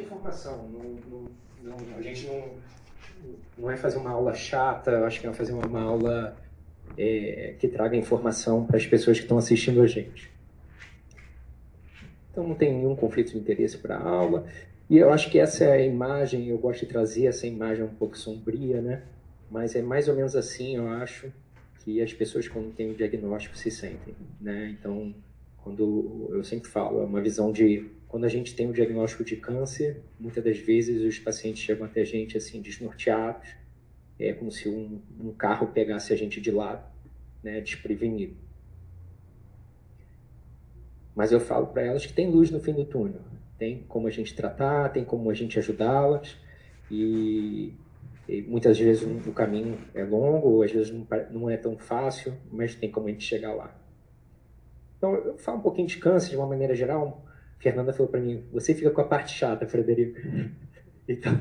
informação. Não, não, não, a gente não, não é fazer uma aula chata, acho que é fazer uma aula é, que traga informação para as pessoas que estão assistindo a gente. Então não tem nenhum conflito de interesse para a aula. E eu acho que essa é a imagem, eu gosto de trazer essa imagem um pouco sombria, né? Mas é mais ou menos assim, eu acho, que as pessoas quando têm o diagnóstico se sentem, né? Então, quando eu sempre falo, é uma visão de quando a gente tem o diagnóstico de câncer, muitas das vezes os pacientes chegam até a gente assim desnorteados, é como se um, um carro pegasse a gente de lado, né, desprevenido. Mas eu falo para elas que tem luz no fim do túnel, tem como a gente tratar, tem como a gente ajudá-las e, e, muitas vezes o caminho é longo, às vezes não é tão fácil, mas tem como a gente chegar lá. Então, eu falo um pouquinho de câncer de uma maneira geral, Fernanda falou para mim: você fica com a parte chata, Frederico. Então,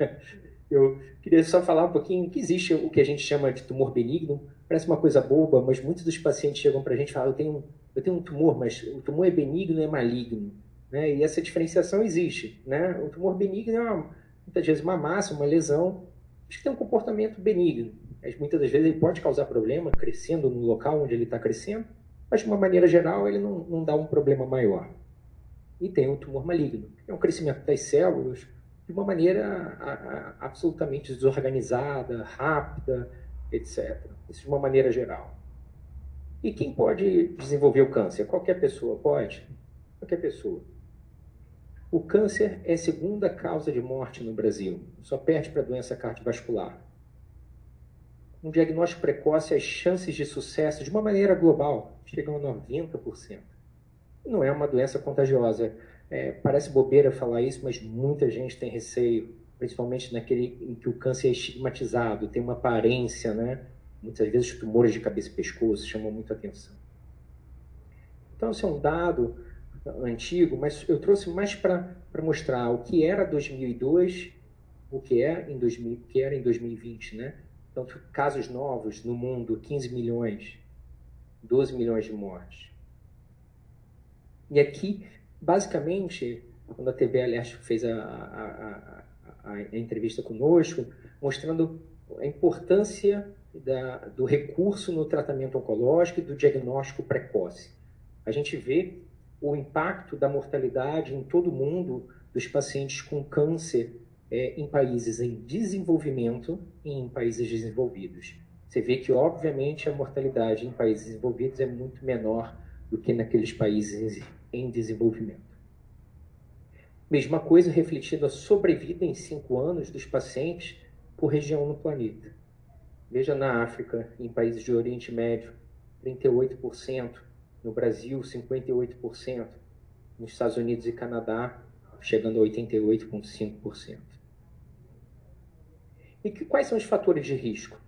eu queria só falar um pouquinho que existe o que a gente chama de tumor benigno. Parece uma coisa boba, mas muitos dos pacientes chegam para a gente e falam: eu tenho, eu tenho um tumor, mas o tumor é benigno e é maligno. Né? E essa diferenciação existe. Né? O tumor benigno é uma, muitas vezes uma massa, uma lesão, que tem um comportamento benigno. Mas muitas das vezes ele pode causar problema crescendo no local onde ele está crescendo, mas de uma maneira geral ele não, não dá um problema maior e tem o tumor maligno. É um crescimento das células de uma maneira absolutamente desorganizada, rápida, etc. Isso de uma maneira geral. E quem pode desenvolver o câncer? Qualquer pessoa pode? Qualquer pessoa. O câncer é a segunda causa de morte no Brasil, só perde para a doença cardiovascular. Um diagnóstico precoce, as chances de sucesso, de uma maneira global, chegam a 90% não é uma doença contagiosa. É, parece bobeira falar isso, mas muita gente tem receio, principalmente naquele em que o câncer é estigmatizado, tem uma aparência, né? Muitas vezes tumores de cabeça e pescoço chamam muita atenção. Então, esse é um dado antigo, mas eu trouxe mais para mostrar o que era 2002, o que é em 2000, que era em 2020, né? Então, casos novos no mundo, 15 milhões, 12 milhões de mortes. E aqui, basicamente, quando a TV Alérgico fez a, a, a, a, entrevista conosco, mostrando a importância da, do recurso no tratamento oncológico e do diagnóstico precoce. A gente vê o impacto da mortalidade em todo o mundo dos pacientes com câncer é, em países em desenvolvimento e em países desenvolvidos. Você vê que, obviamente, a mortalidade em países desenvolvidos é muito menor do que naqueles países em desenvolvimento. Mesma coisa refletida a sobrevida em cinco anos dos pacientes por região no planeta. Veja na África, em países de Oriente Médio, 38%, no Brasil, 58%, nos Estados Unidos e Canadá, chegando a 88,5%. E que, quais são os fatores de risco?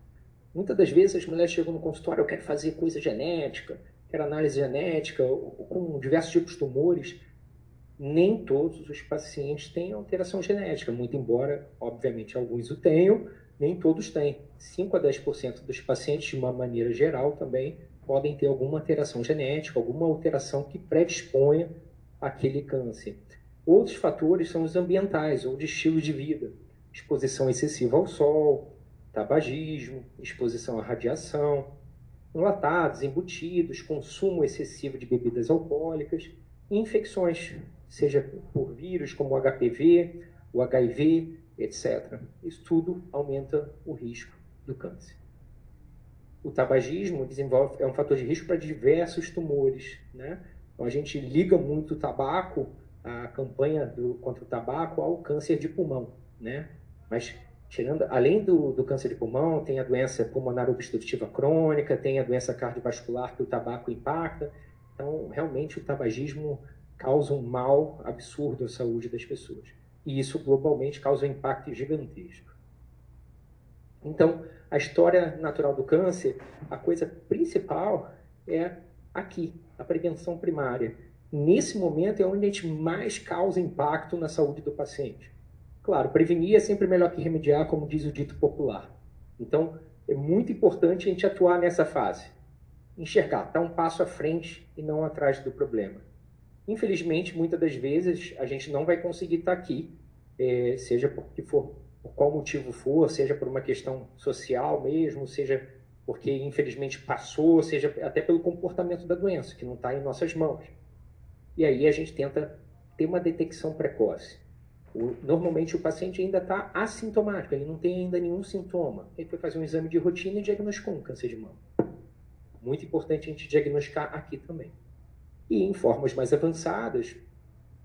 Muitas das vezes as mulheres chegam no consultório, eu quero fazer coisa genética, análise genética, com diversos tipos de tumores, nem todos os pacientes têm alteração genética, muito embora, obviamente, alguns o tenham, nem todos têm. 5 a 10% dos pacientes, de uma maneira geral, também podem ter alguma alteração genética, alguma alteração que predisponha aquele câncer. Outros fatores são os ambientais ou de estilo de vida, exposição excessiva ao sol, tabagismo, exposição à radiação, enlatados, embutidos, consumo excessivo de bebidas alcoólicas infecções, seja por vírus como o HPV, o HIV, etc. Isso tudo aumenta o risco do câncer. O tabagismo desenvolve, é um fator de risco para diversos tumores. Né? Então a gente liga muito o tabaco, a campanha do, contra o tabaco, ao câncer de pulmão. Né? Mas tirando, além do, do câncer de pulmão, tem a doença pulmonar obstrutiva crônica, tem a doença cardiovascular que o tabaco impacta. Então, realmente, o tabagismo causa um mal absurdo à saúde das pessoas. E isso, globalmente, causa um impacto gigantesco. Então, a história natural do câncer, a coisa principal é aqui, a prevenção primária. Nesse momento é onde a gente mais causa impacto na saúde do paciente. Claro, prevenir é sempre melhor que remediar, como diz o dito popular. Então, é muito importante a gente atuar nessa fase. Enxergar, estar um passo à frente e não atrás do problema. Infelizmente, muitas das vezes, a gente não vai conseguir estar aqui é, seja por, for, por qual motivo for, seja por uma questão social mesmo, seja porque infelizmente passou, seja até pelo comportamento da doença, que não está em nossas mãos. E aí a gente tenta ter uma detecção precoce. O, normalmente o paciente ainda está assintomático, ele não tem ainda nenhum sintoma. Ele foi fazer um exame de rotina e diagnosticou um câncer de mama. Muito importante a gente diagnosticar aqui também. E em formas mais avançadas,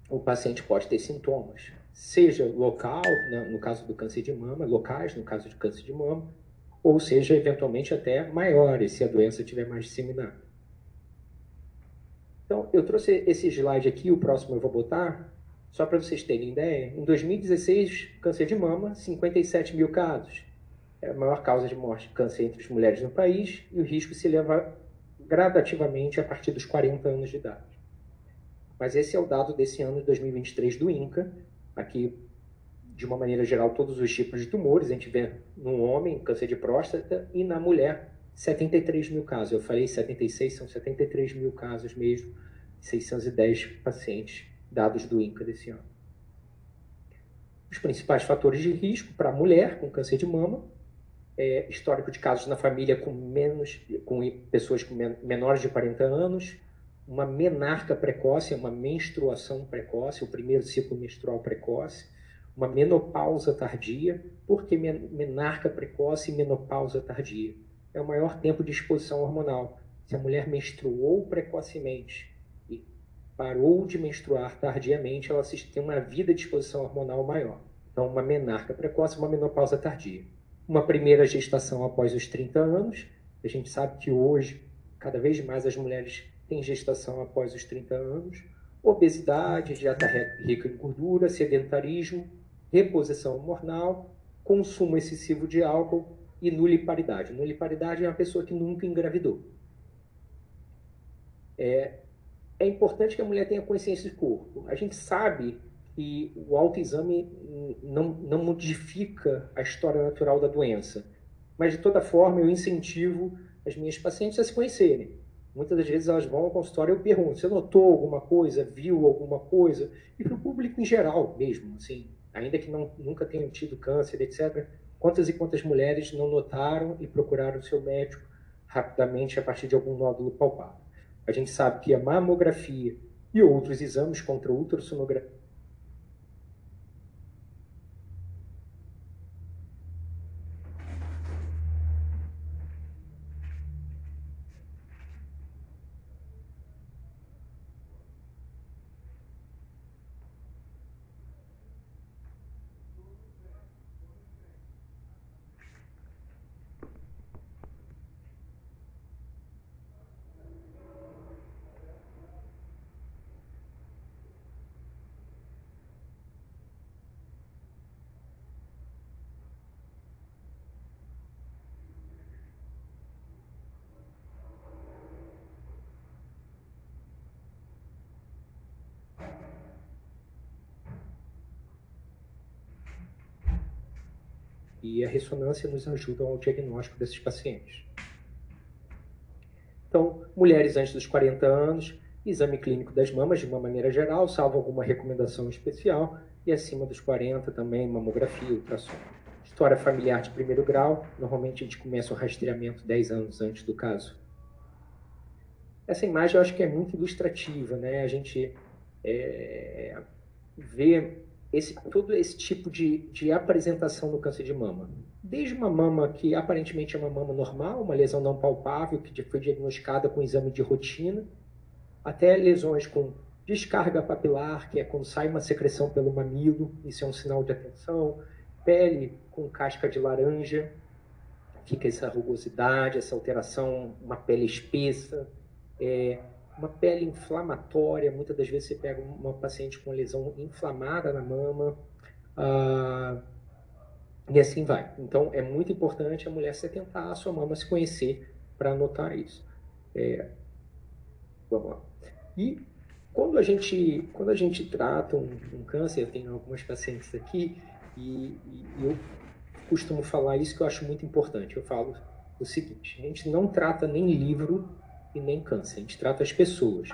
o paciente pode ter sintomas, seja local, né, no caso do câncer de mama, locais, no caso de câncer de mama, ou seja, eventualmente até maiores, se a doença estiver mais disseminada. Então, eu trouxe esse slide aqui, o próximo eu vou botar, só para vocês terem ideia. Em 2016, câncer de mama, 57 mil casos. É a maior causa de morte de câncer entre as mulheres no país e o risco se eleva gradativamente a partir dos 40 anos de idade. Mas esse é o dado desse ano de 2023 do INCA. Aqui de uma maneira geral, todos os tipos de tumores. A gente vê no homem câncer de próstata e na mulher 73 mil casos. Eu falei 76, são 73 mil casos mesmo, 610 pacientes dados do INCA desse ano. Os principais fatores de risco para a mulher com câncer de mama é histórico de casos na família com menos, com pessoas com menores de 40 anos, uma menarca precoce, uma menstruação precoce, o primeiro ciclo menstrual precoce, uma menopausa tardia. Por que menarca precoce e menopausa tardia? É o maior tempo de exposição hormonal. Se a mulher menstruou precocemente parou de menstruar tardiamente, ela tem uma vida de exposição hormonal maior. Então, uma menarca precoce, uma menopausa tardia. Uma primeira gestação após os 30 anos. A gente sabe que hoje, cada vez mais as mulheres têm gestação após os 30 anos. Obesidade, dieta rica em gordura, sedentarismo, reposição hormonal, consumo excessivo de álcool e nuliparidade. Nuliparidade é uma pessoa que nunca engravidou. É, é importante que a mulher tenha consciência de corpo. A gente sabe que o autoexame não, não modifica a história natural da doença, mas de toda forma eu incentivo as minhas pacientes a se conhecerem. Muitas das vezes elas vão ao consultório e eu pergunto: você notou alguma coisa, viu alguma coisa? E para o público em geral mesmo, assim, ainda que não, nunca tenham tido câncer, etc., quantas e quantas mulheres não notaram e procuraram seu médico rapidamente a partir de algum nódulo palpável. A gente sabe que a mamografia e outros exames contra ultrassonografia e a ressonância nos ajuda ao diagnóstico desses pacientes. Então, mulheres antes dos 40 anos, exame clínico das mamas de uma maneira geral, salvo alguma recomendação especial, e acima dos 40 também mamografia, ultrassom. História familiar de primeiro grau, normalmente a gente começa o rastreamento 10 anos antes do caso. Essa imagem eu acho que é muito ilustrativa, né? A gente é, vê esse, todo esse tipo de, de apresentação no câncer de mama. Desde uma mama que aparentemente é uma mama normal, uma lesão não palpável, que foi diagnosticada com exame de rotina, até lesões com descarga papilar, que é quando sai uma secreção pelo mamilo, isso é um sinal de atenção, pele com casca de laranja, fica essa rugosidade, essa alteração, uma pele espessa, é, uma pele inflamatória, muitas das vezes você pega uma paciente com lesão inflamada na mama, ah, e assim vai. Então é muito importante a mulher se atentar à sua mama, se conhecer para notar isso. É, vamos lá. E quando a gente, quando a gente trata um, um câncer, eu tenho algumas pacientes aqui, e, e eu costumo falar isso que eu acho muito importante. Eu falo o seguinte: a gente não trata nem livro e nem câncer, a gente trata as pessoas.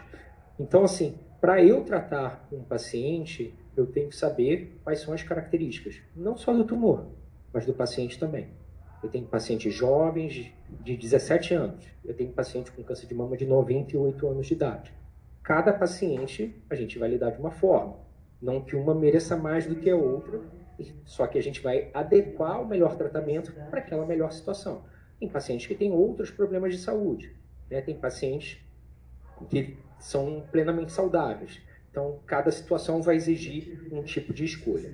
Então, assim, para eu tratar um paciente, eu tenho que saber quais são as características, não só do tumor, mas do paciente também. Eu tenho pacientes jovens de 17 anos, eu tenho paciente com câncer de mama de 98 anos de idade. Cada paciente a gente vai lidar de uma forma, não que uma mereça mais do que a outra, só que a gente vai adequar o melhor tratamento para aquela melhor situação. Tem pacientes que têm outros problemas de saúde, né? tem pacientes que são plenamente saudáveis. Então, cada situação vai exigir um tipo de escolha.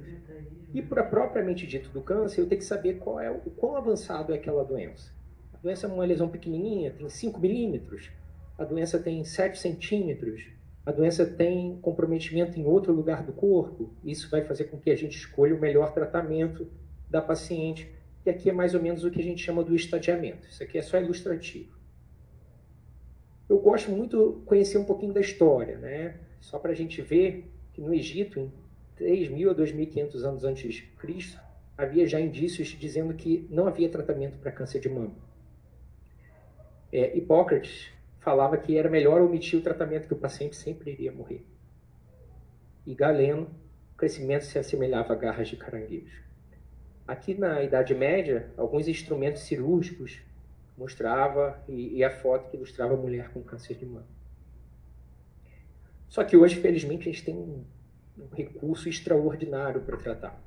E para propriamente dito do câncer, eu tenho que saber qual é o quão avançado é aquela doença. A doença é uma lesão pequenininha, tem 5 milímetros. A doença tem 7 centímetros. A doença tem comprometimento em outro lugar do corpo. Isso vai fazer com que a gente escolha o melhor tratamento da paciente. E aqui é mais ou menos o que a gente chama do estadiamento. Isso aqui é só ilustrativo. Eu gosto muito conhecer um pouquinho da história, né? Só para a gente ver que no Egito, em 3.000 a 2.500 anos antes de Cristo, havia já indícios dizendo que não havia tratamento para câncer de mama. É, Hipócrates falava que era melhor omitir o tratamento que o paciente sempre iria morrer. E Galeno, o crescimento se assemelhava a garras de caranguejos. Aqui na Idade Média, alguns instrumentos cirúrgicos mostrava e, e a foto que ilustrava a mulher com câncer de mama. Só que hoje, felizmente, a gente tem um, recurso extraordinário para tratar.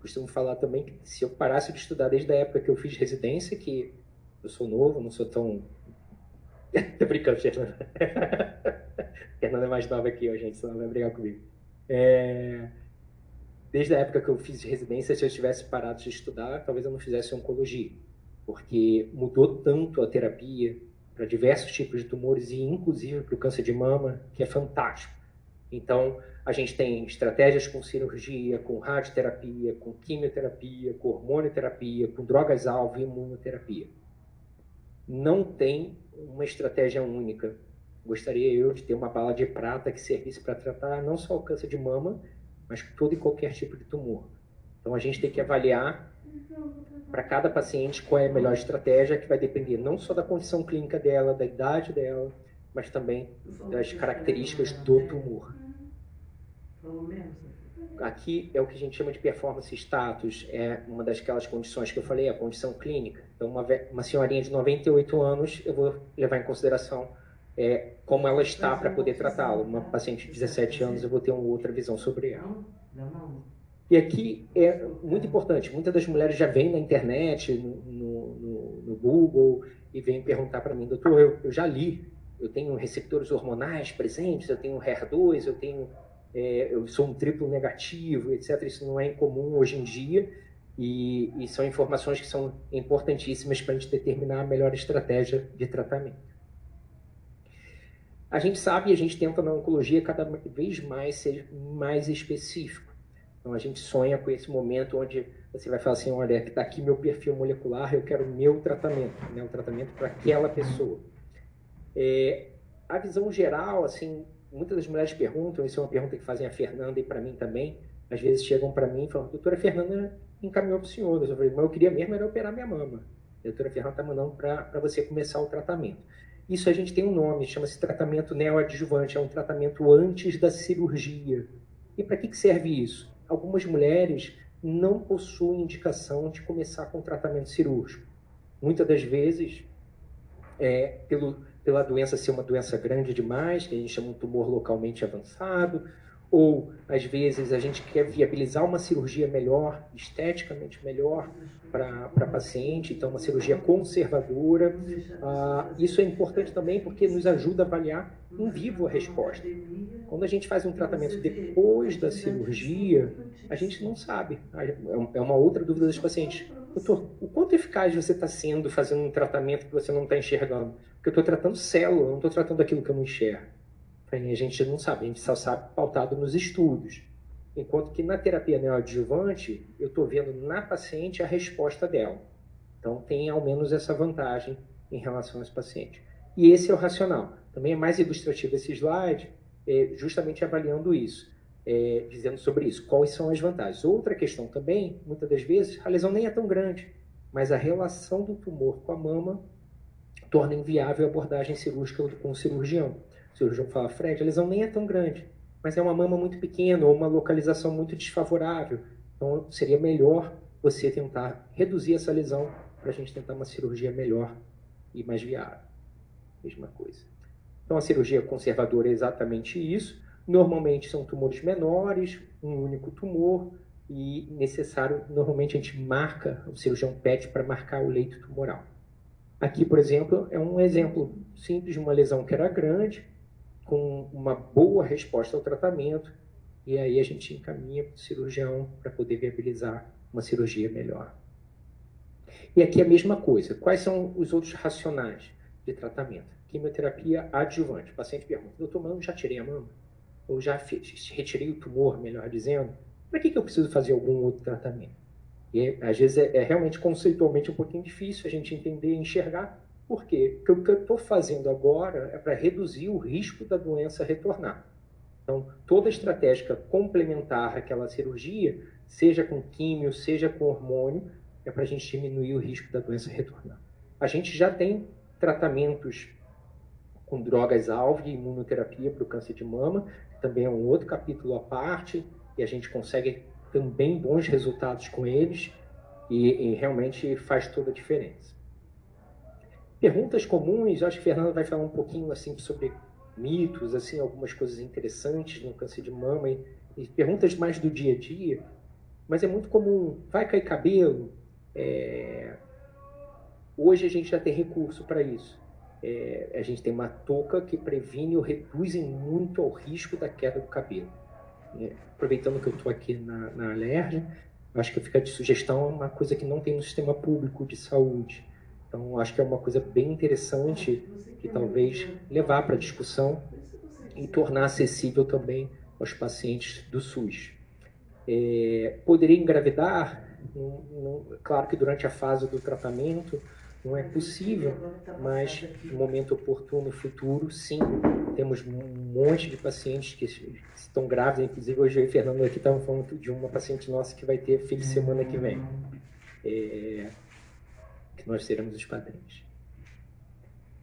Costumo falar também que se eu parasse de estudar desde a época que eu fiz residência, que eu sou novo, não sou tão. Tô brincando, Fernanda. Fernanda é mais nova aqui, ó, gente, senão vai brigar comigo. É... Desde a época que eu fiz residência, se eu tivesse parado de estudar, talvez eu não fizesse oncologia, porque mudou tanto a terapia, para diversos tipos de tumores e inclusive para o câncer de mama, que é fantástico. Então, a gente tem estratégias com cirurgia, com radioterapia, com quimioterapia, com hormonioterapia, com drogas-alvo e imunoterapia. Não tem uma estratégia única. Gostaria eu de ter uma bala de prata que servisse para tratar não só o câncer de mama, mas todo e qualquer tipo de tumor. Então, a gente tem que avaliar para cada paciente qual é a melhor estratégia, que vai depender não só da condição clínica dela, da idade dela, mas também das características do tumor. Aqui é o que a gente chama de performance status, é uma das condições que eu falei, a condição clínica. Então, uma, uma senhorinha de 98 anos, eu vou levar em consideração é, como ela está para poder tratá-la. Uma paciente de 17 anos, eu vou ter uma outra visão sobre ela. E aqui é muito importante. Muitas das mulheres já vêm na internet, no, no, no Google, e vêm perguntar para mim, doutor, eu, eu, já li, eu tenho receptores hormonais presentes, eu tenho HER2, eu tenho, é, eu sou um triplo negativo, etc. Isso não é incomum hoje em dia. E, e são informações que são importantíssimas para a gente determinar a melhor estratégia de tratamento. A gente sabe e a gente tenta na oncologia cada vez mais ser mais específico. Então a gente sonha com esse momento onde você vai falar assim, olha, está aqui meu perfil molecular, eu quero meu tratamento, né, o tratamento para aquela pessoa. É, a visão geral, assim, muitas das mulheres perguntam, isso é uma pergunta que fazem a Fernanda e para mim também, às vezes chegam para mim e falam, doutora Fernanda encaminhou para o senhor, eu falei, mas eu queria mesmo era operar minha mama. A doutora Fernanda está mandando para você começar o tratamento. Isso a gente tem um nome, chama-se tratamento neoadjuvante, é um tratamento antes da cirurgia. E para que, que serve isso? Algumas mulheres não possuem indicação de começar com tratamento cirúrgico. Muitas das vezes, é, pelo, pela doença ser uma doença grande demais, que a gente chama de tumor localmente avançado, ou às vezes a gente quer viabilizar uma cirurgia melhor, esteticamente melhor para paciente, então uma cirurgia conservadora. Ah, isso é importante também porque nos ajuda a avaliar em vivo a resposta. Quando a gente faz um tratamento depois da cirurgia, a gente não sabe. É uma outra dúvida dos pacientes. Doutor, o quanto eficaz você está sendo fazendo um tratamento que você não está enxergando? Porque eu estou tratando célula, não estou tratando aquilo que eu não enxergo. A gente não sabe, a gente só sabe pautado nos estudos. Enquanto que na terapia neoadjuvante, eu estou vendo na paciente a resposta dela. Então tem ao menos essa vantagem em relação aos pacientes. E esse é o racional. Também é mais ilustrativo esse slide, é, justamente avaliando isso, é, dizendo sobre isso, quais são as vantagens. Outra questão também, muitas das vezes, a lesão nem é tão grande, mas a relação do tumor com a mama torna inviável a abordagem cirúrgica com o cirurgião. O cirurgião fala, Fred, a lesão nem é tão grande, mas é uma mama muito pequena ou uma localização muito desfavorável. Então, seria melhor você tentar reduzir essa lesão para a gente tentar uma cirurgia melhor e mais viável. Mesma coisa. Então, a cirurgia conservadora é exatamente isso. Normalmente são tumores menores, um único tumor, e necessário, normalmente a gente marca, o cirurgião pede para marcar o leito tumoral. Aqui, por exemplo, é um exemplo simples de uma lesão que era grande, com uma boa resposta ao tratamento, e aí a gente encaminha para o cirurgião para poder viabilizar uma cirurgia melhor. E aqui a mesma coisa. Quais são os outros racionais de tratamento? Quimioterapia adjuvante. O paciente pergunta, doutor, mas eu já tirei a mama? Ou já fiz, retirei o tumor, melhor dizendo? Para que, que eu preciso fazer algum outro tratamento? E às vezes é, é realmente conceitualmente um pouquinho difícil a gente entender e enxergar. Por quê? Porque o que eu estou fazendo agora é para reduzir o risco da doença retornar. Então, toda estratégia complementar àquela cirurgia, seja com químio, seja com hormônio, é para a gente diminuir o risco da doença retornar. A gente já tem tratamentos com drogas-alvo e imunoterapia para o câncer de mama, que também é um outro capítulo à parte, e a gente consegue também bons resultados com eles, e, e realmente faz toda a diferença. Perguntas comuns, acho que a Fernanda vai falar um pouquinho assim sobre mitos, assim, algumas coisas interessantes no câncer de mama e, e perguntas mais do dia a dia, mas é muito comum, vai cair cabelo? É... Hoje a gente já tem recurso para isso. É... a gente tem uma touca que previne ou reduz muito o risco da queda do cabelo. É... aproveitando que eu estou aqui na, na alergia, acho que fica de sugestão uma coisa que não tem no sistema público de saúde. Então, acho que é uma coisa bem interessante que talvez levar para discussão e tornar acessível também aos pacientes do SUS. É, poderia engravidar? claro que durante a fase do tratamento não é possível, mas no momento oportuno, futuro, sim. Temos um monte de pacientes que estão grávidos, inclusive hoje eu e o Fernando aqui estavam falando de uma paciente nossa que vai ter filho semana que vem. É, nós seremos os padrinhos.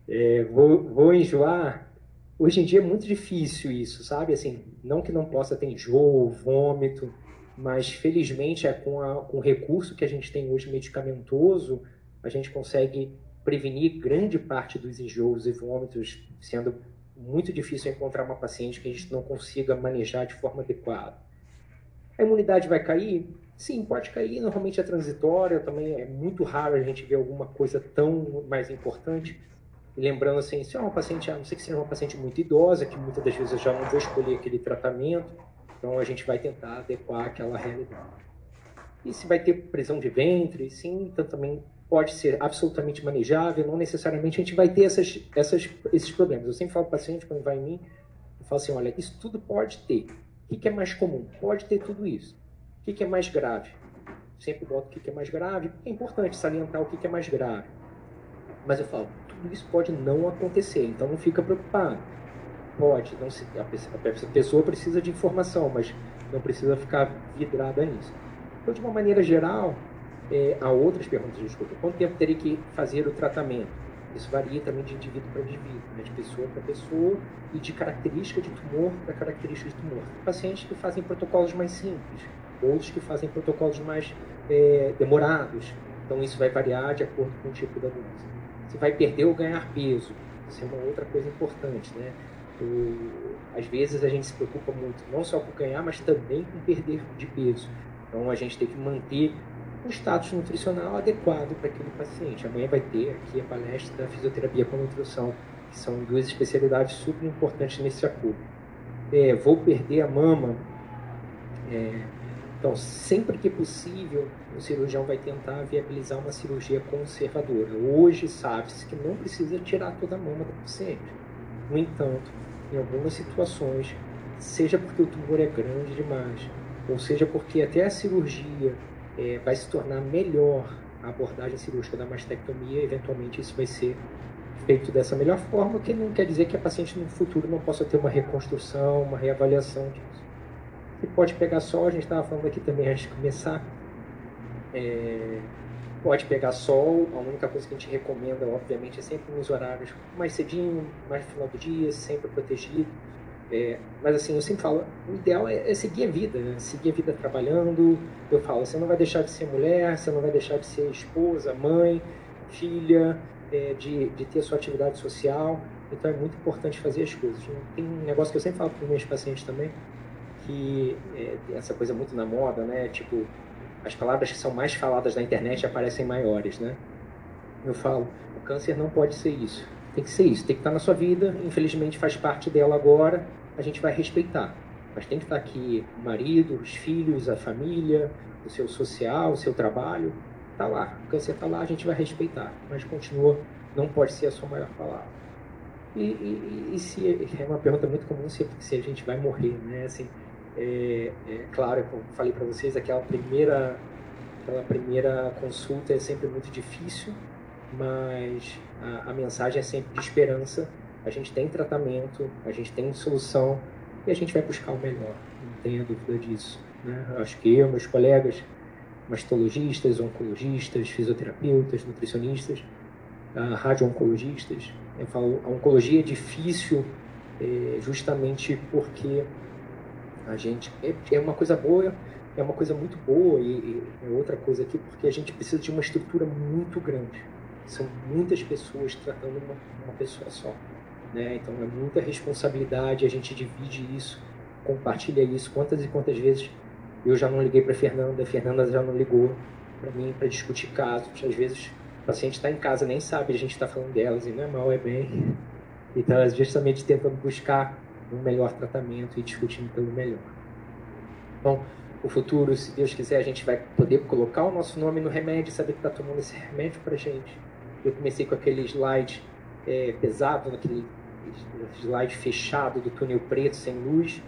É, vou, vou enjoar. Hoje em dia é muito difícil isso, sabe? Assim, não que não possa ter enjoo, vômito, mas felizmente é com, a, com o recurso que a gente tem hoje medicamentoso, a gente consegue prevenir grande parte dos enjoos e vômitos, sendo muito difícil encontrar uma paciente que a gente não consiga manejar de forma adequada. A imunidade vai cair? Sim, cair, normalmente é transitória, também é muito raro a gente ver alguma coisa tão mais importante. Lembrando assim, se é uma paciente, a não sei que seja uma paciente muito idosa, que muitas das vezes já não vou escolher aquele tratamento, então a gente vai tentar adequar aquela realidade. E se vai ter prisão de ventre, sim, então também pode ser absolutamente manejável, não necessariamente a gente vai ter essas, essas, esses problemas. Eu sempre falo para o paciente, quando vai em mim, eu falo assim, olha, isso tudo pode ter. O que é mais comum? Pode ter tudo isso. O que é mais grave? Sempre boto o que é mais grave, é importante salientar o que é mais grave. Mas eu falo, tudo isso pode não acontecer, então não fica preocupado. Pode, não se, a pessoa precisa de informação, mas não precisa ficar vidrada nisso. Então, de uma maneira geral, é, há outras perguntas, desculpa. Quanto tempo teria que fazer o tratamento? Isso varia também de indivíduo para indivíduo, né? de pessoa para pessoa e de característica de tumor para característica de tumor. Pacientes que fazem protocolos mais simples, outros que fazem protocolos mais é, demorados. Então isso vai variar de acordo com o tipo da doença. Se vai perder ou ganhar peso, isso é uma outra coisa importante, né? O, às vezes a gente se preocupa muito não só com ganhar, mas também com perder de peso. Então a gente tem que manter um status nutricional adequado para aquele paciente. Amanhã vai ter aqui a palestra da fisioterapia com nutrição, que são duas especialidades super importantes nesse acordo. É, vou perder a mama. É, então, sempre que possível, o cirurgião vai tentar viabilizar uma cirurgia conservadora. Hoje sabe-se que não precisa tirar toda a mama do paciente. No entanto, em algumas situações, seja porque o tumor é grande demais, ou seja porque até a cirurgia é, vai se tornar melhor a abordagem cirúrgica da mastectomia, eventualmente isso vai ser feito dessa melhor forma, o que não quer dizer que a paciente no futuro não possa ter uma reconstrução, uma reavaliação disso. Você pode pegar sol, a gente estava falando aqui também antes de começar. É, pode pegar sol, a única coisa que a gente recomenda, obviamente, é sempre nos horários mais cedinho, mais no final do dia, sempre protegido. É, mas assim, eu sempre falo, o ideal é, é seguir a vida, né? seguir a vida trabalhando. Eu falo, você não vai deixar de ser mulher, você não vai deixar de ser esposa, mãe, filha, é, de, de ter sua atividade social. Então é muito importante fazer as coisas. Tem um negócio que eu sempre falo para os meus pacientes também, que é, essa coisa muito na moda, né? Tipo, as palavras que são mais faladas na internet aparecem maiores, né? Eu falo, o câncer não pode ser isso. Tem que ser isso, tem que estar na sua vida. Infelizmente faz parte dela agora, a gente vai respeitar. Mas tem que estar aqui o marido, os filhos, a família, o seu social, o seu trabalho. Tá lá, o câncer tá lá, a gente vai respeitar. Mas continua, não pode ser a sua maior palavra. E, e, e se é uma pergunta muito comum se, se a gente vai morrer, né? Assim, é, é claro, como falei para vocês, aquela primeira aquela primeira consulta é sempre muito difícil, mas a, a, mensagem é sempre de esperança. A gente tem tratamento, a gente tem solução e a gente vai buscar o melhor. Não tenha dúvida disso. Né? Acho que eu, meus colegas, mastologistas, oncologistas, fisioterapeutas, nutricionistas, radio-oncologistas, eu falo, a oncologia é difícil é, justamente porque a gente é, é, uma coisa boa, é uma coisa muito boa e, e, é outra coisa aqui porque a gente precisa de uma estrutura muito grande. São muitas pessoas tratando uma, uma pessoa só. Né? Então é muita responsabilidade, a gente divide isso, compartilha isso. Quantas e quantas vezes eu já não liguei para Fernanda, a Fernanda já não ligou para mim para discutir casos. Às vezes o paciente está em casa, nem sabe, a gente está falando delas, e não é mal, é bem. Então, justamente tentando buscar um melhor tratamento e discutindo pelo melhor. Então, o futuro, se Deus quiser, a gente vai poder colocar o nosso nome no remédio, saber que está tomando esse remédio para gente. Eu comecei com aquele slide é, pesado, aquele slide fechado do túnel preto, sem luz,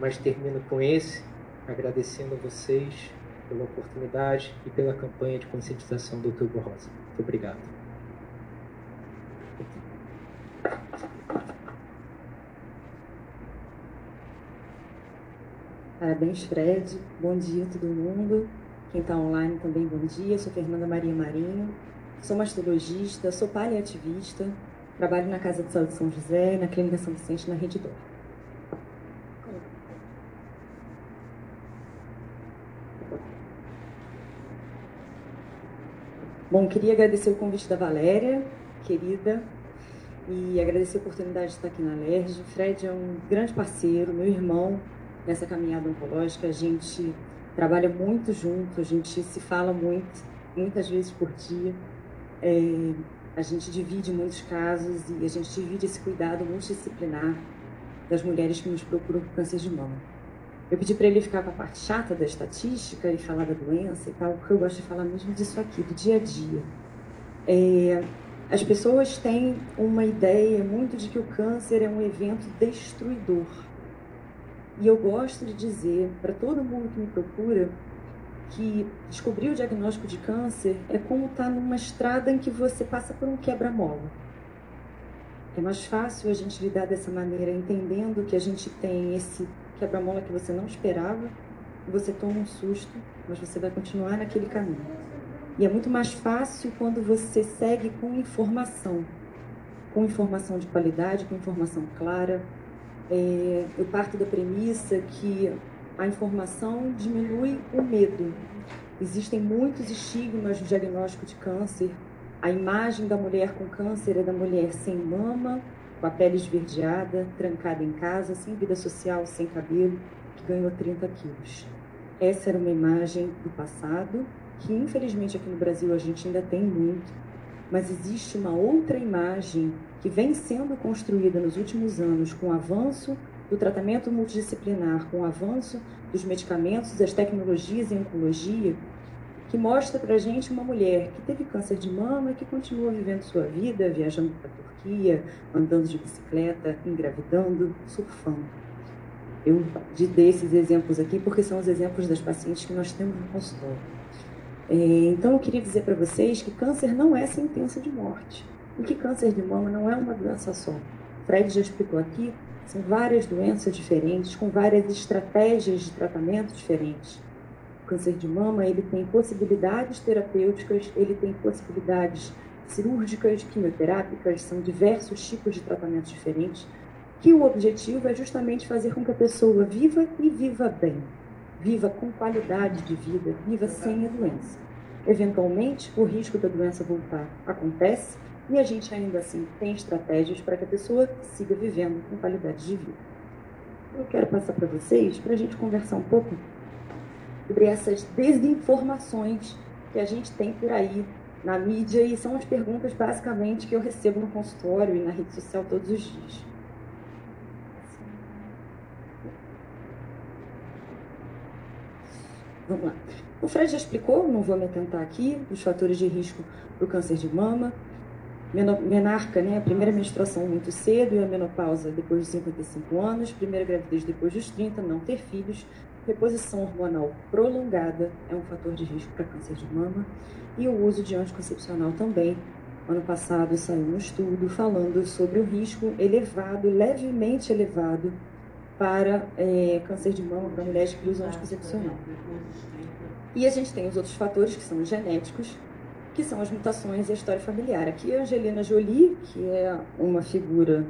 mas termino com esse, agradecendo a vocês pela oportunidade e pela campanha de conscientização do Outubro Rosa. Muito obrigado. Parabéns, Fred. Bom dia, todo mundo. Quem está online também, bom dia. Sou Fernanda Maria Marinho. Sou mastologista, sou paliativista. Trabalho na Casa de Saúde São José, na Clínica São Vicente, na Rede. Bom, queria agradecer o convite da Valéria, querida, e agradecer a oportunidade de estar aqui na LERJ. Fred é um grande parceiro, meu irmão nessa caminhada oncológica. A gente trabalha muito junto, a gente se fala muito, muitas vezes por dia. É, a gente divide muitos casos e a gente divide esse cuidado multidisciplinar das mulheres que nos procuram por câncer de mama. Eu pedi para ele ficar com a parte chata da estatística e falar da doença e tal, porque eu gosto de falar mesmo disso aqui, do dia a dia. É, as pessoas têm uma ideia muito de que o câncer é um evento destruidor. E eu gosto de dizer para todo mundo que me procura que descobrir o diagnóstico de câncer é como estar tá numa estrada em que você passa por um quebra-mola. É mais fácil a gente lidar dessa maneira, entendendo que a gente tem esse quebra-mola que você não esperava, você toma um susto, mas você vai continuar naquele caminho. E é muito mais fácil quando você segue com informação, com informação de qualidade, com informação clara. É, eu parto da premissa que a informação diminui o medo. Existem muitos estigmas no diagnóstico de câncer. A imagem da mulher com câncer é da mulher sem mama, com a pele esverdeada, trancada em casa, sem vida social, sem cabelo, que ganhou 30 quilos. Essa era uma imagem do passado, que infelizmente aqui no Brasil a gente ainda tem muito, mas existe uma outra imagem que vem sendo construída nos últimos anos com o avanço do tratamento multidisciplinar, com o avanço dos medicamentos, das tecnologias em oncologia, que mostra para gente uma mulher que teve câncer de mama e que continua vivendo sua vida, viajando para a Turquia, andando de bicicleta, engravidando, surfando. Eu dei esses exemplos aqui porque são os exemplos das pacientes que nós temos no consultório. É, então, eu queria dizer para vocês que câncer não é sentença de morte. E que câncer de mama não é uma doença só. Fred já explicou aqui, são várias doenças diferentes, com várias estratégias de tratamento diferentes. Câncer de mama, ele tem possibilidades terapêuticas, ele tem possibilidades cirúrgicas, quimioterápicas, são diversos tipos de tratamentos diferentes que o objetivo é justamente fazer com que a pessoa viva e viva bem, viva com qualidade de vida, viva sem a doença. Eventualmente, o risco da doença voltar acontece e a gente ainda assim tem estratégias para que a pessoa siga vivendo com qualidade de vida. Eu quero passar para vocês para a gente conversar um pouco sobre essas desinformações que a gente tem por aí na mídia e são as perguntas basicamente que eu recebo no consultório e na rede social todos os dias. Vamos lá. O Fred já explicou, não vou me atentar aqui, os fatores de risco para o câncer de mama. Menarca, né, a primeira menstruação muito cedo e a menopausa depois dos 55 anos, primeira gravidez depois dos 30, não ter filhos, reposição hormonal prolongada é um fator de risco para câncer de mama e o uso de anticoncepcional também. Ano passado saiu um estudo falando sobre o risco elevado, levemente elevado, para é, câncer de mama para mulheres que usam anticoncepcional. E a gente tem os outros fatores que são os genéticos, que são as mutações e a história familiar. Aqui a Angelina Jolie, que é uma figura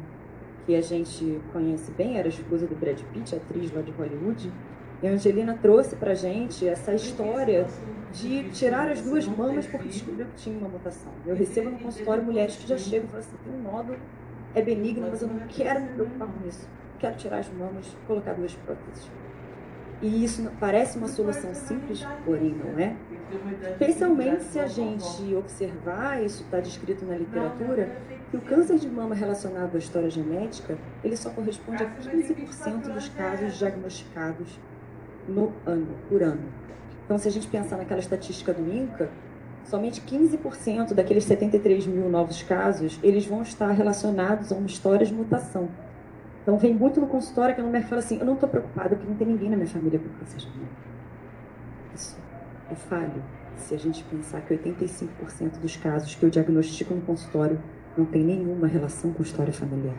que a gente conhece bem, era esposa do Brad Pitt, atriz lá de Hollywood, e a Angelina trouxe pra gente essa história de tirar as duas mamas porque descobriu que tinha uma mutação. Eu recebo no consultório mulheres que já chegam e falam assim, tem um nódulo, é benigno, mas eu não quero me preocupar com isso. Quero tirar as mamas colocar duas próteses. E isso parece uma solução simples, porém não é. Especialmente se a gente observar, isso está descrito na literatura, que o câncer de mama relacionado à história genética, ele só corresponde a 15% dos casos diagnosticados no ano, por ano. Então, se a gente pensar naquela estatística do INCA, somente 15% daqueles 73 mil novos casos, eles vão estar relacionados a uma história de mutação. Então, vem muito no consultório que a mulher fala assim, eu não estou preocupada porque não tem ninguém na minha família com câncer de mama. Isso é falho. Se a gente pensar que 85% dos casos que eu diagnostico no consultório não tem nenhuma relação com história familiar.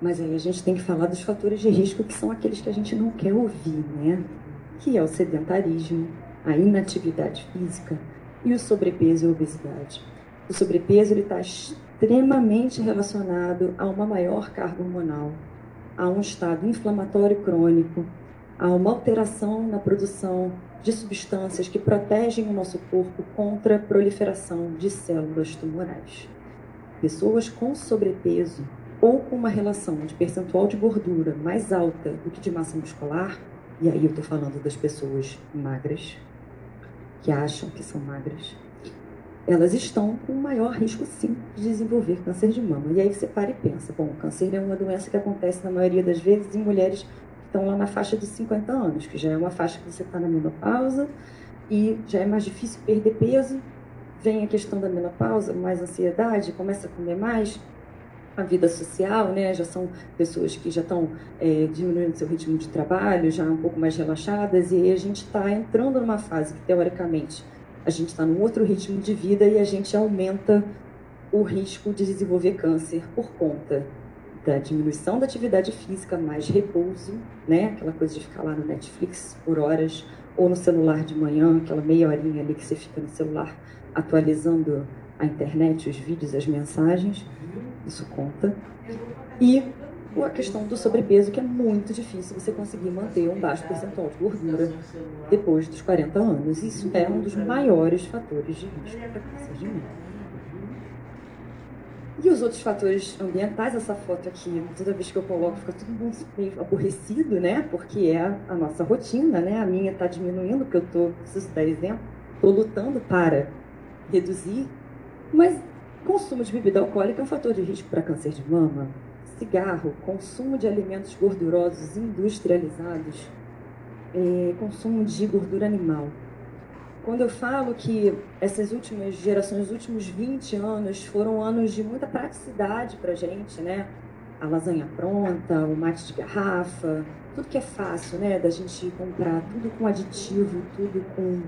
Mas aí a gente tem que falar dos fatores de risco que são aqueles que a gente não quer ouvir, né? Que é o sedentarismo, a inatividade física e o sobrepeso e a obesidade. O sobrepeso está extremamente relacionado a uma maior carga hormonal, a um estado inflamatório crônico, a uma alteração na produção de substâncias que protegem o nosso corpo contra a proliferação de células tumorais. Pessoas com sobrepeso ou com uma relação de percentual de gordura mais alta do que de massa muscular, e aí eu estou falando das pessoas magras, que acham que são magras, elas estão com maior risco, sim, de desenvolver câncer de mama. E aí você para e pensa, bom, câncer é uma doença que acontece na maioria das vezes em mulheres que estão lá na faixa de 50 anos, que já é uma faixa que você está na menopausa e já é mais difícil perder peso. Vem a questão da menopausa, mais ansiedade, começa a comer mais, a vida social, né? Já são pessoas que já estão é, diminuindo seu ritmo de trabalho, já um pouco mais relaxadas, e aí a gente está entrando numa fase que, teoricamente, a gente está num outro ritmo de vida e a gente aumenta o risco de desenvolver câncer por conta da diminuição da atividade física, mais repouso, né? Aquela coisa de ficar lá no Netflix por horas, ou no celular de manhã, aquela meia horinha ali que você fica no celular atualizando a internet, os vídeos, as mensagens isso conta. E a questão do sobrepeso, que é muito difícil você conseguir manter um baixo percentual de gordura depois dos 40 anos. Isso é um dos maiores fatores de risco para de mama. E os outros fatores ambientais, essa foto aqui, toda vez que eu coloco, fica todo mundo meio aborrecido, né? Porque é a nossa rotina, né? A minha está diminuindo, porque eu tô, preciso dar exemplo, estou lutando para reduzir, mas Consumo de bebida alcoólica é um fator de risco para câncer de mama. Cigarro, consumo de alimentos gordurosos industrializados, é, consumo de gordura animal. Quando eu falo que essas últimas gerações, os últimos 20 anos, foram anos de muita praticidade para gente, né? A lasanha pronta, o mate de garrafa, tudo que é fácil, né? Da gente comprar, tudo com aditivo, tudo com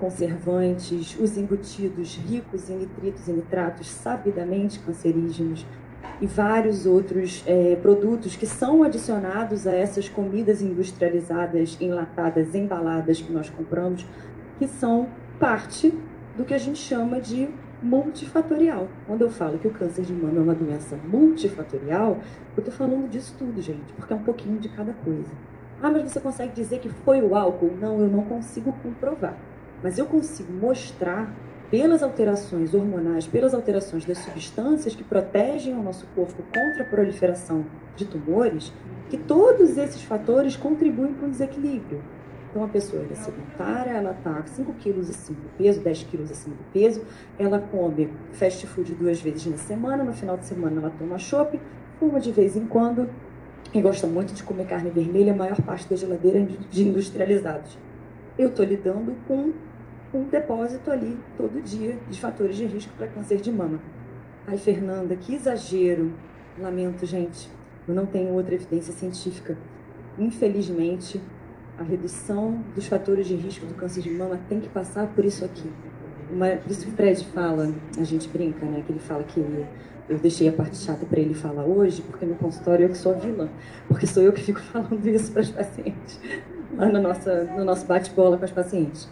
conservantes, os embutidos ricos em nitritos e nitratos sabidamente cancerígenos e vários outros é, produtos que são adicionados a essas comidas industrializadas, enlatadas, embaladas que nós compramos, que são parte do que a gente chama de multifatorial. Quando eu falo que o câncer de mama é uma doença multifatorial, eu estou falando disso tudo, gente, porque é um pouquinho de cada coisa. Ah, mas você consegue dizer que foi o álcool? Não, eu não consigo comprovar. Mas eu consigo mostrar, pelas alterações hormonais, pelas alterações das substâncias que protegem o nosso corpo contra a proliferação de tumores, que todos esses fatores contribuem para um desequilíbrio. Então, a pessoa é sedentária, ela está 5 quilos acima do peso, 10 quilos acima do peso, ela come fast food duas vezes na semana, no final de semana ela toma chopp, fuma de vez em quando e gosta muito de comer carne vermelha, a maior parte da geladeira de industrializados. Eu estou lidando com um depósito ali todo dia de fatores de risco para câncer de mama. Ai, Fernanda, que exagero. Lamento, gente. Eu não tenho outra evidência científica. Infelizmente, a redução dos fatores de risco do câncer de mama tem que passar por isso aqui. Por isso que o Fred fala, a gente brinca, né? Que ele fala que ele, eu deixei a parte chata para ele falar hoje, porque no consultório eu que sou a vilã. Porque sou eu que fico falando isso para as pacientes, lá no, nossa, no nosso bate-bola com as pacientes.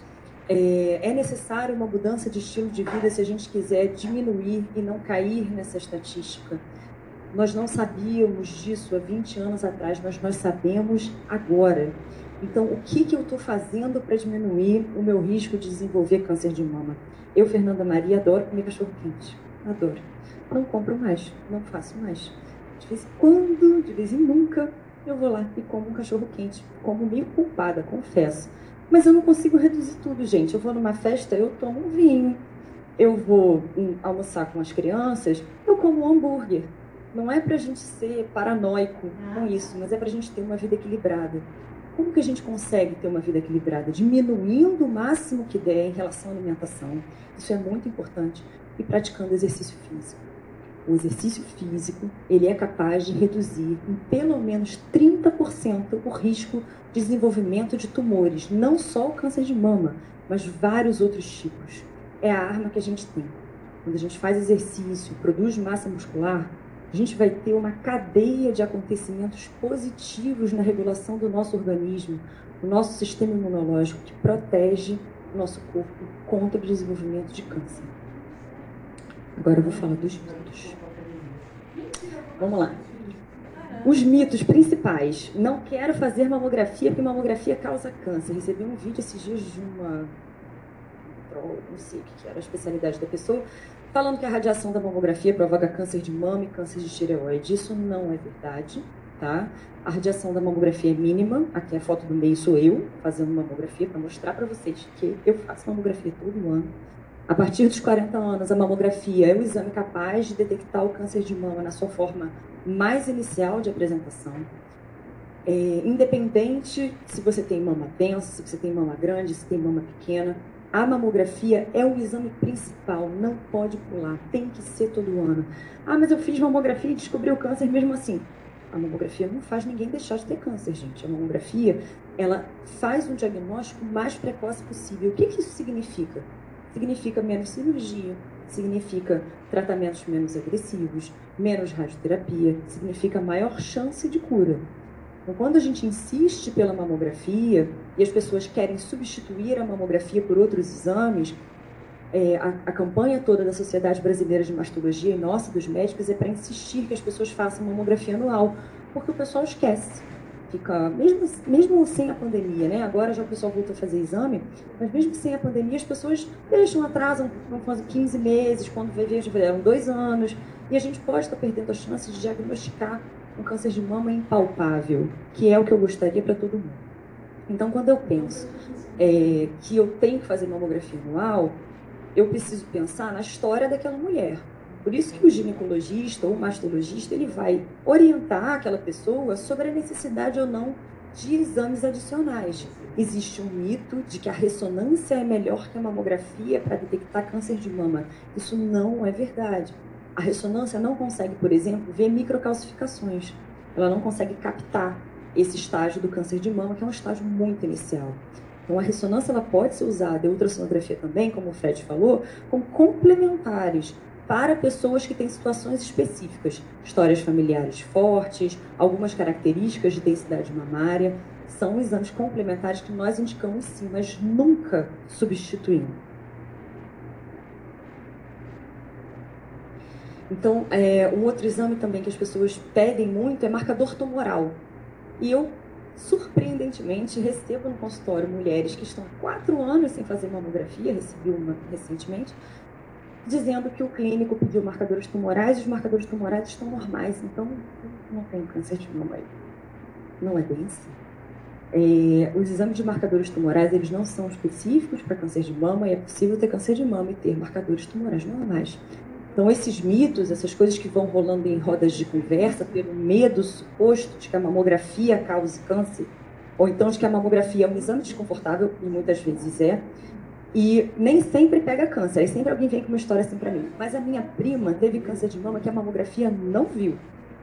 É, é necessário uma mudança de estilo de vida se a gente quiser diminuir e não cair nessa estatística. Nós não sabíamos disso há 20 anos atrás, mas nós sabemos agora. Então, o que, que eu estou fazendo para diminuir o meu risco de desenvolver câncer de mama? Eu, Fernanda Maria, adoro comer cachorro quente. Adoro. Não compro mais, não faço mais. De vez em quando, de vez em nunca, eu vou lá e como um cachorro quente. Como meio culpada, confesso. Mas eu não consigo reduzir tudo, gente. Eu vou numa festa, eu tomo um vinho. Eu vou um, almoçar com as crianças, eu como um hambúrguer. Não é para a gente ser paranoico com isso, mas é para a gente ter uma vida equilibrada. Como que a gente consegue ter uma vida equilibrada? Diminuindo o máximo que der em relação à alimentação. Isso é muito importante. E praticando exercício físico. O exercício físico, ele é capaz de reduzir em pelo menos 30% o risco de desenvolvimento de tumores, não só o câncer de mama, mas vários outros tipos. É a arma que a gente tem. Quando a gente faz exercício, produz massa muscular, a gente vai ter uma cadeia de acontecimentos positivos na regulação do nosso organismo, do nosso sistema imunológico, que protege o nosso corpo contra o desenvolvimento de câncer. Agora eu vou falar dos mitos. Vamos lá. Os mitos principais. Não quero fazer mamografia porque mamografia causa câncer. Recebi um vídeo esses dias de uma. Não sei o que era a especialidade da pessoa, falando que a radiação da mamografia provoca câncer de mama e câncer de tireoide. Isso não é verdade, tá? A radiação da mamografia é mínima. Aqui a foto do meio sou eu fazendo mamografia para mostrar para vocês que eu faço mamografia todo ano. A partir dos 40 anos, a mamografia é o exame capaz de detectar o câncer de mama na sua forma mais inicial de apresentação. É, independente se você tem mama densa, se você tem mama grande, se tem mama pequena, a mamografia é o exame principal, não pode pular, tem que ser todo ano. Ah, mas eu fiz mamografia e descobri o câncer mesmo assim. A mamografia não faz ninguém deixar de ter câncer, gente. A mamografia, ela faz um diagnóstico mais precoce possível. O que, que isso significa? Significa menos cirurgia, significa tratamentos menos agressivos, menos radioterapia, significa maior chance de cura. Então, quando a gente insiste pela mamografia e as pessoas querem substituir a mamografia por outros exames, é, a, a, campanha toda da Sociedade Brasileira de Mastologia e nossa, dos médicos, é para insistir que as pessoas façam mamografia anual, porque o pessoal esquece. Fica, mesmo, mesmo sem a pandemia, né? Agora já o pessoal voltou a fazer exame, mas mesmo sem a pandemia, as pessoas deixam, atrasam, vão fazer 15 meses, quando ver, já vieram dois anos, e a gente pode estar perdendo a chance de diagnosticar um câncer de mama impalpável, que é o que eu gostaria para todo mundo. Então, quando eu penso é, que eu tenho que fazer mamografia anual, eu preciso pensar na história daquela mulher. Por isso que o ginecologista ou o mastologista ele vai orientar aquela pessoa sobre a necessidade ou não de exames adicionais. Existe um mito de que a ressonância é melhor que a mamografia para detectar câncer de mama. Isso não é verdade. A ressonância não consegue, por exemplo, ver microcalcificações. Ela não consegue captar esse estágio do câncer de mama, que é um estágio muito inicial. Então, a ressonância ela pode ser usada, e a ultrassonografia também, como o Fred falou, como complementares para pessoas que têm situações específicas, histórias familiares fortes, algumas características de densidade mamária. São exames complementares que nós indicamos sim, mas nunca substituindo. Então, é, um outro exame também que as pessoas pedem muito é marcador tumoral. E eu, surpreendentemente, recebo no consultório mulheres que estão quatro anos sem fazer mamografia, recebi uma recentemente, dizendo que o clínico pediu marcadores tumorais e os marcadores tumorais estão normais, então não tem câncer de mama aí. Não é bem assim. É, os exames de marcadores tumorais eles não são específicos para câncer de mama e é possível ter câncer de mama e ter marcadores tumorais normais. Então, esses mitos, essas coisas que vão rolando em rodas de conversa, pelo medo suposto de que a mamografia cause câncer, ou então de que a mamografia é um exame desconfortável, e muitas vezes é, e nem sempre pega câncer. Aí sempre alguém vem com uma história assim para mim. Mas a minha prima teve câncer de mama que a mamografia não viu.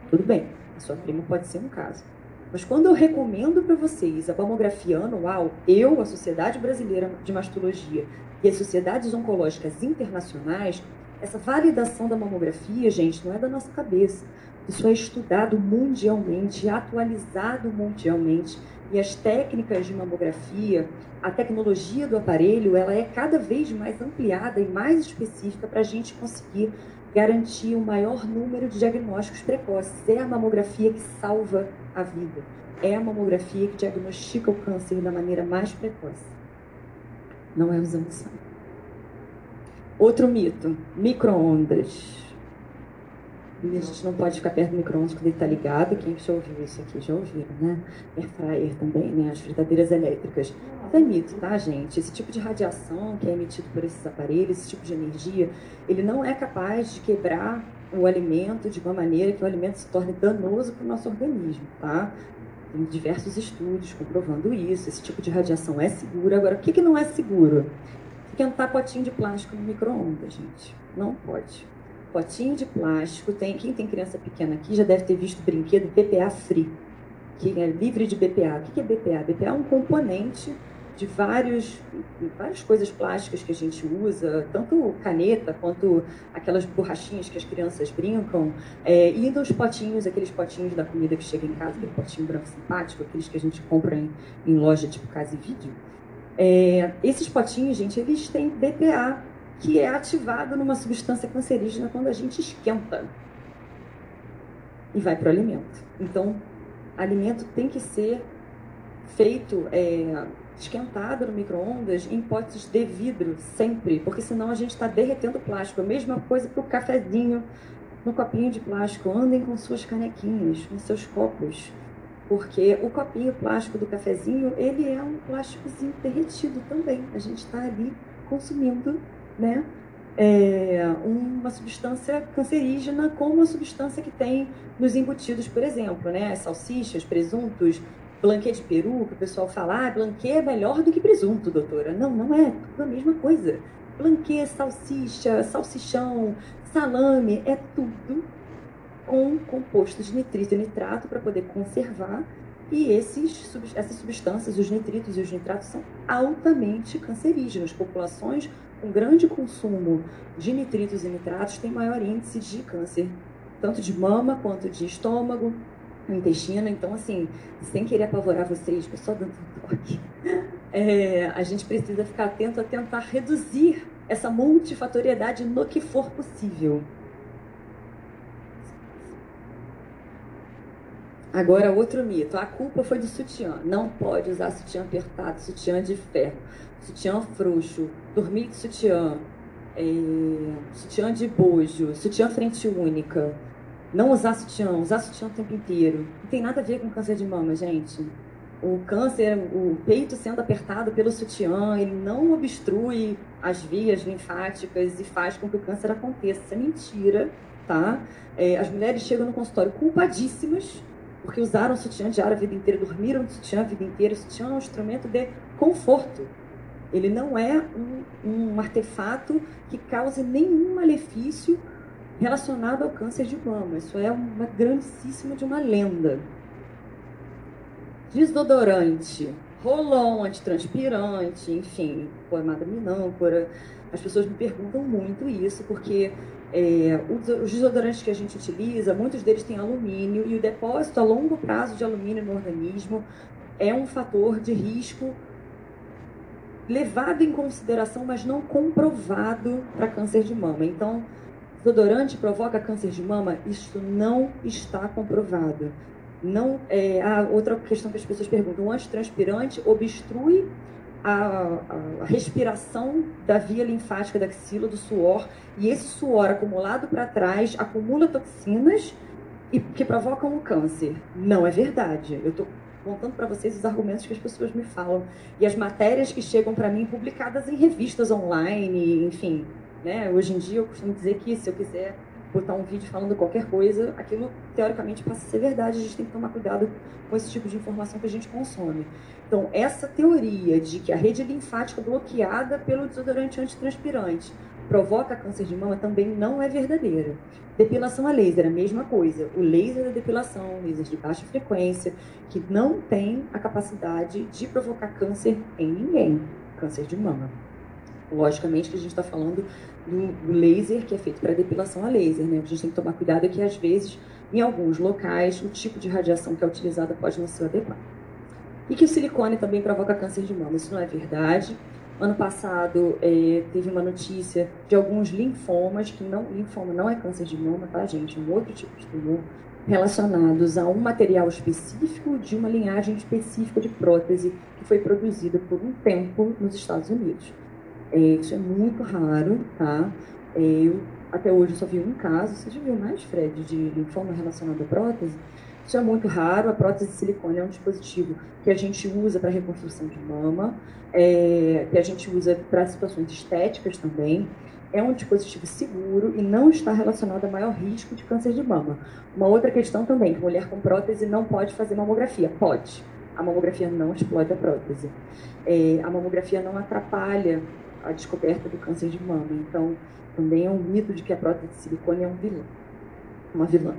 Tudo bem, a sua prima pode ser um caso. Mas quando eu recomendo para vocês a mamografia anual, eu, a Sociedade Brasileira de Mastologia e as sociedades oncológicas internacionais, essa validação da mamografia, gente, não é da nossa cabeça. Isso é estudado mundialmente, atualizado mundialmente e as técnicas de mamografia, a tecnologia do aparelho, ela é cada vez mais ampliada e mais específica para a gente conseguir garantir o um maior número de diagnósticos precoces. É a mamografia que salva a vida. É a mamografia que diagnostica o câncer da maneira mais precoce. Não é o exame de sangue. Outro mito: microondas. E a gente não pode ficar perto do micro-ondas quando ele está ligado. Quem já ouviu isso aqui já ouviram, né? Air fryer também, né? As fritadeiras elétricas. Isso é mito, tá, gente? Esse tipo de radiação que é emitido por esses aparelhos, esse tipo de energia, ele não é capaz de quebrar o alimento de uma maneira que o alimento se torne danoso para o nosso organismo, tá? Tem diversos estudos comprovando isso. Esse tipo de radiação é seguro. Agora, o que, que não é seguro? Esquentar potinho de plástico no micro-ondas, gente. Não pode potinho de plástico. Tem, quem tem criança pequena aqui já deve ter visto brinquedo BPA Free, que é livre de BPA. O que é BPA? BPA é um componente de vários, várias coisas plásticas que a gente usa, tanto caneta quanto aquelas borrachinhas que as crianças brincam, é, e nos potinhos, aqueles potinhos da comida que chega em casa, aquele potinho branco simpático, aqueles que a gente compra em, em loja tipo Casa e Vídeo. É, esses potinhos, gente, eles têm BPA, que é ativado numa substância cancerígena quando a gente esquenta e vai para o alimento. Então, alimento tem que ser feito é, esquentado no micro-ondas em potes de vidro sempre, porque senão a gente está derretendo plástico. A mesma coisa para o cafezinho no copinho de plástico. Andem com suas canequinhas, com seus copos, porque o copinho plástico do cafezinho ele é um plásticozinho derretido também. A gente está ali consumindo né, é, uma substância cancerígena como uma substância que tem nos embutidos, por exemplo, né, as salsichas, presuntos, blanquê de peru, que o pessoal fala, ah, blanquê é melhor do que presunto, doutora. Não, não é, tudo a mesma coisa. Blanquê, salsicha, salsichão, salame, é tudo com composto de nitrito e nitrato para poder conservar e esses, essas substâncias, os nitritos e os nitratos, são altamente cancerígenos. Populações com grande consumo de nitritos e nitratos têm maior índice de câncer, tanto de mama quanto de estômago, intestino. Então, assim, sem querer apavorar vocês, só dando um toque, é, a gente precisa ficar atento a tentar reduzir essa multifatoriedade no que for possível. Agora, outro mito. A culpa foi do sutiã. Não pode usar sutiã apertado, sutiã de ferro, sutiã frouxo, dormir de sutiã, é, sutiã de bojo, sutiã frente única. Não usar sutiã, usar sutiã o tempo inteiro. Não tem nada a ver com câncer de mama, gente. O câncer, o peito sendo apertado pelo sutiã, ele não obstrui as vias linfáticas e faz com que o câncer aconteça. Isso é mentira, tá? É, as mulheres chegam no consultório culpadíssimas porque usaram sutiã de ar a vida inteira, dormiram de sutiã a vida inteira. O sutiã é um instrumento de conforto. Ele não é um, um artefato que cause nenhum malefício relacionado ao câncer de mama. Isso é uma grandíssima de uma lenda. Desodorante, rolão antitranspirante, enfim, pomada minâncora. As pessoas me perguntam muito isso, porque é, os desodorantes que a gente utiliza, muitos deles têm alumínio, e o depósito a longo prazo de alumínio no organismo é um fator de risco levado em consideração, mas não comprovado para câncer de mama. Então, desodorante provoca câncer de mama? Isso não está comprovado. Não, é, a outra questão que as pessoas perguntam: o antitranspirante obstrui a, a, respiração da via linfática da axila, do suor, e esse suor acumulado para trás acumula toxinas e que provocam o câncer. Não é verdade. Eu estou contando para vocês os argumentos que as pessoas me falam e as matérias que chegam para mim publicadas em revistas online, enfim. Né? Hoje em dia eu costumo dizer que se eu quiser botar um vídeo falando qualquer coisa, aquilo teoricamente passa a ser verdade. A gente tem que tomar cuidado com esse tipo de informação que a gente consome. Então, essa teoria de que a rede linfática bloqueada pelo desodorante antitranspirante provoca câncer de mama também não é verdadeira. Depilação a laser, a mesma coisa. O laser da depilação, laser de baixa frequência, que não tem a capacidade de provocar câncer em ninguém, câncer de mama. Logicamente que a gente está falando do, laser que é feito para depilação a laser, né? A gente tem que tomar cuidado que às vezes, em alguns locais, o tipo de radiação que é utilizada pode não ser adequado. E que o silicone também provoca câncer de mama. Isso não é verdade. Ano passado é, teve uma notícia de alguns linfomas, que não, linfoma não é câncer de mama, tá, gente? É um outro tipo de tumor, relacionados a um material específico de uma linhagem específica de prótese que foi produzida por um tempo nos Estados Unidos. É, isso é muito raro, tá? É, eu até hoje só vi um caso. Você já viu mais, Fred, de linfoma relacionado à prótese? Isso é muito raro. A prótese de silicone é um dispositivo que a gente usa para reconstrução de mama, é, que a gente usa para situações estéticas também. É um dispositivo seguro e não está relacionado a maior risco de câncer de mama. Uma outra questão também, que mulher com prótese não pode fazer mamografia. Pode. A mamografia não explode a prótese. É, a mamografia não atrapalha a descoberta do câncer de mama. Então, também é um mito de que a prótese de silicone é um vilão, uma vilã.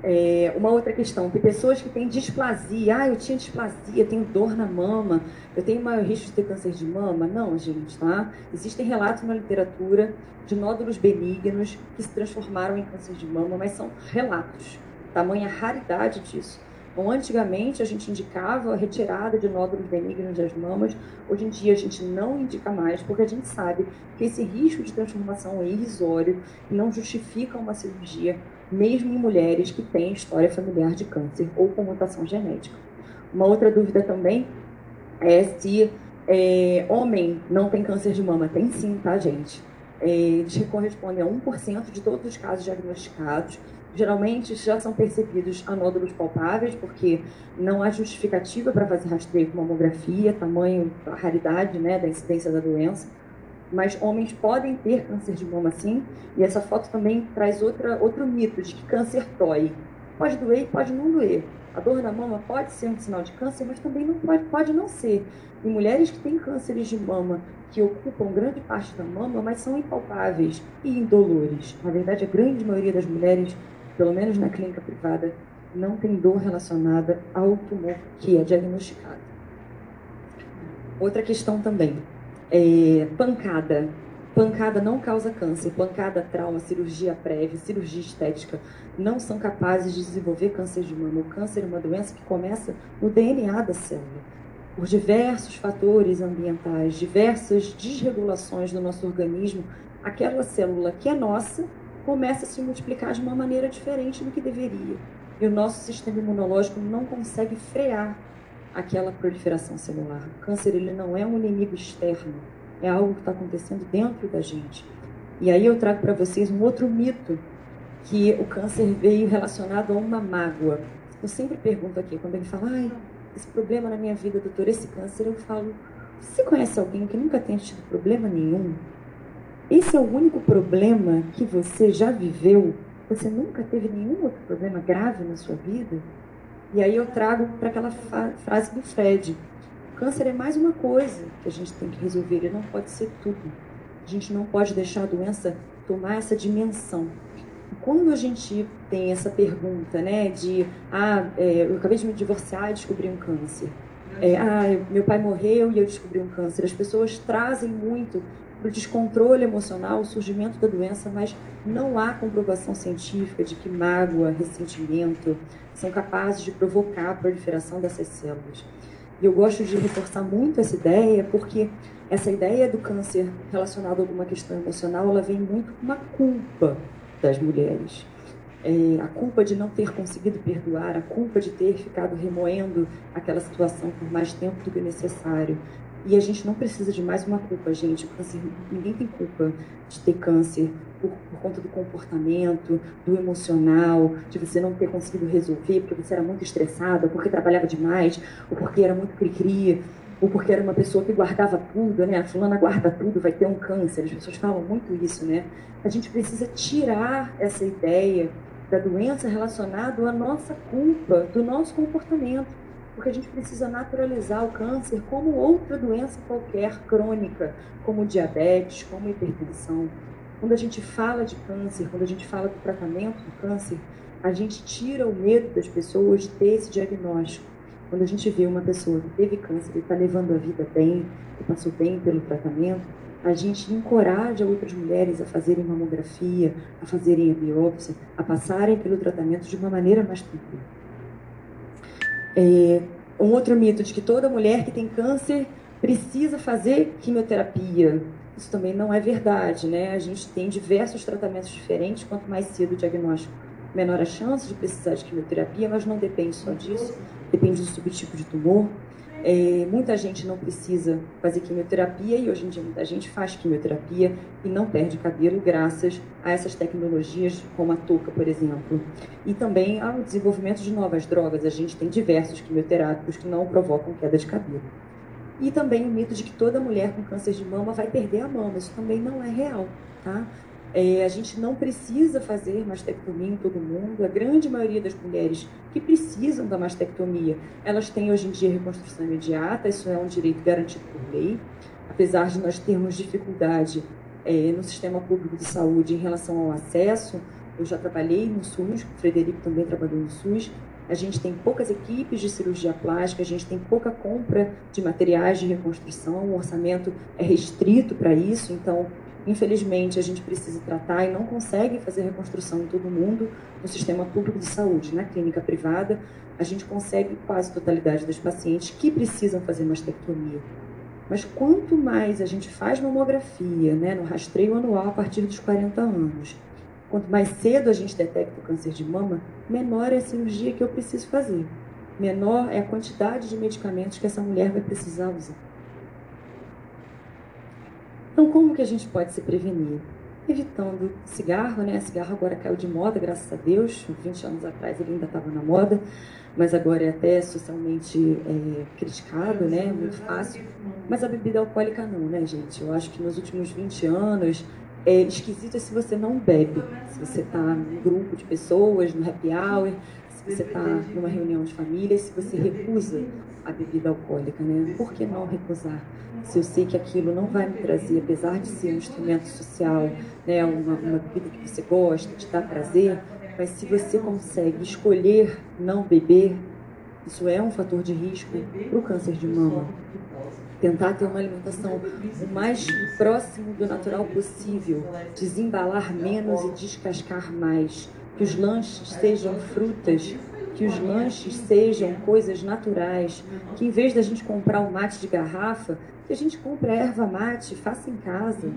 É, uma outra questão, que pessoas que têm displasia, ah, eu tinha displasia, tenho dor na mama, eu tenho maior risco de ter câncer de mama? Não, gente, tá? Existem relatos na literatura de nódulos benignos que se transformaram em câncer de mama, mas são relatos, tamanha raridade disso. Então, antigamente a gente indicava a retirada de nódulos benignos das mamas, hoje em dia a gente não indica mais, porque a gente sabe que esse risco de transformação é irrisório e não justifica uma cirurgia, mesmo em mulheres que têm história familiar de câncer ou com mutação genética. Uma outra dúvida também é se é, homem não tem câncer de mama. Tem sim, tá, gente? É, eles correspondem a 1% de todos os casos diagnosticados geralmente já são percebidos a nódulos palpáveis, porque não há justificativa para fazer rastreio com mamografia, tamanho, raridade né, da incidência da doença. Mas homens podem ter câncer de mama sim, e essa foto também traz outra, outro mito de que câncer dói. Pode doer e pode não doer. A dor na mama pode ser um sinal de câncer, mas também não pode, pode não ser. E mulheres que têm cânceres de mama que ocupam grande parte da mama, mas são impalpáveis e indolores. Na verdade, a grande maioria das mulheres pelo menos na clínica privada, não tem dor relacionada ao tumor que é diagnosticado. Outra questão também, é pancada. Pancada não causa câncer, pancada, trauma, cirurgia prévia, cirurgia estética não são capazes de desenvolver câncer de mama. O câncer é uma doença que começa no DNA da célula. Por diversos fatores ambientais, diversas desregulações do nosso organismo, aquela célula que é nossa começa a se multiplicar de uma maneira diferente do que deveria. E o nosso sistema imunológico não consegue frear aquela proliferação celular. O câncer ele não é um inimigo externo, é algo que está acontecendo dentro da gente. E aí eu trago para vocês um outro mito, que o câncer veio relacionado a uma mágoa. Eu sempre pergunto aqui, quando ele fala, ai, esse problema na minha vida, doutor, esse câncer, eu falo, você conhece alguém que nunca tenha tido problema nenhum? Esse é o único problema que você já viveu? Você nunca teve nenhum outro problema grave na sua vida? E aí eu trago para aquela frase do Fred: câncer é mais uma coisa que a gente tem que resolver, ele não pode ser tudo. A gente não pode deixar a doença tomar essa dimensão. E quando a gente tem essa pergunta, né, de ah, é, eu acabei de me divorciar e descobri um câncer. É, ah, meu pai morreu e eu descobri um câncer. As pessoas trazem muito para o descontrole emocional, o surgimento da doença, mas não há comprovação científica de que mágoa, ressentimento são capazes de provocar a proliferação dessas células. E eu gosto de reforçar muito essa ideia, porque essa ideia do câncer relacionado a alguma questão emocional, ela vem muito com uma culpa. das mulheres. É, a culpa de não ter conseguido perdoar, a culpa de ter ficado remoendo aquela situação por mais tempo do que necessário. E a gente não precisa de mais uma culpa, gente. O câncer, ninguém tem culpa de ter câncer por, por, conta do comportamento, do emocional, de você não ter conseguido resolver porque você era muito estressada, porque trabalhava demais, ou porque era muito cri-cri ou porque era uma pessoa que guardava tudo, né? A fulana guarda tudo, vai ter um câncer. As pessoas falam muito isso, né? A gente precisa tirar essa ideia da doença relacionada à nossa culpa, do nosso comportamento, porque a gente precisa naturalizar o câncer como outra doença qualquer crônica, como diabetes, como hipertensão. Quando a gente fala de câncer, quando a gente fala do tratamento do câncer, a gente tira o medo das pessoas de ter esse diagnóstico quando a gente vê uma pessoa que teve câncer e está levando a vida bem, que passou bem pelo tratamento, a gente encoraja outras mulheres a fazerem mamografia, a fazerem a biópsia, a passarem pelo tratamento de uma maneira mais tranquila. É, um outro mito de que toda mulher que tem câncer precisa fazer quimioterapia. Isso também não é verdade, né? A gente tem diversos tratamentos diferentes, quanto mais cedo o diagnóstico, menor a chance de precisar de quimioterapia, mas não depende só disso depende do subtipo de tumor. É, muita gente não precisa fazer quimioterapia e hoje em dia muita gente faz quimioterapia e não perde cabelo graças a essas tecnologias como a touca, por exemplo. E também ao desenvolvimento de novas drogas. A gente tem diversos quimioterápicos que não provocam queda de cabelo. E também o mito de que toda mulher com câncer de mama vai perder a mama. Isso também não é real, tá? É, a gente não precisa fazer mastectomia em todo mundo. A grande maioria das mulheres que precisam da mastectomia, elas têm hoje em dia reconstrução imediata, isso é um direito garantido por lei. Apesar de nós termos dificuldade é, no sistema público de saúde em relação ao acesso, eu já trabalhei no SUS, o Frederico também trabalhou no SUS, a gente tem poucas equipes de cirurgia plástica, a gente tem pouca compra de materiais de reconstrução, o orçamento é restrito para isso, então Infelizmente, a gente precisa tratar e não consegue fazer reconstrução em todo mundo no sistema público de saúde. Na clínica privada, a gente consegue quase a totalidade dos pacientes que precisam fazer mastectomia. Mas quanto mais a gente faz mamografia, né, no rastreio anual a partir dos 40 anos, quanto mais cedo a gente detecta o câncer de mama, menor é a cirurgia que eu preciso fazer. Menor é a quantidade de medicamentos que essa mulher vai precisar usar. Então, como que a gente pode se prevenir? Evitando cigarro, né? Cigarro agora caiu de moda, graças a Deus. 20 anos atrás ele ainda estava na moda, mas agora é até socialmente é, criticado, né? Muito fácil. Mas a bebida alcoólica não, né, gente? Eu acho que nos últimos 20 anos é esquisito se você não bebe. Se você está num grupo de pessoas, no happy hour, se você está numa reunião de família, se você recusa a bebida alcoólica, né? Por que não recusar? se eu sei que aquilo não vai me trazer, apesar de ser um instrumento social, né, uma, uma bebida que você gosta, te dá prazer, mas se você consegue escolher não beber, isso é um fator de risco para o câncer de mama. Tentar ter uma alimentação o mais próximo do natural possível, desembalar menos e descascar mais, que os lanches sejam frutas que os lanches sejam coisas naturais, que em vez da gente comprar um mate de garrafa, que a gente compre a erva mate, faça em casa,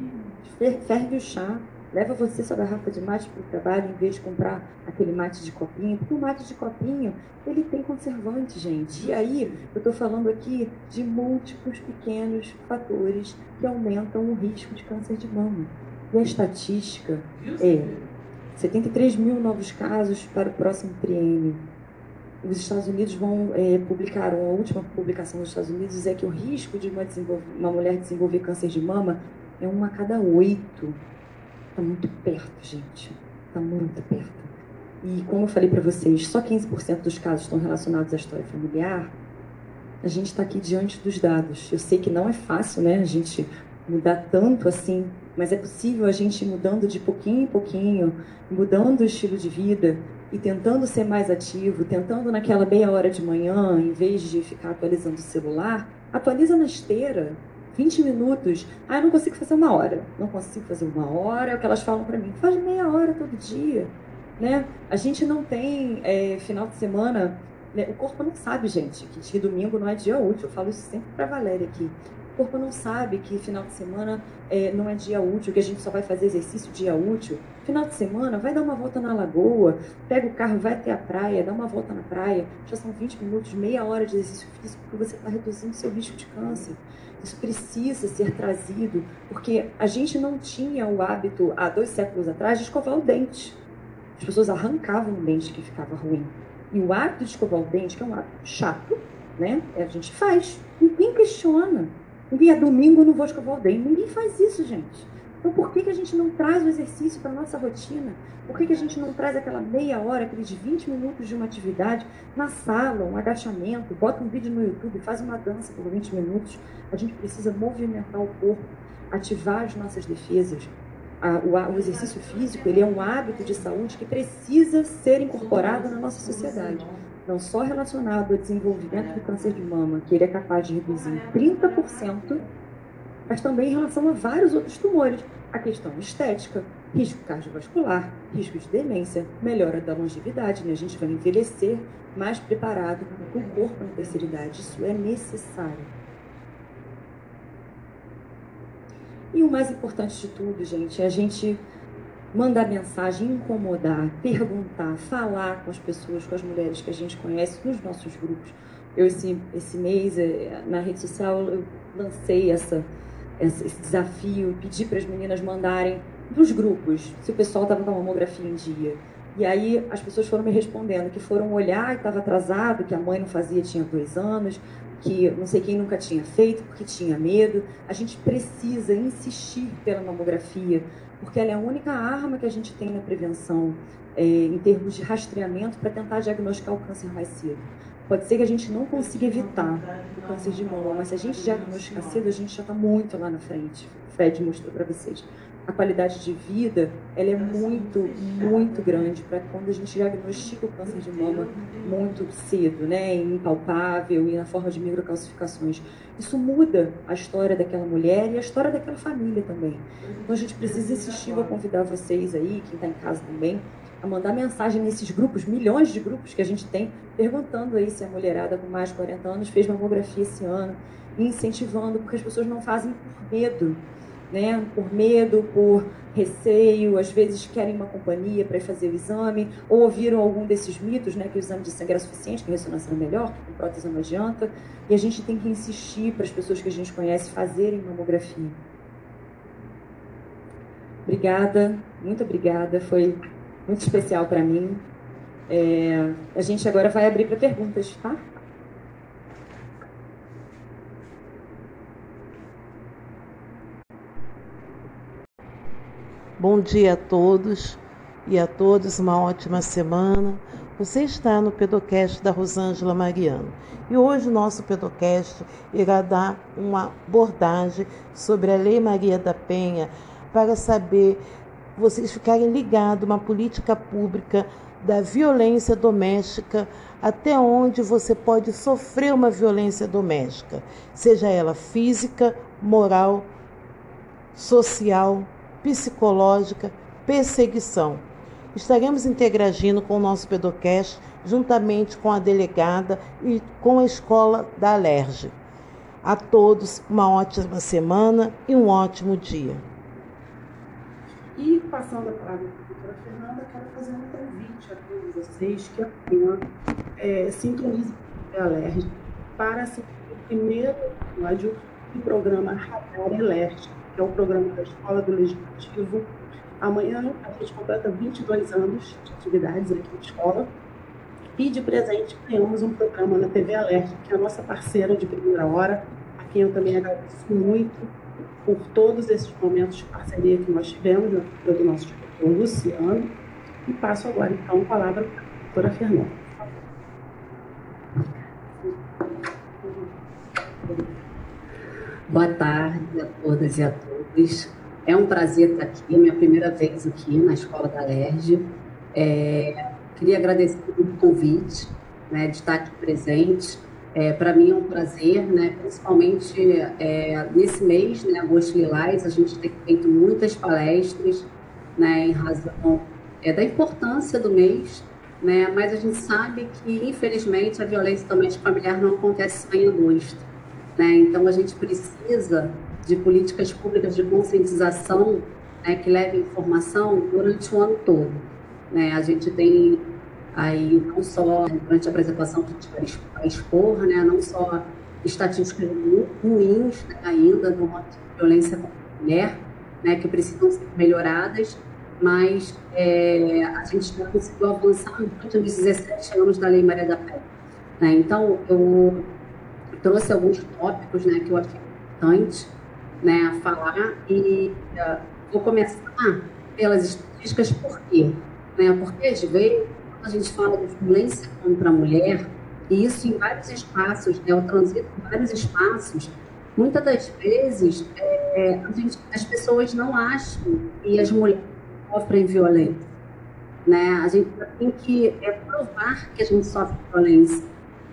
ferve o chá, leva você sua garrafa de mate para o trabalho em vez de comprar aquele mate de copinho, porque o mate de copinho ele tem conservante, gente. E aí eu estou falando aqui de múltiplos pequenos fatores que aumentam o risco de câncer de mama. E a estatística é 73 mil novos casos para o próximo triênio os Estados Unidos vão é, publicar, a última publicação dos Estados Unidos é que o risco de uma, uma mulher desenvolver câncer de mama é uma a cada oito. Está muito perto, gente. Está muito perto. E como eu falei para vocês, só 15% dos casos estão relacionados à história familiar. A gente está aqui diante dos dados. Eu sei que não é fácil, né? A gente mudar tanto assim, mas é possível a gente ir mudando de pouquinho em pouquinho, mudando o estilo de vida, e tentando ser mais ativo, tentando naquela meia hora de manhã, em vez de ficar atualizando o celular, atualiza na esteira, 20 minutos. Ah, eu não consigo fazer uma hora. Não consigo fazer uma hora, é o que elas falam para mim. Faz meia hora todo dia. Né? A gente não tem é, final de semana. Né? O corpo não sabe, gente, que de domingo não é dia útil. Eu falo isso sempre para Valéria aqui. O corpo não sabe que final de semana é, não é dia útil, que a gente só vai fazer exercício dia útil. Final de semana, vai dar uma volta na lagoa, pega o carro, vai até a praia, dá uma volta na praia. Já são 20 minutos, meia hora de exercício físico, porque você está reduzindo seu risco de câncer. Isso precisa ser trazido, porque a gente não tinha o hábito, há dois séculos atrás, de escovar o dente. As pessoas arrancavam o dente que ficava ruim. E o hábito de escovar o dente, que é um hábito chato, né? A gente faz. Ninguém questiona. Ninguém é domingo, não vou escovar o dente. Ninguém faz isso, gente. Então, por que, que a gente não traz o exercício para a nossa rotina? Por que, que a gente não traz aquela meia hora, aqueles 20 minutos de uma atividade na sala, um agachamento, bota um vídeo no YouTube, faz uma dança por 20 minutos? A gente precisa movimentar o corpo, ativar as nossas defesas. o, exercício físico ele é um hábito de saúde que precisa ser incorporado na nossa sociedade. Não só relacionado ao desenvolvimento do câncer de mama, que ele é capaz de reduzir em 30%, mas também em relação a vários outros tumores. A questão estética, risco cardiovascular, risco de demência, melhora da longevidade, né? a gente vai envelhecer mais preparado com o corpo na terceira idade. Isso é necessário. E o mais importante de tudo, gente, é a gente mandar mensagem, incomodar, perguntar, falar com as pessoas, com as mulheres que a gente conhece nos nossos grupos. Eu, esse, esse mês, eh, na rede social, eu lancei essa, esse desafio, pedi para as meninas mandarem dos grupos se o pessoal estava com a mamografia em dia. E aí as pessoas foram me respondendo que foram olhar e estava atrasado, que a mãe não fazia, tinha dois anos, que não sei quem nunca tinha feito porque tinha medo. A gente precisa insistir pela mamografia, porque ela é a única arma que a gente tem na prevenção é, em termos de rastreamento para tentar diagnosticar o câncer mais cedo. Pode ser que a gente não consiga evitar o câncer de mama, mas se a gente diagnosticar cedo, a gente já está muito lá na frente. O Fred mostrou para vocês. A qualidade de vida ela é muito, muito grande para quando a gente diagnostica o câncer de mama muito cedo, né? Impalpável e na forma de microcalcificações. Isso muda a história daquela mulher e a história daquela família também. Então a gente precisa insistir, vou convidar vocês aí, quem está em casa também, a mandar mensagem nesses grupos, milhões de grupos que a gente tem, perguntando aí se a mulherada com mais de 40 anos fez mamografia esse ano, incentivando, porque as pessoas não fazem por medo, né? Por medo, por receio, às vezes querem uma companhia para fazer o exame, ou ouviram algum desses mitos, né? Que o exame de sangue era suficiente, que a ressonância era melhor, que com prótese não adianta, e a gente tem que insistir para as pessoas que a gente conhece fazerem mamografia. Obrigada, muito obrigada, foi muito especial para mim. É, a gente agora vai abrir para perguntas, tá? Bom dia a todos e a todos, uma ótima semana. Você está no Pedocast da Rosângela Mariano e hoje o nosso Pedocast irá dar uma abordagem sobre a Lei Maria da Penha para saber vocês ficarem ligados uma política pública da violência doméstica, até onde você pode sofrer uma violência doméstica, seja ela física, moral, social, psicológica, perseguição. Estaremos interagindo com o nosso Pedocast, juntamente com a delegada e com a escola da Alerj. A todos uma ótima semana e um ótimo dia. E passando a palavra para a doutora Fernanda, quero fazer um convite a todos vocês que amanhã é, sintonizem a Alerj para assistir o primeiro episódio do programa Radar Alert, que é o programa da Escola do Legislativo. Amanhã a gente completa 22 anos de atividades aqui na escola. E de presente ganhamos um programa na TV Alert, que é a nossa parceira de primeira hora, a quem eu também agradeço muito por todos esses momentos de parceria que nós tivemos na do nosso diretor Luciano. E passo agora, então, a palavra para a doutora Fernanda. Boa tarde a todas e a todos. É um prazer estar aqui, é minha primeira vez aqui na Escola da LERJ. É, queria agradecer o convite né, de estar aqui presente é, Para mim é um prazer, né? principalmente é, nesse mês, né, Agosto Lilás, a gente tem feito muitas palestras né, em razão é, da importância do mês, né, mas a gente sabe que, infelizmente, a violência doméstica familiar não acontece só em agosto. Né? Então, a gente precisa de políticas públicas de conscientização né, que leva informação durante o ano todo. Né? A gente tem aí não só durante a apresentação que a gente vai expor, né, não só estatísticas ruins né, ainda no de violência contra a mulher, né, que precisam ser melhoradas, mas é, a gente já conseguiu avançar muito nos 17 anos da Lei Maria da Penha. Né? Então, eu trouxe alguns tópicos né, que eu achei importante né, falar e uh, vou começar pelas estatísticas, por quê? Né? Porque, às vezes, a gente fala de violência contra a mulher, e isso em vários espaços, né, o transito em vários espaços, muitas das vezes é, gente, as pessoas não acham que as mulheres sofrem violência. Né? A gente tem que é, provar que a gente sofre violência.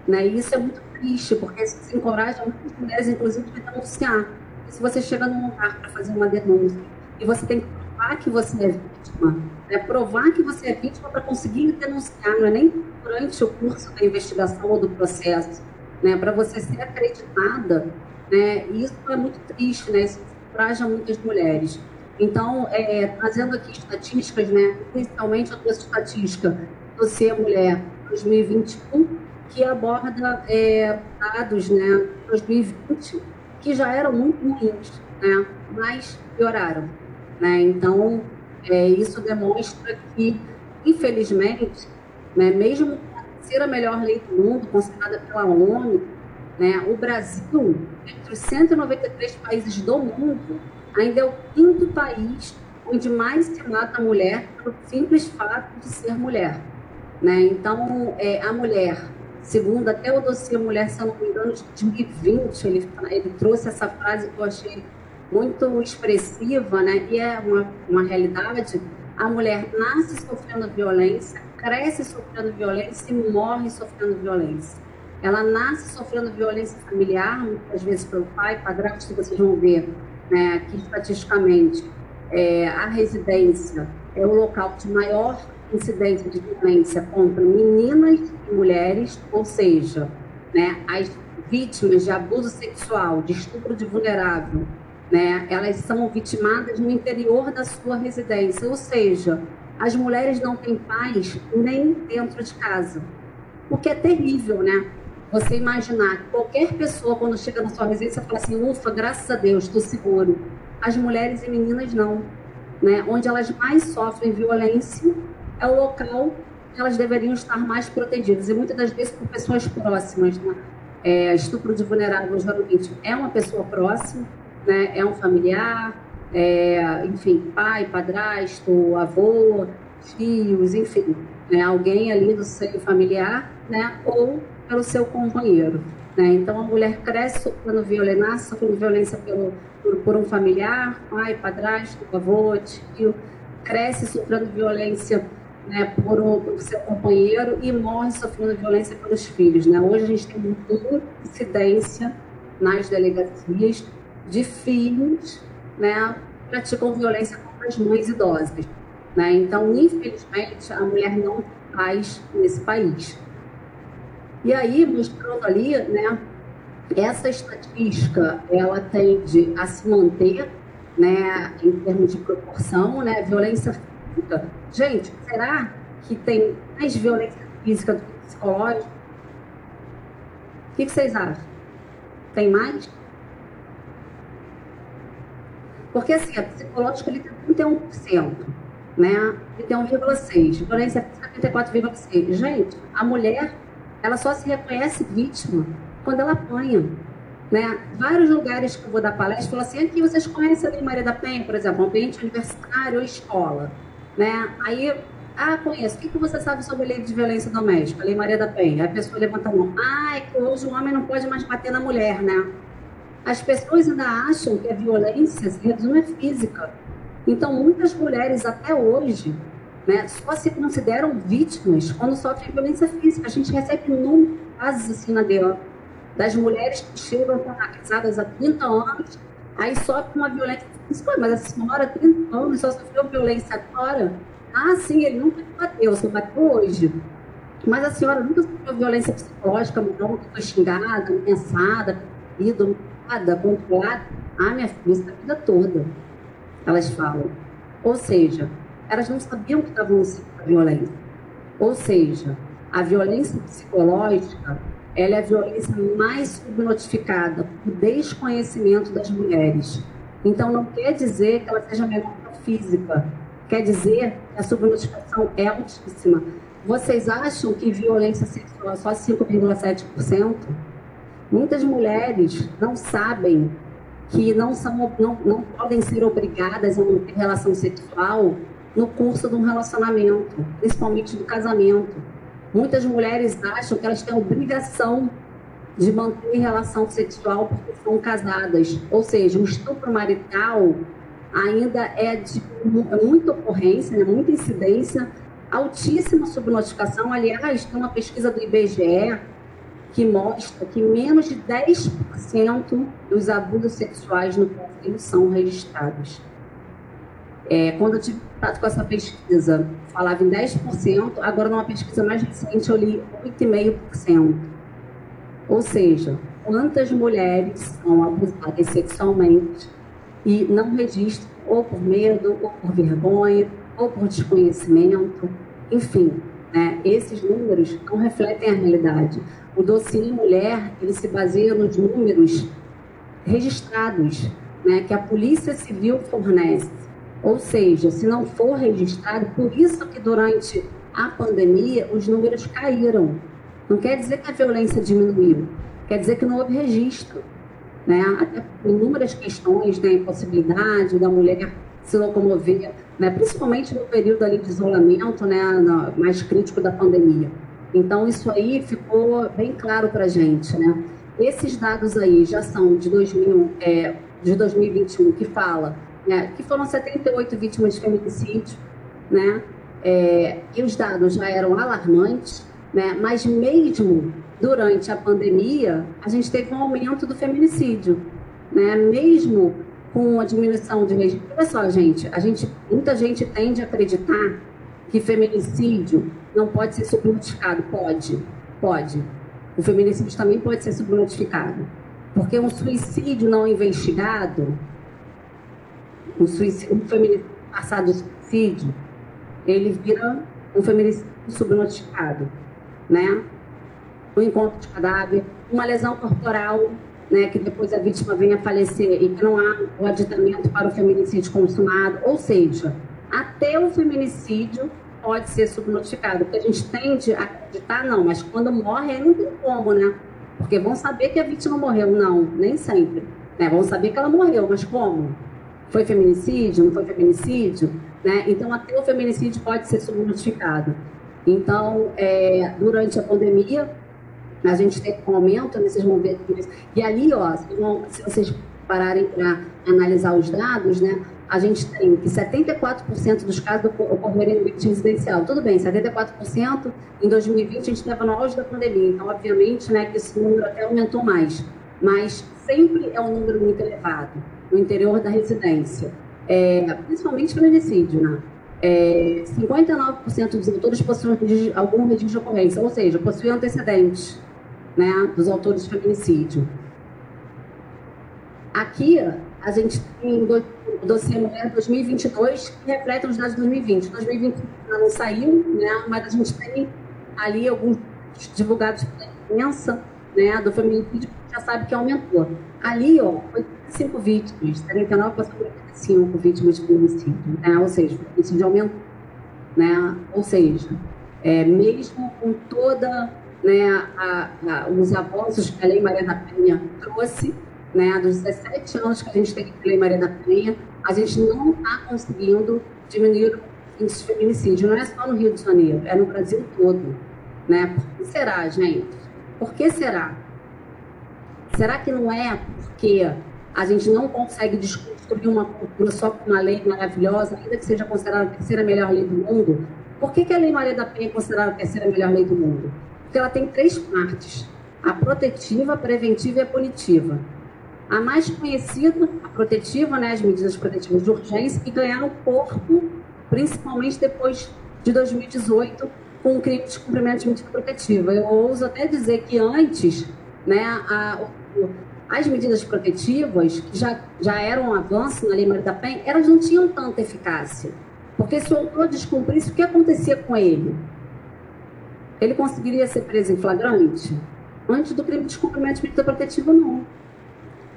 Né? E isso é muito triste, porque isso desencoraja muitas mulheres, inclusive, de denunciar. E se você chega num lugar para fazer uma denúncia e você tem que provar que você é vítima, né? provar que você é vítima para conseguir denunciar, não é nem durante o curso da investigação ou do processo, né? para você ser acreditada. Né? E isso é muito triste, né? isso desencoraja muitas mulheres. Então, é, trazendo aqui estatísticas, né, principalmente a tua estatística do Ser Mulher 2021, que aborda é, dados né, 2020 que já eram muito ruins, né, mas pioraram. Né? Então, é, isso demonstra que, infelizmente, né, mesmo a melhor lei do mundo, considerada pela ONU, né, o Brasil, entre os 193 países do mundo, ainda é o quinto país onde mais se mata a mulher pelo simples fato de ser mulher. Né? Então, é, a mulher, segundo até o dossiê Mulher, se não me engano, de 2020, ele, ele trouxe essa frase que eu achei muito expressiva, né? e é uma, uma realidade, a mulher nasce sofrendo violência, cresce sofrendo violência e morre sofrendo violência. Ela nasce sofrendo violência familiar, muitas vezes pelo pai, padrasto, vocês vão ver né, aqui estatisticamente, é, a residência é o local de maior incidência de violência contra meninas e mulheres, ou seja, né, as vítimas de abuso sexual, de estupro de vulnerável, né, elas são vitimadas no interior da sua residência, ou seja, as mulheres não têm paz nem dentro de casa, o que é terrível, né? Você imaginar que qualquer pessoa, quando chega na sua residência, fala assim: ufa, graças a Deus, estou seguro. As mulheres e meninas não. Né? Onde elas mais sofrem violência é o local que elas deveriam estar mais protegidas. E muitas das vezes por pessoas próximas. Né? É, estupro de vulnerável, geralmente, é uma pessoa próxima, né? é um familiar, é, enfim, pai, padrasto, avô, filhos, enfim, né? alguém ali do seio familiar, né? ou pelo seu companheiro. Né? Então, a mulher cresce sofrendo violência, sofrendo violência pelo, por, por, um familiar, pai, padrasto, avô, tio, cresce sofrendo violência né, por, por seu companheiro e morre sofrendo violência pelos filhos. Né? Hoje a gente tem muita incidência nas delegacias de filhos né, praticam violência contra as mães idosas. Né? Então, infelizmente, a mulher não faz nesse país. E aí, mostrando ali, né, essa estatística, ela tende a se manter, né, em termos de proporção, né, violência física. Gente, será que tem mais violência física do que psicológica? O que vocês acham? Tem mais? Porque, assim, a psicológica ele tem 31%, né? Ele tem 1,6%. Violência física, 34,6%. Gente, a mulher ela só se reconhece vítima quando ela apanha. Né? Vários lugares que eu vou dar palestra, falam assim, aqui vocês conhecem a Lei Maria da Penha, por exemplo, ambiente universitário ou escola. Né? Aí, ah, conheço. O que, que você sabe sobre a lei de violência doméstica, a Lei Maria da Penha? Aí a pessoa levanta a mão. Ah, é que hoje o homem não pode mais bater na mulher, né? As pessoas ainda acham que a violência se resume a física. Então, muitas mulheres até hoje né, só se consideram vítimas quando sofrem violência física. A gente recebe inúmeros casos assim na DO, das mulheres que chegam casadas há 30 anos, aí sofrem uma violência física. Mas essa senhora, 30 anos, só sofreu violência agora? Ah, sim, ele nunca bateu, só bateu hoje. Mas a senhora nunca sofreu violência psicológica, nunca foi xingada, ameaçada, perseguida, controlada. Ah, minha filha, isso a vida toda. Elas falam. Ou seja, elas não sabiam que estavam sendo violência. Ou seja, a violência psicológica ela é a violência mais subnotificada por desconhecimento das mulheres. Então, não quer dizer que ela seja menor que a física, quer dizer que a subnotificação é altíssima. Vocês acham que violência sexual é só 5,7%? Muitas mulheres não sabem que não, são, não, não podem ser obrigadas a manter relação sexual no curso de um relacionamento, principalmente do casamento. Muitas mulheres acham que elas têm a obrigação de manter relação sexual porque são casadas. Ou seja, o estupro marital ainda é de muita ocorrência, né, muita incidência, altíssima subnotificação. Aliás, tem uma pesquisa do IBGE que mostra que menos de 10% dos abusos sexuais no Brasil são registrados. É, quando eu tive contato com essa pesquisa, falava em 10%, agora numa pesquisa mais recente eu li 8,5%. Ou seja, quantas mulheres são abusadas sexualmente e não registram ou por medo, ou por vergonha, ou por desconhecimento, enfim, né, esses números não refletem a realidade. O dossiê mulher, ele se baseia nos números registrados, né, que a Polícia Civil fornece. Ou seja, se não for registrado, por isso que durante a pandemia os números caíram. Não quer dizer que a violência diminuiu, quer dizer que não houve registro. Né? Até inúmeras questões, né? impossibilidade da mulher se locomover, né? principalmente no período ali de isolamento né? Mais crítico da pandemia. Então, isso aí ficou bem claro para a gente. Né? Esses dados aí já são de, 2000, é, de 2021, que fala né, que foram 78 vítimas de feminicídio, né, é, e os dados já eram alarmantes, né, mas mesmo durante a pandemia, a gente teve um aumento do feminicídio, né, mesmo com a diminuição de. Olha só, gente, a gente, muita gente tende a acreditar que feminicídio não pode ser subnotificado. Pode, pode. O feminicídio também pode ser subnotificado. Porque um suicídio não investigado, um, suicídio, um feminicídio passado suicídio, ele vira um feminicídio subnotificado, né? Um encontro de cadáver, uma lesão corporal, né, que depois a vítima venha a falecer e que não há o aditamento para o feminicídio consumado, ou seja, até o feminicídio pode ser subnotificado, porque a gente tende a acreditar, não, mas quando morre aí não tem como, né? Porque vão saber que a vítima morreu, não, nem sempre. Né? Vão saber que ela morreu, mas como? Foi feminicídio? Não foi feminicídio? Né? Então, até o feminicídio pode ser subnotificado. Então, é, durante a pandemia, a gente teve um aumento nesses movimentos. E ali, ó, se vocês pararem para analisar os dados, né, a gente tem que 74% dos casos ocorreram em ambiente residencial. Tudo bem, 74% em 2020 a gente estava no auge da pandemia, então, obviamente, né, que esse número até aumentou mais. Mas sempre é um número muito elevado no interior da residência, é, principalmente feminicídio, né? É, 59% dos autores possuem algum registro de ocorrência, ou seja, possuem antecedentes né, dos autores de feminicídio. Aqui, a gente tem o dossiê Mulher 2022, que reflete os dados de 2020. 2020 não saiu, né, mas a gente tem ali alguns divulgados pela imprensa né, do feminicídio, já sabe que aumentou. Ali, ó, 85 vítimas, 39 passou por 85 vítimas de feminicídio, né? ou seja, o feminicídio aumentou. Né? Ou seja, é, mesmo com toda né, a, a, os avanços que a Lei Maria da Penha trouxe, né, dos 17 anos que a gente tem a Lei Maria da Penha, a gente não está conseguindo diminuir o índice de feminicídio. Não é só no Rio de Janeiro, é no Brasil todo. Né? Por que será, gente? Por que será? Será que não é porque a gente não consegue desconstruir uma cultura só com uma lei maravilhosa, ainda que seja considerada a terceira melhor lei do mundo? Por que, que a Lei Maria da Penha é considerada a terceira melhor lei do mundo? Porque ela tem três partes: a protetiva, a preventiva e a punitiva. A mais conhecida, a protetiva, né, as medidas protetivas de urgência, que ganharam corpo, principalmente depois de 2018, com o crime de cumprimento de medida protetiva. Eu ouso até dizer que antes, né, a, as medidas protetivas, que já, já eram um avanço na Lei Maria da Penha, elas não tinham tanta eficácia. Porque se o autor descumprisse, o que acontecia com ele? Ele conseguiria ser preso em flagrante? Antes do crime de descumprimento de medida protetiva, não.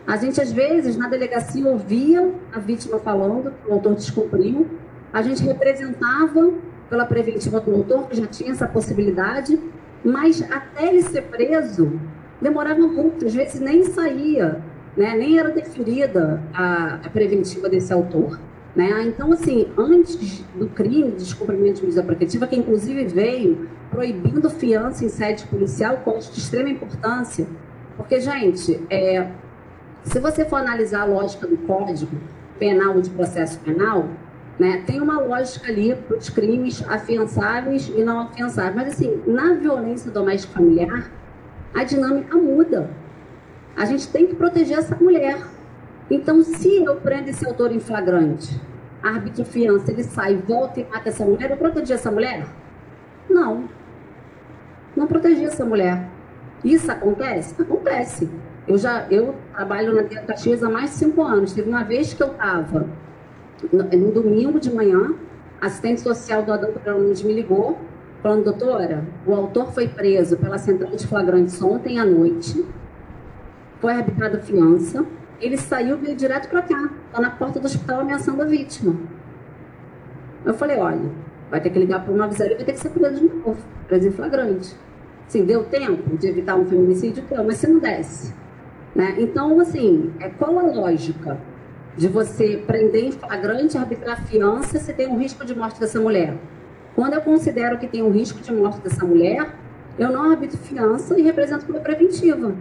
A gente, às vezes, na delegacia, ouvia a vítima falando o autor descumpriu, a gente representava pela preventiva do autor, que já tinha essa possibilidade, mas até ele ser preso, demorava muito, às vezes nem saía, né? nem era deferida a, a preventiva desse autor. Né? Então, assim, antes do crime de descumprimento de medida protetiva, que inclusive veio proibindo fiança em sede policial, com de extrema importância, porque, gente, é, se você for analisar a lógica do Código Penal de Processo Penal, né, tem uma lógica ali para os crimes afiançáveis e não afiançáveis. Mas, assim, na violência doméstica familiar, a dinâmica muda. A gente tem que proteger essa mulher. Então, se eu prendo esse autor em flagrante, árbitro fiança, ele sai, volta e mata essa mulher, eu protegi essa mulher? Não. Não protegi essa mulher. Isso acontece? Acontece. Eu já eu trabalho na Tia Caxias há mais de cinco anos. Teve uma vez que eu estava no, no, domingo de manhã, assistente social do Adão Nunes me ligou, falando, doutora, o autor foi preso pela central de flagrantes ontem à noite, foi arbitrada fiança, ele saiu veio direto para cá, está na porta do hospital ameaçando a vítima. Eu falei, olha, vai ter que ligar para o 90 e vai ter que ser preso de novo, preso em flagrante. Sim, deu tempo de evitar um feminicídio? Deu, mas se não desse. Né? Então, assim, é, qual a lógica de você prender em flagrante, arbitrar fiança se tem um risco de morte dessa mulher? Quando eu considero que tem um risco de morte dessa mulher, eu não arbitro fiança e represento como preventiva,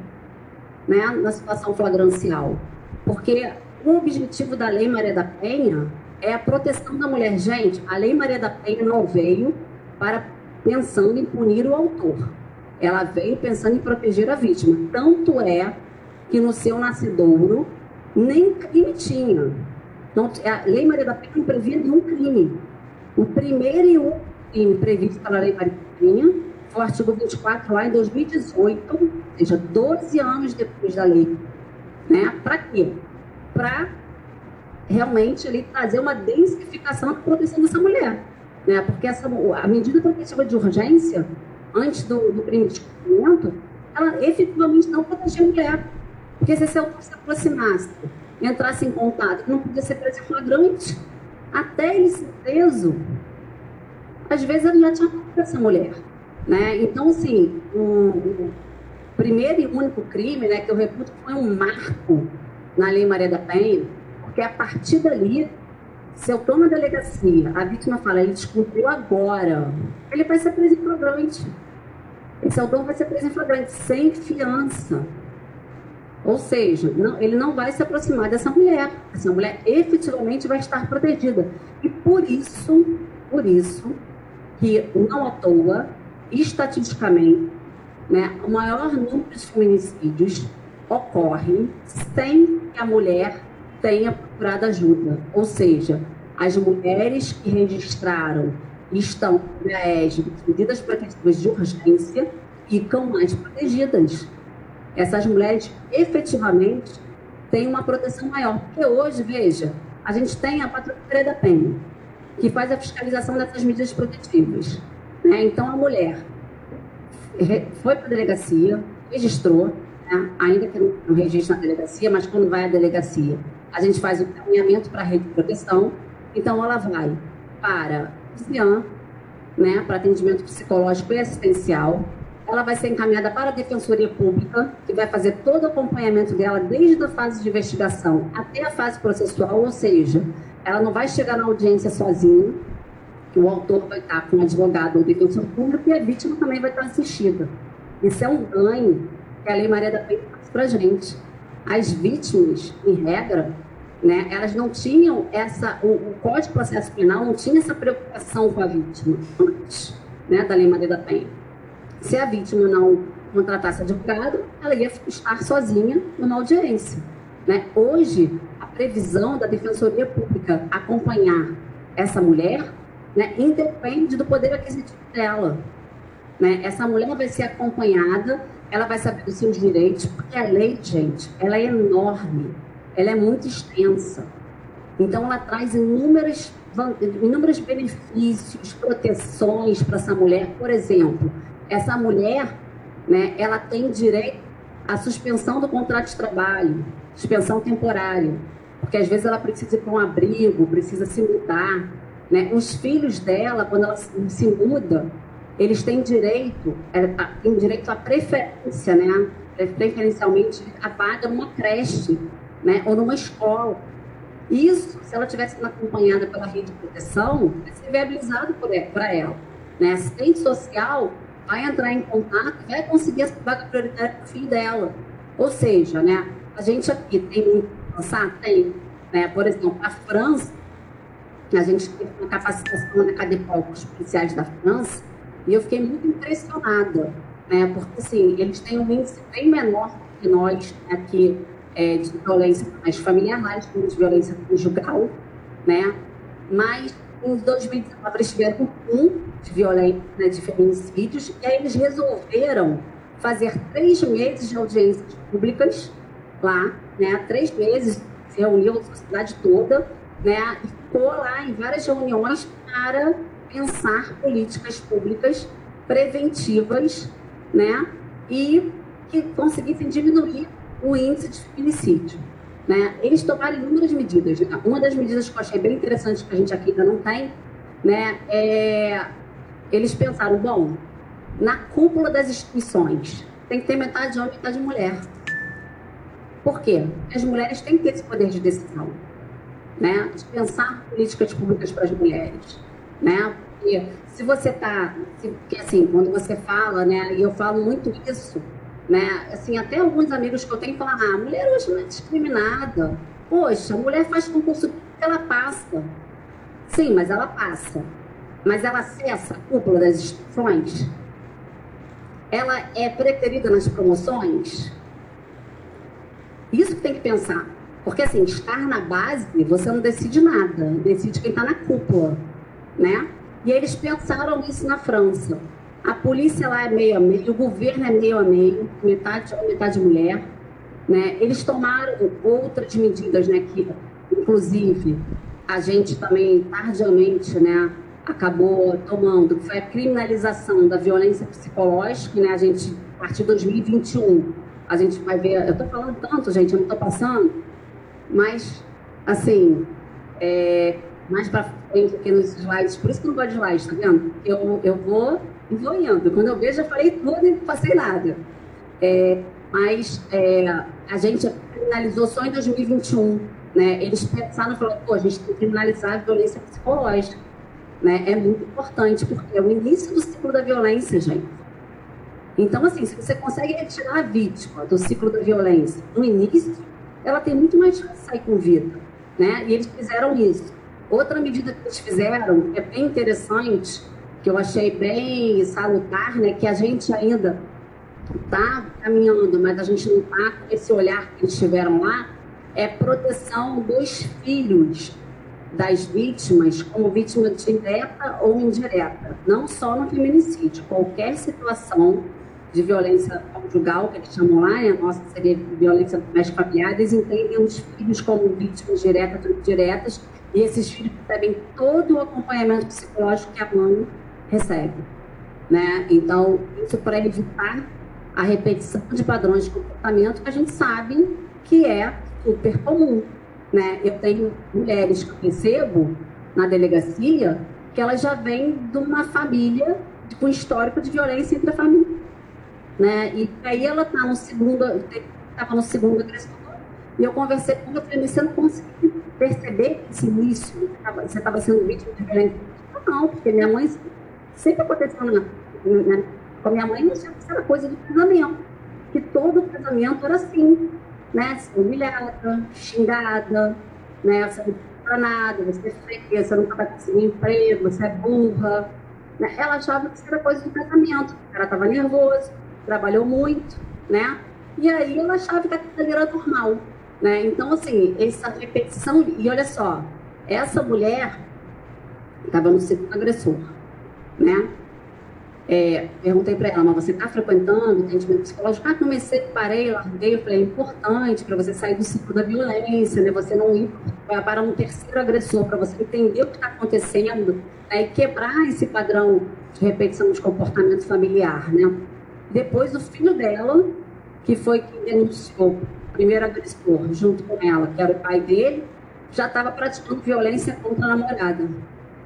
né, na situação flagrancial. Porque o objetivo da Lei Maria da Penha é a proteção da mulher. Gente, a Lei Maria da Penha não veio para pensando em punir o autor. Ela veio pensando em proteger a vítima. Tanto é que no seu nascidouro nem crime tinha. Não, a Lei Maria da Penha não previa nenhum crime. O primeiro e único crime previsto pela Lei Maria da Penha foi o artigo 24, lá em 2018, ou seja, 12 anos depois da lei. Né? Para quê? Para realmente trazer uma densificação da proteção dessa mulher. Né? Porque essa, a medida protetiva de urgência, antes do, do crime de descobrimento, ela efetivamente não protegia a mulher porque se esse autor se aproximasse, entrasse em contato, não podia ser preso em flagrante, até ele ser preso, às vezes ele já tinha matado essa mulher. Né? Então, assim, o, o, primeiro e único crime né, que eu reputo foi um marco na Lei Maria da Penha, porque a partir dali, se eu estou na delegacia, a vítima fala, ele descumpriu agora, ele vai ser preso em flagrante. Esse autor vai ser preso em flagrante, sem fiança. Ou seja, não, ele não vai se aproximar dessa mulher. Essa mulher efetivamente vai estar protegida. E por isso, por isso, que não à toa, estatisticamente, né, o maior número de feminicídios ocorre sem que a mulher tenha procurado ajuda. Ou seja, as mulheres que registraram estão na medidas protetivas de urgência ficam mais protegidas essas mulheres efetivamente têm uma proteção maior. Porque hoje, veja, a gente tem a patrulha da penha, que faz a fiscalização dessas medidas protetivas. Né? Então, a mulher foi para a delegacia, registrou, né? ainda que não registre na delegacia, mas quando vai à delegacia, a gente faz o encaminhamento para a rede de proteção. Então, ela vai para o CIAN, né, para atendimento psicológico e assistencial, ela vai ser encaminhada para a Defensoria Pública, que vai fazer todo o acompanhamento dela, desde a fase de investigação até a fase processual, ou seja, ela não vai chegar na audiência sozinha, que o autor vai estar com o advogado ou defensor público e a vítima também vai estar assistida. Isso é um ganho que a Lei Maria da Penha faz para a gente. As vítimas, em regra, né, elas não tinham essa, o, o Código de Processo Penal não tinha essa preocupação com a vítima antes né, da Lei Maria da Penha. Se a vítima não contratasse advogado, ela ia estar sozinha numa audiência. Né? Hoje, a previsão da Defensoria Pública acompanhar essa mulher né, independe do poder aquisitivo dela. Né? Essa mulher vai ser acompanhada ela vai saber dos seus direitos, porque a lei, gente, ela é enorme, ela é muito extensa. Então, ela traz inúmeras, inúmeros benefícios, proteções para essa mulher. Por exemplo, essa mulher, né, ela tem direito à suspensão do contrato de trabalho, suspensão temporária, porque às vezes ela precisa ir para um abrigo, precisa se mudar. Né? Os filhos dela, quando ela se muda, eles têm direito, é, têm direito à preferência, né? preferencialmente a vaga numa creche né? ou numa escola. Isso, se ela tivesse sido acompanhada pela rede de proteção, vai ser viabilizado para ela. Né? Assistente social vai entrar em contato e vai conseguir essa vaga prioritária para o filho dela. Ou seja, né, a gente aqui tem muito pensar? Tem. Né? Por exemplo, a França, a gente teve uma capacitação na CADEPOL com os policiais da França, e eu fiquei muito impressionada, né? porque assim, eles têm um índice bem menor que nós aqui é, de violência mais familiar, de violência conjugal, né? mas em 2019 eles tiveram um de violência, né, de feminicídios, e aí eles resolveram fazer três meses de audiências públicas lá, né, três meses, se reuniu a sociedade toda, né, e ficou lá em várias reuniões para pensar políticas públicas preventivas, né, e que conseguissem diminuir o índice de feminicídio. Né? Eles tomaram inúmeras medidas. Né? Uma das medidas que eu achei bem interessante, que a gente aqui ainda não tem, né, é... eles pensaram, bom, na cúpula das instituições tem que ter metade homem e metade mulher. Por quê? As mulheres têm que ter esse poder de decisão, né? De pensar políticas públicas para as mulheres, né? Porque se você está, porque assim, quando você fala, né? E eu falo muito isso, né? Assim, até alguns amigos que eu tenho falam, ah, a mulher hoje não é discriminada. Poxa, a mulher faz concurso ela passa. Sim, mas ela passa. Mas ela acessa a cúpula das instituições? Ela é preterida nas promoções? Isso que tem que pensar. Porque, assim, estar na base, você não decide nada. Decide quem está na cúpula, né? E eles pensaram isso na França. A polícia lá é meio a meio, o governo é meio a meio, metade homem, metade mulher. Né? Eles tomaram outras medidas, né? Que, inclusive, a gente também, tardiamente, né? Acabou tomando, que foi a criminalização da violência psicológica, né? A gente, a partir de 2021, a gente vai ver. Eu estou falando tanto, gente, eu não estou passando, mas, assim, é, mais para frente aqui nos slides, por isso que eu não gosto de slides, tá vendo? Eu, eu vou envoiando. Quando eu vejo, eu falei tudo e não passei nada. É, mas é, a gente finalizou só em 2021. Né? Eles pensaram e falaram, pô, a gente tem que criminalizar a violência psicológica. Né? É muito importante, porque é o início do ciclo da violência, gente. Então, assim, se você consegue retirar a vítima do ciclo da violência no início, ela tem muito mais chance de sair com vida, né? E eles fizeram isso. Outra medida que eles fizeram, que é bem interessante, que eu achei bem salutar, né? Que a gente ainda está caminhando, mas a gente não está com esse olhar que eles tiveram lá, é proteção dos filhos das vítimas como vítima direta ou indireta, não só no feminicídio, qualquer situação de violência conjugal, que eles chamam lá, né? a nossa seria violência doméstica familiar, eles entendem os filhos como vítimas diretas ou indiretas, e esses filhos recebem todo o acompanhamento psicológico que a mãe recebe. Né? Então, isso para evitar a repetição de padrões de comportamento que a gente sabe que é super comum. Né? Eu tenho mulheres que recebo na delegacia que elas já vêm de uma família com histórico de violência entre a família né? E aí ela tá no segundo, estava no segundo agressor, e eu conversei com ela, falei, você não conseguiu perceber esse início, você estava sendo vítima de violência? Não, porque minha mãe sempre aconteceu na, na, com a minha mãe, não tinha era coisa do casamento, que todo casamento era assim, né? Ser humilhada, xingada, né? Você não para nada, você é feia, você nunca vai conseguir emprego, você é burra. Né? Ela achava que isso era coisa do casamento, ela estava nervosa, trabalhou muito, né? E aí ela achava que aquilo era normal, né? Então, assim, essa repetição... E olha só, essa mulher estava no segundo agressor, né? É, perguntei para ela, mas você está frequentando atendimento psicológico? Ah, comecei, parei, larguei. Falei, é importante para você sair do ciclo da violência, né? Você não ir para um terceiro agressor, para você entender o que está acontecendo né? e quebrar esse padrão de repetição de comportamento familiar, né? Depois, o filho dela, que foi quem denunciou o primeiro agressor junto com ela, que era o pai dele, já estava praticando violência contra a namorada.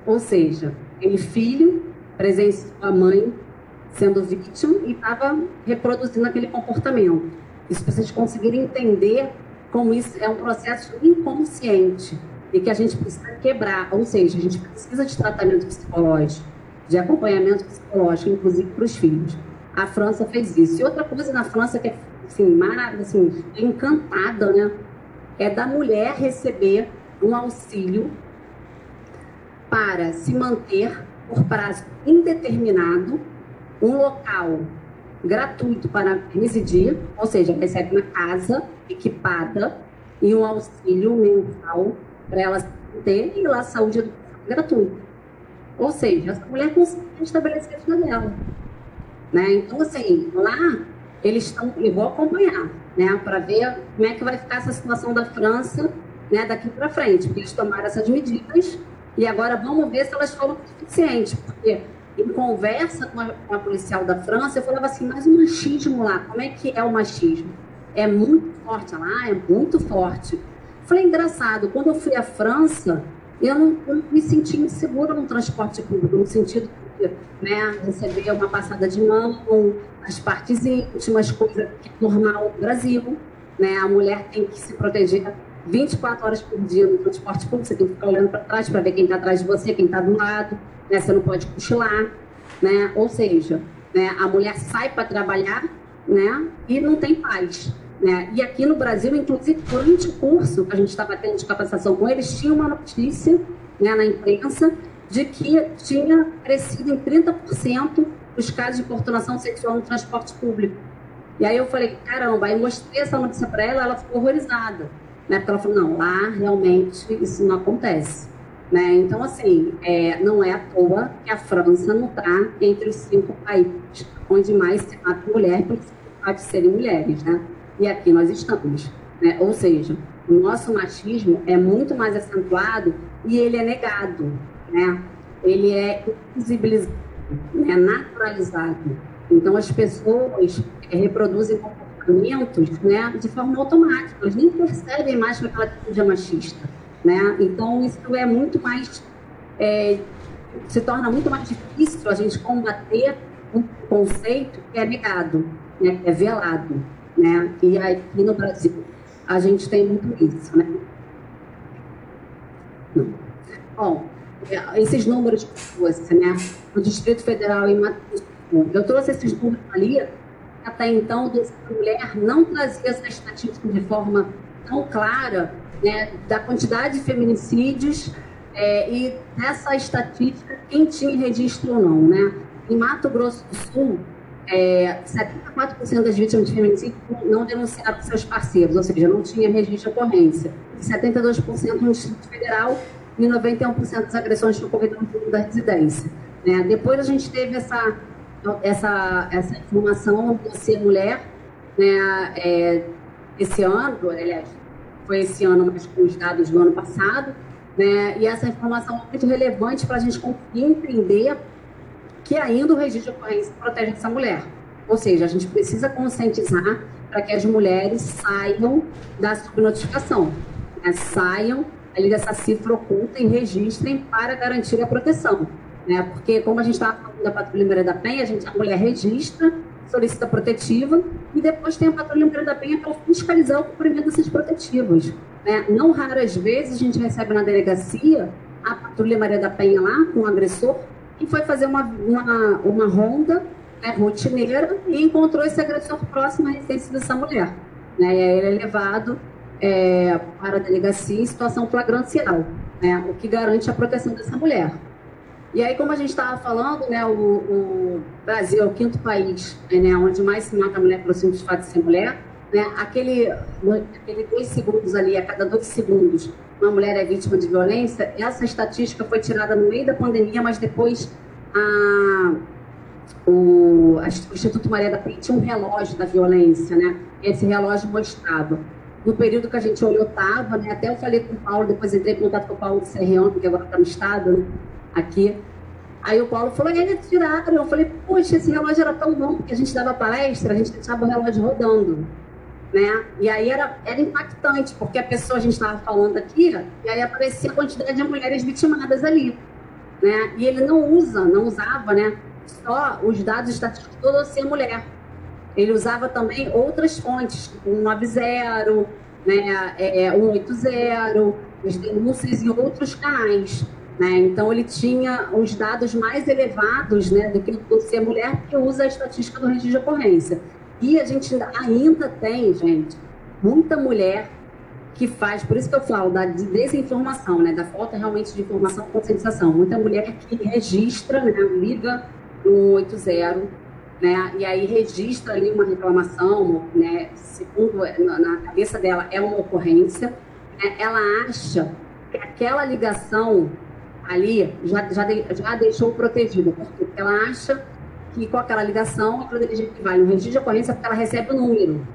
Ou seja, ele filho presença da mãe sendo vítima e estava reproduzindo aquele comportamento. Isso para vocês conseguirem entender como isso é um processo inconsciente e que a gente precisa quebrar, ou seja, a gente precisa de tratamento psicológico, de acompanhamento psicológico, inclusive para os filhos. A França fez isso. E outra coisa na França que é assim, maravilhosa, assim, encantada, né? É da mulher receber um auxílio para se manter por prazo indeterminado um local gratuito para residir, ou seja, recebe uma casa equipada e um auxílio mensal para ela ter e lá saúde gratuita. Ou seja, essa mulher consegue estabelecer a vida dela. Né? Então, assim, lá eles estão, e vou acompanhar, né, para ver como é que vai ficar essa situação da França né, daqui para frente, porque eles tomaram essas medidas e agora vamos ver se elas foram suficientes, porque em conversa com a, com a, policial da França, eu falava assim, mas o machismo lá, como é que é o machismo? É muito forte lá, é muito forte. Falei, engraçado, quando eu fui à França, eu não, eu não me senti insegura no transporte público, no sentido de né, receber uma passada de mão, as partes íntimas, coisa que é normal no Brasil. Né? A mulher tem que se proteger 24 horas por dia no transporte público, você tem que ficar olhando para trás para ver quem está atrás de você, quem está do lado, né? você não pode cochilar, né? ou seja, né? a mulher sai para trabalhar né? e não tem paz. Né? E aqui no Brasil, inclusive, durante o curso que a gente estava tendo de capacitação com eles, tinha uma notícia né, na imprensa de que tinha crescido em 30% os casos de importunação sexual no transporte público. E aí eu falei, caramba, aí mostrei essa notícia para ela, ela ficou horrorizada. Né? Porque ela falou, não, lá realmente isso não acontece. Né? Então, assim, é, não é à toa que a França não está entre os cinco países onde mais se mata mulher pelo de serem mulheres, né? E aqui nós estamos. Né? Ou seja, o nosso machismo é muito mais acentuado e ele é negado, né? Ele é invisibilizado, é naturalizado. Então, as pessoas é, reproduzem comportamentos né, de forma automática, elas nem percebem mais que aquela atitude é machista. Né? Então, isso é muito mais. É, se torna muito mais difícil a gente combater um conceito que é negado, né, que é velado. Né? E aqui no Brasil a gente tem muito isso. Né? Bom, é, esses números de pessoas, né, no Distrito Federal e Mato Grosso, eu trouxe esses números ali até então a mulher não trazia essa estatística de forma tão clara né, da quantidade de feminicídios é, e dessa estatística quem tinha registro ou não. Né? Em Mato Grosso do Sul, é, 74% das vítimas de feminicídio não denunciaram seus parceiros, ou seja, não tinha registro de ocorrência. 72% no Distrito Federal e 91% das agressões que ocorreram no da residência. Né? Depois a gente teve essa essa, essa informação por ser mulher, né, é, esse ano, aliás, foi esse ano, mas com os dados do ano passado, né, e essa informação é muito relevante para a gente conseguir entender que ainda o registro de ocorrência protege essa mulher. Ou seja, a gente precisa conscientizar para que as mulheres saiam da subnotificação, né, saiam ali dessa cifra oculta e registrem para garantir a proteção. Né? Porque, como a gente estava falando da Patrulha Maria da Penha, a, gente, a mulher registra, solicita protetiva e depois tem a Patrulha Maria da Penha para fiscalizar o cumprimento dessas protetivas. Né? Não raras vezes a gente recebe na delegacia a Patrulha Maria da Penha lá com o agressor e foi fazer uma, uma, uma ronda né, rotineira e encontrou esse agressor próximo à residência dessa mulher. Né? E aí ele é levado é, para a delegacia em situação flagrancial, né? o que garante a proteção dessa mulher. E aí, como a gente estava falando, né, o, o, Brasil é o quinto país né, onde mais se mata a mulher pelo simples fato de ser mulher. Né, aquele, aquele dois segundos ali, a cada dois segundos, uma mulher é vítima de violência, essa estatística foi tirada no meio da pandemia, mas depois a, o, o Instituto Maria da Penha tinha um relógio da violência, né? Esse relógio mostrava. No período que a gente olhou, estava, né? Até eu falei com o Paulo, depois entrei em contato com o Paulo do Serrião, que agora está no estado, né? Aqui. Aí o Paulo falou, eles tiraram. Eu falei, poxa, esse relógio era tão bom, porque a gente dava palestra, a gente deixava o relógio rodando. Né? E aí era, era impactante, porque a pessoa, a gente estava falando aqui, e aí aparecia a quantidade de mulheres vitimadas ali. Né? E ele não usa, não usava, né? Só os dados estatísticos do dossiê mulher. Ele usava também outras fontes, tipo 190, né, é, 180, é, as denúncias e outros canais. Né? Então, ele tinha os dados mais elevados né, do que o dossiê mulher, que usa a estatística do registro de ocorrência. E a gente ainda tem, gente, muita mulher que faz, por isso que eu falo da desinformação, né, da falta realmente de informação e conscientização. Muita mulher que registra, né, liga no 180, né, e aí registra ali uma reclamação, né, segundo na cabeça dela é uma ocorrência, né, ela acha que aquela ligação ali já, já, de, já deixou protegida, porque ela acha que com aquela ligação, aquela dirigente vai no registro de ocorrência porque ela recebe o número.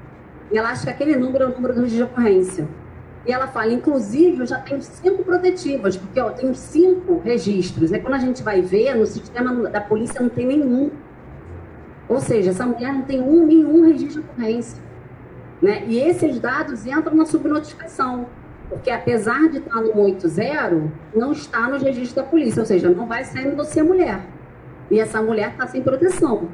E ela acha que aquele número é o número do registro de ocorrência. E ela fala, inclusive, eu já tenho cinco protetivas, porque ó, eu tenho cinco registros. Aí quando a gente vai ver, no sistema da polícia não tem nenhum. Ou seja, essa mulher não tem um, nenhum registro de ocorrência. Né? E esses dados entram na subnotificação. Porque apesar de estar no 80, não está no registro da polícia, ou seja, não vai sair no dossiê mulher. E essa mulher está sem proteção.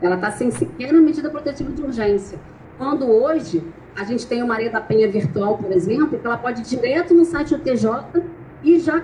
Ela está sem sequer a medida protetiva de urgência. Quando hoje a gente tem o Maria da Penha virtual, por exemplo, que ela pode ir direto no site do TJ e já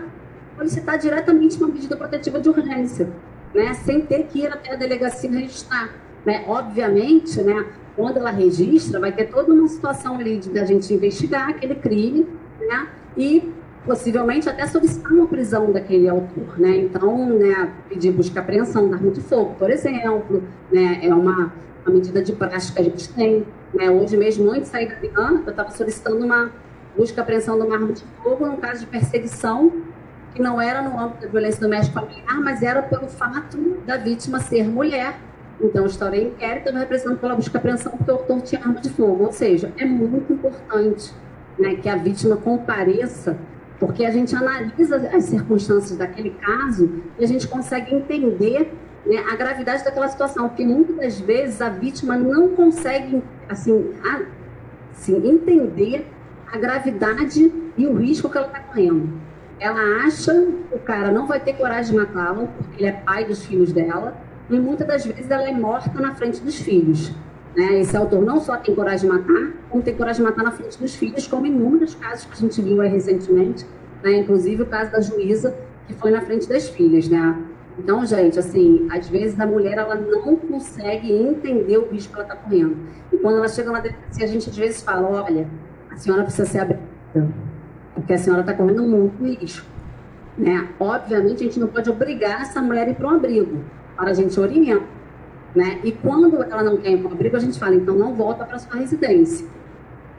solicitar diretamente uma medida protetiva de urgência, né? sem ter que ir até a delegacia registrar. Né? Obviamente, né, quando ela registra, vai ter toda uma situação ali de a gente investigar aquele crime né? e possivelmente até solicitar uma prisão daquele autor, né? Então, né, pedir busca apreensão da arma de fogo, por exemplo, né, é uma, uma medida de prática que a gente tem, né? Hoje mesmo, antes de sair da Piana, eu estava solicitando uma busca apreensão de uma arma de fogo num caso de perseguição que não era no âmbito da violência doméstica familiar, mas era pelo fato da vítima ser mulher. Então, estourei inquérito, eu representando pela busca apreensão porque o autor tinha arma de fogo. Ou seja, é muito importante né, que a vítima compareça, porque a gente analisa as circunstâncias daquele caso e a gente consegue entender né, a gravidade daquela situação, porque muitas das vezes a vítima não consegue assim, a, assim, entender a gravidade e o risco que ela está correndo. Ela acha que o cara não vai ter coragem de matá-la, porque ele é pai dos filhos dela, e muitas das vezes ela é morta na frente dos filhos. Né? Esse autor não só tem coragem de matar, como tem coragem de matar na frente dos filhos, como inúmeros casos que a gente viu recentemente, né? inclusive o caso da juíza, que foi na frente das filhas. Né? Então, gente, assim, às vezes a mulher ela não consegue entender o risco que ela está correndo. E quando ela chega na delegacia, a gente às vezes fala: olha, a senhora precisa ser aberta, porque a senhora está correndo muito risco. Né? Obviamente, a gente não pode obrigar essa mulher a ir para um abrigo, para a gente orientar. Né? E quando ela não quer ir para um abrigo, a gente fala: então não volta para sua residência.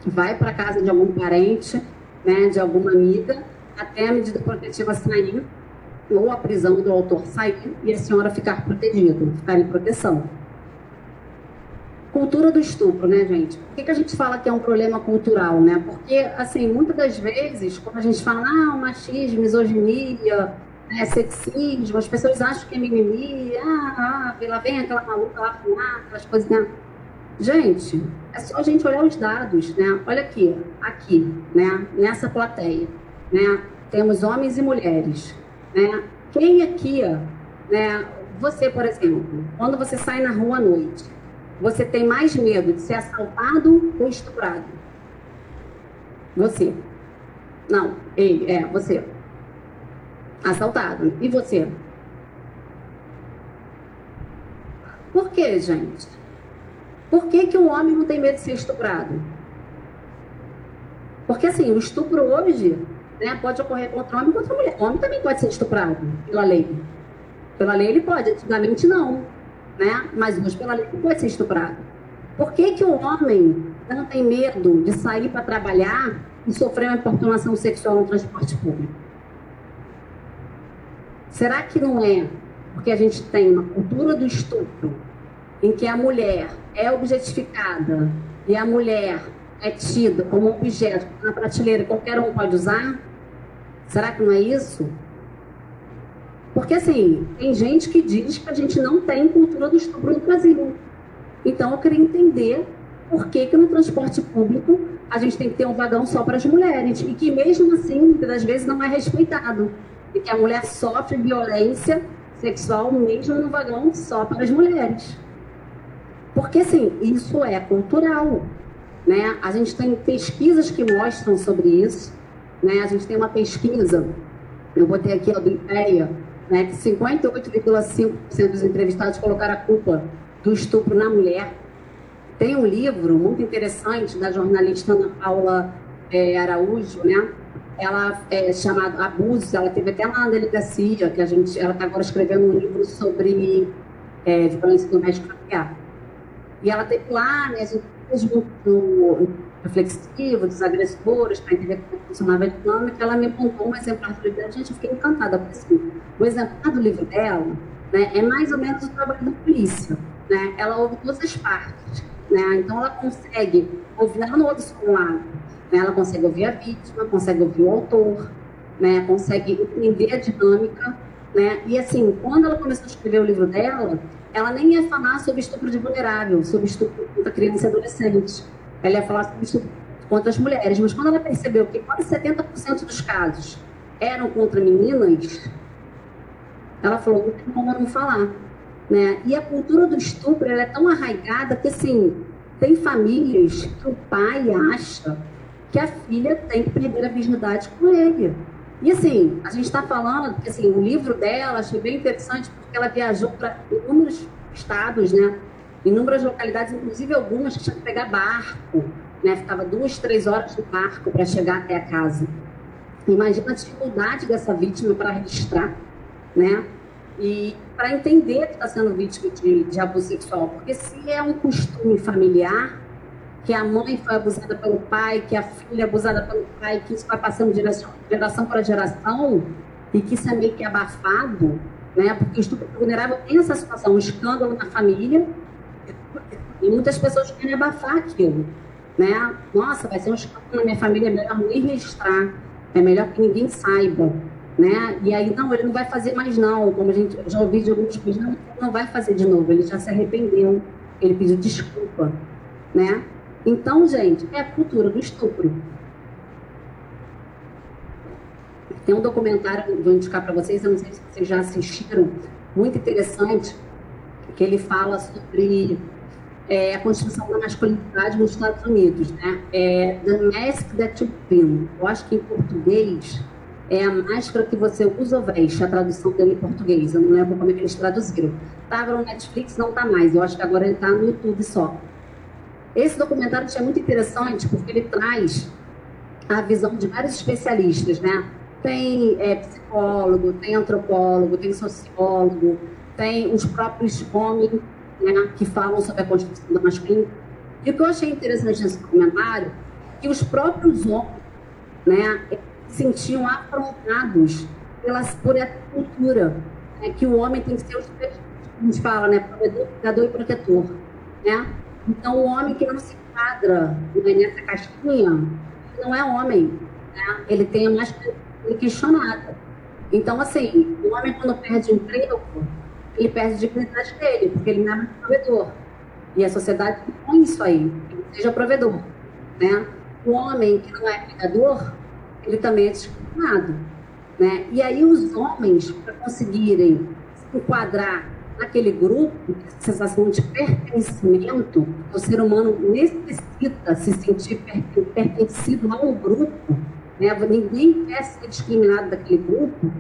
Vai para casa de algum parente, né, de alguma amiga, até a medida protetiva sair ou a prisão do autor sair e a senhora ficar protegida, ficar em proteção. Cultura do estupro, né, gente? Por que, que a gente fala que é um problema cultural, né? Porque, assim, muitas das vezes, quando a gente fala, ah, machismo, misoginia, né, sexismo, as pessoas acham que é mimimi, ah, ah lá vem aquela maluca lá fumar, aquelas coisas, né? Gente, é só a gente olhar os dados, né? Olha aqui, aqui, né? Nessa plateia, né? Temos homens e mulheres. Né? Quem aqui, né, você, por exemplo, quando você sai na rua à noite, você tem mais medo de ser assaltado ou estuprado? Você. Não, ele, é, você. Assaltado. E você? Por que, gente? Por que, que o homem não tem medo de ser estuprado? Porque, assim, o estupro hoje né, pode ocorrer contra homem e contra mulher. Homem também pode ser estuprado pela lei. Pela lei ele pode, antigamente não. Né? Mas hoje pela lei ele pode ser estuprado. Por que, que o homem não tem medo de sair para trabalhar e sofrer uma importunação sexual no transporte público? Será que não é porque a gente tem uma cultura do estupro, em que a mulher é objetificada e a mulher é tida como objeto na prateleira qualquer um pode usar? Será que não é isso? Porque, assim, tem gente que diz que a gente não tem cultura do estupro no Brasil. Então, eu queria entender por que, que no transporte público a gente tem que ter um vagão só para as mulheres e que, mesmo assim, muitas das vezes não é respeitado. E que a mulher sofre violência sexual mesmo no vagão só para as mulheres. Porque, assim, isso é cultural. Né? A gente tem pesquisas que mostram sobre isso. Né? A gente tem uma pesquisa, eu botei aqui a do IPEA, né, que 58,5% dos entrevistados colocaram a culpa do estupro na mulher. Tem um livro muito interessante da jornalista Ana Paula é, Araújo, né? Ela é chamada Abusos, ela teve até uma delegacia, que a gente, ela está agora escrevendo um livro sobre é, violência doméstica familiar. E ela teve lá, né, a muito reflexivo dos agressores, para entender como funcionava a dinâmica, ela me apontou um exemplar do livro dela. Gente, eu fiquei encantada, porque assim, o exemplar do livro dela né, é mais ou menos o trabalho da polícia. Né? Ela ouve todas as partes. Né? Então, ela consegue ouvir, ela não um lado. Né? Ela consegue ouvir a vítima, consegue ouvir o autor, né? consegue entender a dinâmica. Né? E, assim, quando ela começou a escrever o livro dela, ela nem ia falar sobre estupro de vulnerável, sobre estupro contra criança e adolescente ela ia falar sobre isso contra as mulheres, mas quando ela percebeu que quase 70% dos casos eram contra meninas, ela falou, não tem como não falar. Né? E a cultura do estupro é tão arraigada que, assim, tem famílias que o pai acha que a filha tem que perder a virgindade com ele. E, assim, a gente está falando que, assim, o livro dela, achei bem interessante, porque ela viajou para inúmeros estados, né? inúmeras localidades, inclusive algumas que tinha que pegar barco, né? Ficava duas, três horas no barco para chegar até a casa. Imagina a dificuldade dessa vítima para registrar, né? E para entender que está sendo vítima de, de abuso sexual, porque se é um costume familiar, que a mãe foi abusada pelo pai, que a filha é abusada pelo pai, que isso vai passando de geração, para geração, e que isso é meio que abafado, né? Porque o estupro vulnerável tem essa situação, um escândalo na família, e muitas pessoas querem abafar aquilo. Né? Nossa, vai ser um escândalo na minha família, é melhor nem registrar. É melhor que ninguém saiba. Né? E aí, não, ele não vai fazer mais não. Como a gente já ouvi de alguns pedidos, não, não vai fazer de novo. Ele já se arrependeu. Ele pediu desculpa. Né? Então, gente, é a cultura do estupro. Tem um documentário que vou indicar para vocês, eu não sei se vocês já assistiram, muito interessante, que ele fala sobre é, a construção da masculinidade nos Estados Unidos, né? É The Mask That You Pin. Eu acho que em português é a máscara que você usa ou veste, a tradução dele em português. Eu não lembro como é que eles traduziram. Estava no Netflix, não está mais. Eu acho que agora ele está no YouTube só. Esse documentário é muito interessante porque ele traz a visão de vários especialistas, né? Tem é, psicólogo, tem antropólogo, tem sociólogo, tem os próprios homens né, que falam sobre a construção da masculinidade. E o que eu achei interessante nesse documentário que os próprios homens né, se sentiam afrontados pela, por essa cultura, né, que o homem tem que ser, a gente fala, né, provedor, cuidador e protetor. Né? Então, o homem que não se enquadra né, nessa caixinha, não é homem. Né? Ele tem a masculinidade questionada. Então, assim, o homem, quando perde emprego, ele perde a dignidade dele, porque ele não é mais provedor. E a sociedade põe isso aí, que ele seja provedor. Né? O homem que não é cuidador, ele também é discriminado. Né? E aí os homens, para conseguirem se enquadrar naquele grupo, sensação de pertencimento, o ser humano necessita se sentir pertencido a um grupo, né? ninguém quer ser discriminado daquele grupo,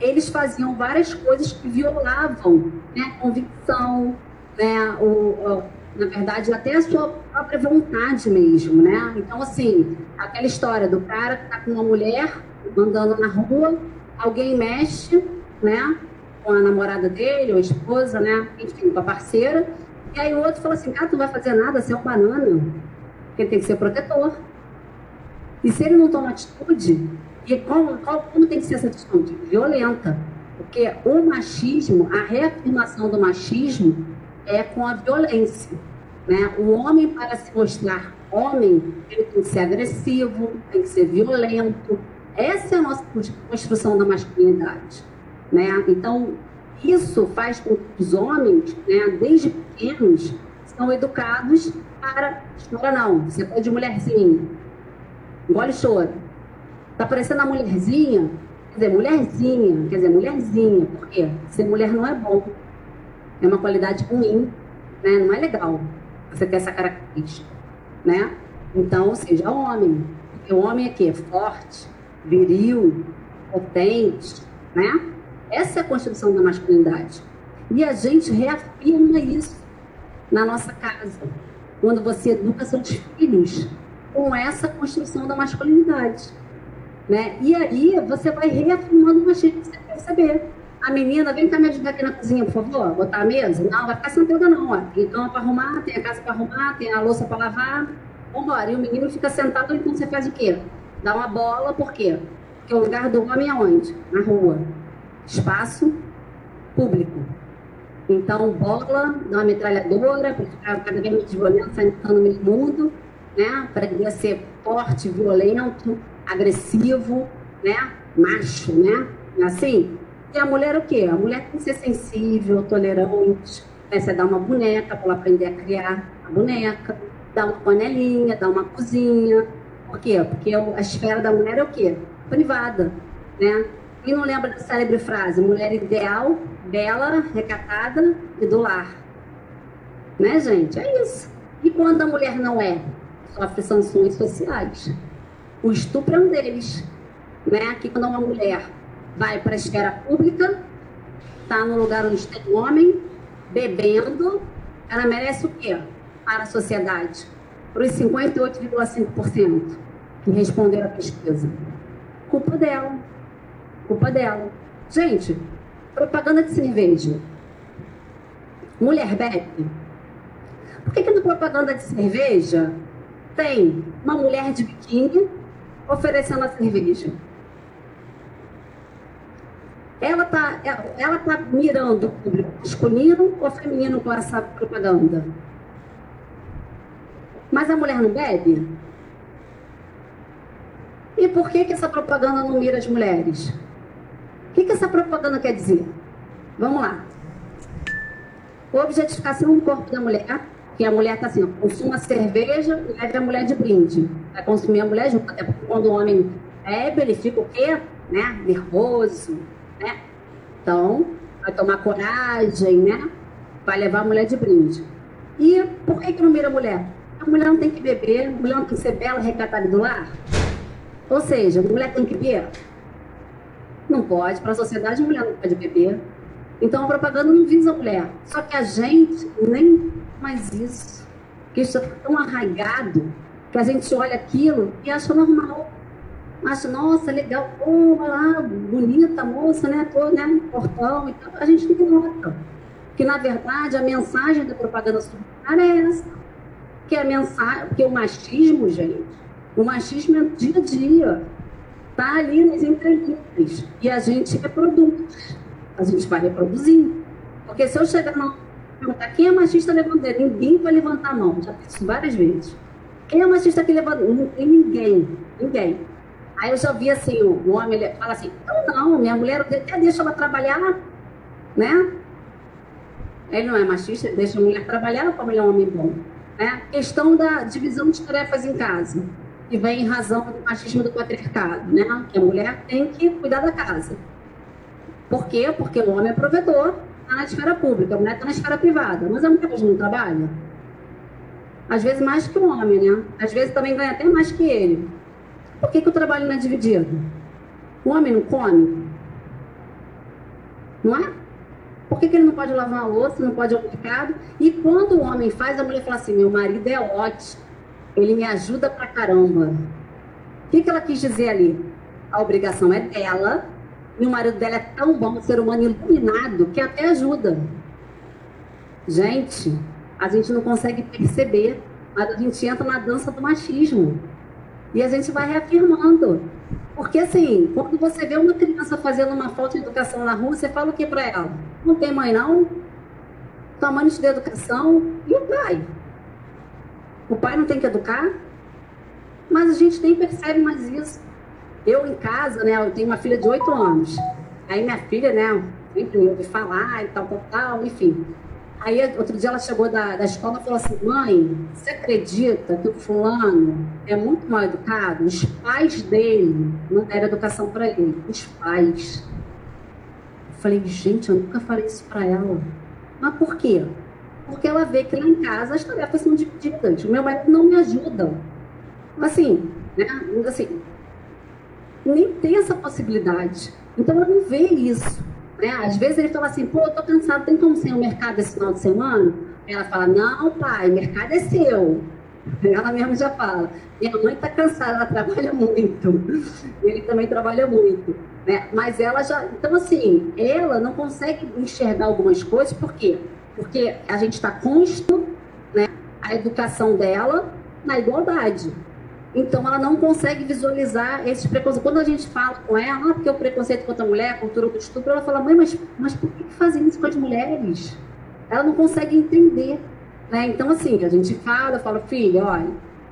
eles faziam várias coisas que violavam né, a convicção, né, o, o, na verdade, até a sua própria vontade mesmo, né? Então, assim, aquela história do cara que tá com uma mulher andando na rua, alguém mexe, né, com a namorada dele, ou a esposa, né, enfim, com a parceira, e aí o outro fala assim, cara, tu não vai fazer nada, você é um banana, porque ele tem que ser protetor. E se ele não toma atitude, e como, como tem que ser essa atitude? Violenta. Porque o machismo, a reafirmação do machismo é com a violência. Né? O homem, para se mostrar homem, ele tem que ser agressivo, tem que ser violento. Essa é a nossa construção da masculinidade. Né? Então, isso faz com que os homens, né, desde pequenos, são educados para. Chora não, você pode mulherzinha. Engole choro. Tá parecendo a mulherzinha? Quer dizer, mulherzinha, quer dizer, mulherzinha. Por quê? Ser mulher não é bom. É uma qualidade ruim, né? Não é legal você ter essa característica, né? Então, seja homem. Porque o homem é que? Forte, viril, potente, né? Essa é a construção da masculinidade. E a gente reafirma isso na nossa casa, quando você educa seus filhos com essa construção da masculinidade. Né? E aí você vai reafirmando o machismo quer saber. A menina, vem cá me ajudar aqui na cozinha, por favor, botar a mesa. Não, vai ficar sentada não, ó. Tem cama para arrumar, tem a casa para arrumar, tem a louça para lavar. Vambora. E o menino fica sentado, então você faz o quê? Dá uma bola, por quê? Porque o lugar do homem é onde? Na rua espaço público. Então, bola, uma metralhadora, para ficar cada vez mais violento, no meio mundo, né? Para ser forte, violento, agressivo, né? Macho, né? Assim. E a mulher o quê? A mulher tem que ser sensível, tolerante, né? Você dá uma boneca para ela aprender a criar a boneca, dá uma panelinha, dá uma cozinha. Por quê? Porque a esfera da mulher é o quê? Privada, né? Quem não lembra da célebre frase? Mulher ideal, bela, recatada e do lar. Né, gente? É isso. E quando a mulher não é? Sofre sanções sociais. O estupro é um deles. Né? Que quando uma mulher vai para a esfera pública, está no lugar onde tem um homem, bebendo, ela merece o quê? Para a sociedade. Para os 58,5% que responderam à pesquisa. Culpa dela Culpa dela. Gente, propaganda de cerveja. Mulher bebe. Por que, que na propaganda de cerveja tem uma mulher de biquíni oferecendo a cerveja? Ela está ela tá mirando o público masculino ou feminino com essa propaganda? Mas a mulher não bebe? E por que, que essa propaganda não mira as mulheres? Que, que essa propaganda quer dizer? Vamos lá. Objetificação do corpo da mulher, que a mulher está assim, consuma cerveja e leve a mulher de brinde. Vai consumir a mulher junto, até porque quando o homem bebe, ele fica o quê? Né? Nervoso, né? Então, vai tomar coragem, né? Vai levar a mulher de brinde. E por que, que não mira a mulher? A mulher não tem que beber, a mulher não tem que ser bela, recatada do lar. Ou seja, a mulher tem que beber não pode, para a sociedade, mulher não pode beber. Então a propaganda não visa a mulher. Só que a gente nem mais isso. Porque isso é tão arraigado que a gente olha aquilo e acha normal. Acha, nossa, legal, pô, lá, bonita moça, né? Tô, né, portão e tal. A gente não nota. Que na verdade a mensagem da propaganda subliminar é essa. Que é a mensagem, porque o machismo, gente, o machismo é dia a dia está ali nas entrelinhas. E a gente reproduz. A gente vai reproduzindo. Porque se eu chegar na perguntar quem é machista, levanta Ninguém vai levantar a mão. Já fiz isso várias vezes. Quem é machista que levanta? Não ninguém. Ninguém. Aí eu já vi assim, o homem ele fala assim, não, não, minha mulher até deixa ela trabalhar, né? Ele não é machista, deixa a mulher trabalhar, como ele é um homem bom. Né? Questão da divisão de tarefas em casa que vem em razão do machismo do patriarcado, né? Que a mulher tem que cuidar da casa. Por quê? Porque o homem é provedor, está na esfera pública, a mulher está na esfera privada. Mas a mulher hoje não trabalha? Às vezes mais que o homem, né? Às vezes também ganha até mais que ele. Por que, que o trabalho não é dividido? O homem não come? Não é? Por que, que ele não pode lavar a louça, não pode ir ao mercado? E quando o homem faz, a mulher fala assim: meu marido é ótimo ele me ajuda pra caramba. O que, que ela quis dizer ali? A obrigação é dela, e o marido dela é tão bom, um ser humano iluminado, que até ajuda. Gente, a gente não consegue perceber, mas a gente entra na dança do machismo. E a gente vai reafirmando. Porque, assim, quando você vê uma criança fazendo uma falta de educação na rua, você fala o que para ela? Não tem mãe, não? Tua mãe não te deu educação? E o pai? O pai não tem que educar? Mas a gente nem percebe mais isso. Eu, em casa, né, eu tenho uma filha de 8 anos. Aí minha filha, né, sempre me ouve falar e tal, tal, tal, enfim. Aí, outro dia ela chegou da, da escola e falou assim: Mãe, você acredita que o fulano é muito mal educado? Os pais dele não deram educação para ele. Os pais. Eu falei: Gente, eu nunca falei isso para ela. Mas por quê? Porque ela vê que lá em casa as tarefas são. O meu marido não me ajuda. Assim, né? Assim, nem tem essa possibilidade. Então ela não vê isso. Né? Às vezes ele fala assim, pô, eu tô cansado, tem como ser o mercado esse final de semana? Ela fala, não, pai, o mercado é seu. Ela mesma já fala, minha mãe está cansada, ela trabalha muito. Ele também trabalha muito. Né? Mas ela já. Então, assim, ela não consegue enxergar algumas coisas, por quê? Porque a gente está constando né, a educação dela na igualdade. Então, ela não consegue visualizar esses preconceitos. Quando a gente fala com ela, ah, porque o preconceito contra a mulher, a cultura do estupro, ela fala, mãe, mas, mas por que fazem isso com as mulheres? Ela não consegue entender. Né? Então, assim, a gente fala, fala, filha, olha,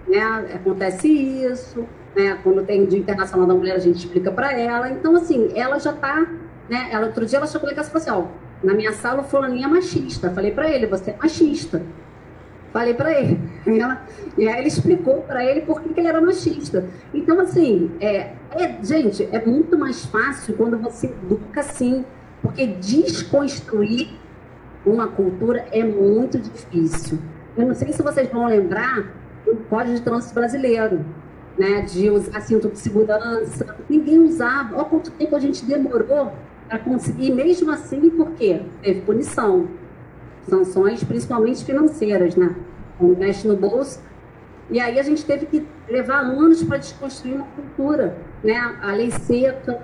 né, acontece isso, né, quando tem Dia Internacional da Mulher, a gente explica para ela. Então, assim, ela já está, né, ela, outro dia ela chegou casa e falou assim, ó, na minha sala o fulaninho é machista. Falei para ele, você é machista. Falei para ele. E, ela, e aí ele explicou para ele por que, que, ele era machista. Então, assim, é, é, gente, é muito mais fácil quando você educa assim. Porque desconstruir uma cultura é muito difícil. Eu não sei se vocês vão lembrar do Código de Trânsito Brasileiro, né, de usar cinto de segurança. Ninguém usava. Olha quanto tempo a gente demorou para conseguir, mesmo assim, por quê? Teve punição sanções, principalmente financeiras, né? Quando mexe no bolso. E aí a gente teve que levar anos para desconstruir uma cultura, né? A lei seca.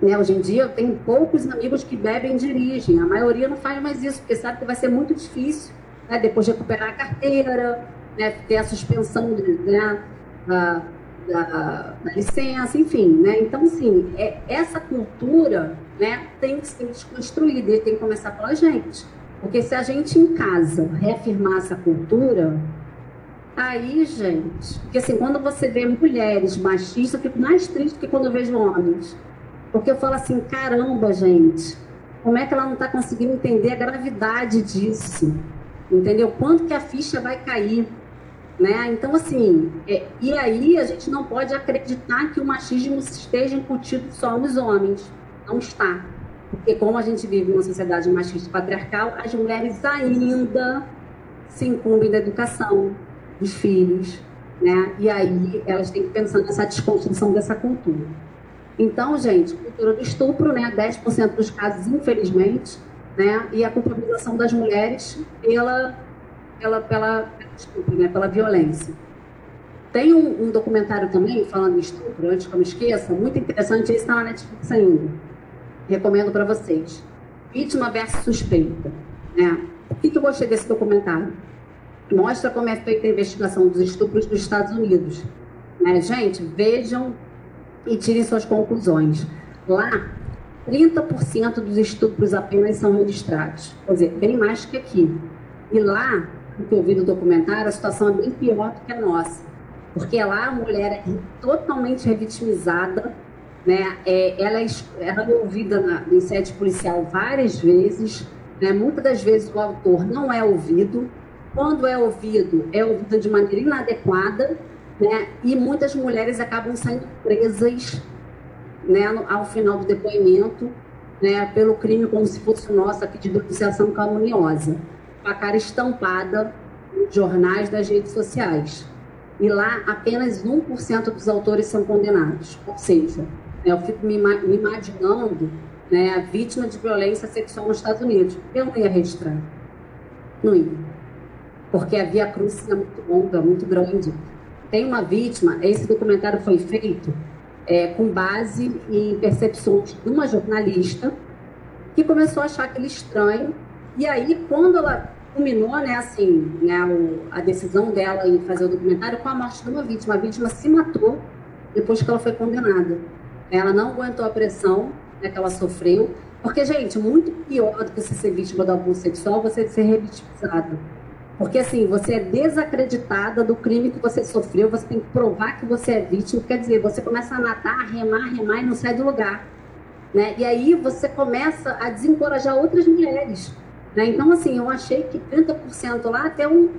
Né? Hoje em dia eu tenho poucos amigos que bebem e dirigem. A maioria não faz mais isso, porque sabe que vai ser muito difícil né? depois de recuperar a carteira, né? ter a suspensão né? da, da, da, licença, enfim. Né? Então, assim, é, essa cultura né? tem que ser desconstruída e tem que começar pela gente. Porque se a gente em casa reafirmar essa cultura, aí, gente, porque assim, quando você vê mulheres machistas, eu fico mais triste do que quando eu vejo homens. Porque eu falo assim, caramba, gente, como é que ela não está conseguindo entender a gravidade disso? Entendeu? Quanto que a ficha vai cair? Né? Então, assim, é, e aí a gente não pode acreditar que o machismo esteja incutido só nos homens. Não está. Porque como a gente vive numa sociedade machista patriarcal, as mulheres ainda se incumbem da educação dos filhos, né? E aí elas têm que pensar nessa desconstrução dessa cultura. Então, gente, cultura do estupro, né? 10% dos casos, infelizmente, né? E a culpabilização das mulheres pela, pela, pela, né? Pela violência. Tem um, um, documentário também, falando de estupro, antes que eu me esqueça, muito interessante, esse está na Netflix ainda recomendo para vocês. Vítima versus suspeita. Né? Por que, que eu gostei desse documentário? Mostra como é feita a investigação dos estupros dos Estados Unidos. Né? Gente, vejam e tirem suas conclusões. Lá, 30% dos estupros apenas são registrados. Quer dizer, bem mais que aqui. E lá, no que eu vi no documentário, a situação é bem pior do que a nossa. Porque lá a mulher é totalmente revitimizada, né? É, ela, é, ela é ouvida na, em sede policial várias vezes, né? muitas das vezes o autor não é ouvido, quando é ouvido, é ouvido de maneira inadequada, né? e muitas mulheres acabam saindo presas né, ao final do depoimento né, pelo crime como se fosse nosso aqui de denunciação caluniosa, com a cara estampada nos jornais das redes sociais. E lá apenas 1% dos autores são condenados, ou seja, eu fico me, me imaginando né, a vítima de violência sexual nos Estados Unidos. Eu não ia registrar. Não ia. Porque a via cruz é muito longa, muito grande. Tem uma vítima, esse documentário foi feito é, com base em percepções de uma jornalista que começou a achar aquele estranho. E aí, quando ela culminou, né, assim, né, o, a decisão dela em fazer o documentário com a morte de uma vítima. A vítima se matou depois que ela foi condenada. Ela não aguentou a pressão né, que ela sofreu, porque, gente, muito pior do que você ser vítima do abuso sexual, você ser revitimizada. Porque, assim, você é desacreditada do crime que você sofreu, você tem que provar que você é vítima, quer dizer, você começa a matar, remar, remar e não sai do lugar. Né? E aí você começa a desencorajar outras mulheres. Né? Então, assim, eu achei que 30% lá até um,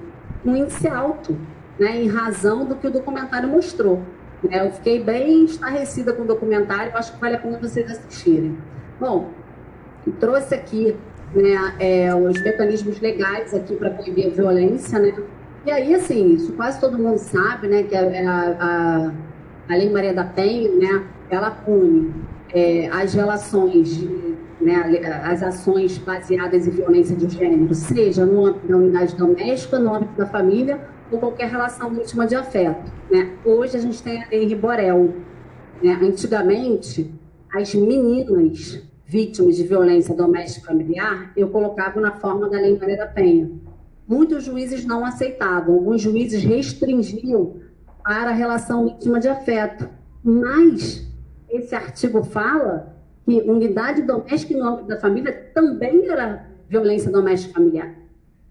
um índice alto, né? em razão do que o documentário mostrou. Né? Eu fiquei bem estarrecida com o documentário, acho que vale a pena vocês assistirem. Bom, trouxe aqui né, é, os mecanismos legais aqui para proibir a violência, né? E aí, assim, isso quase todo mundo sabe, né, que a, a, a Lei Maria da Penha, né, ela pune é, as relações, né, as ações baseadas em violência de gênero, seja no âmbito da unidade doméstica, no âmbito da família ou qualquer relação íntima de afeto. Né? Hoje a gente tem a Lei Riborel. Né? Antigamente, as meninas vítimas de violência doméstica familiar, eu colocava na forma da Lei Maria da Penha. Muitos juízes não aceitavam, alguns juízes restringiam para a relação íntima de afeto. Mas esse artigo fala que unidade doméstica no âmbito da família também era violência doméstica familiar.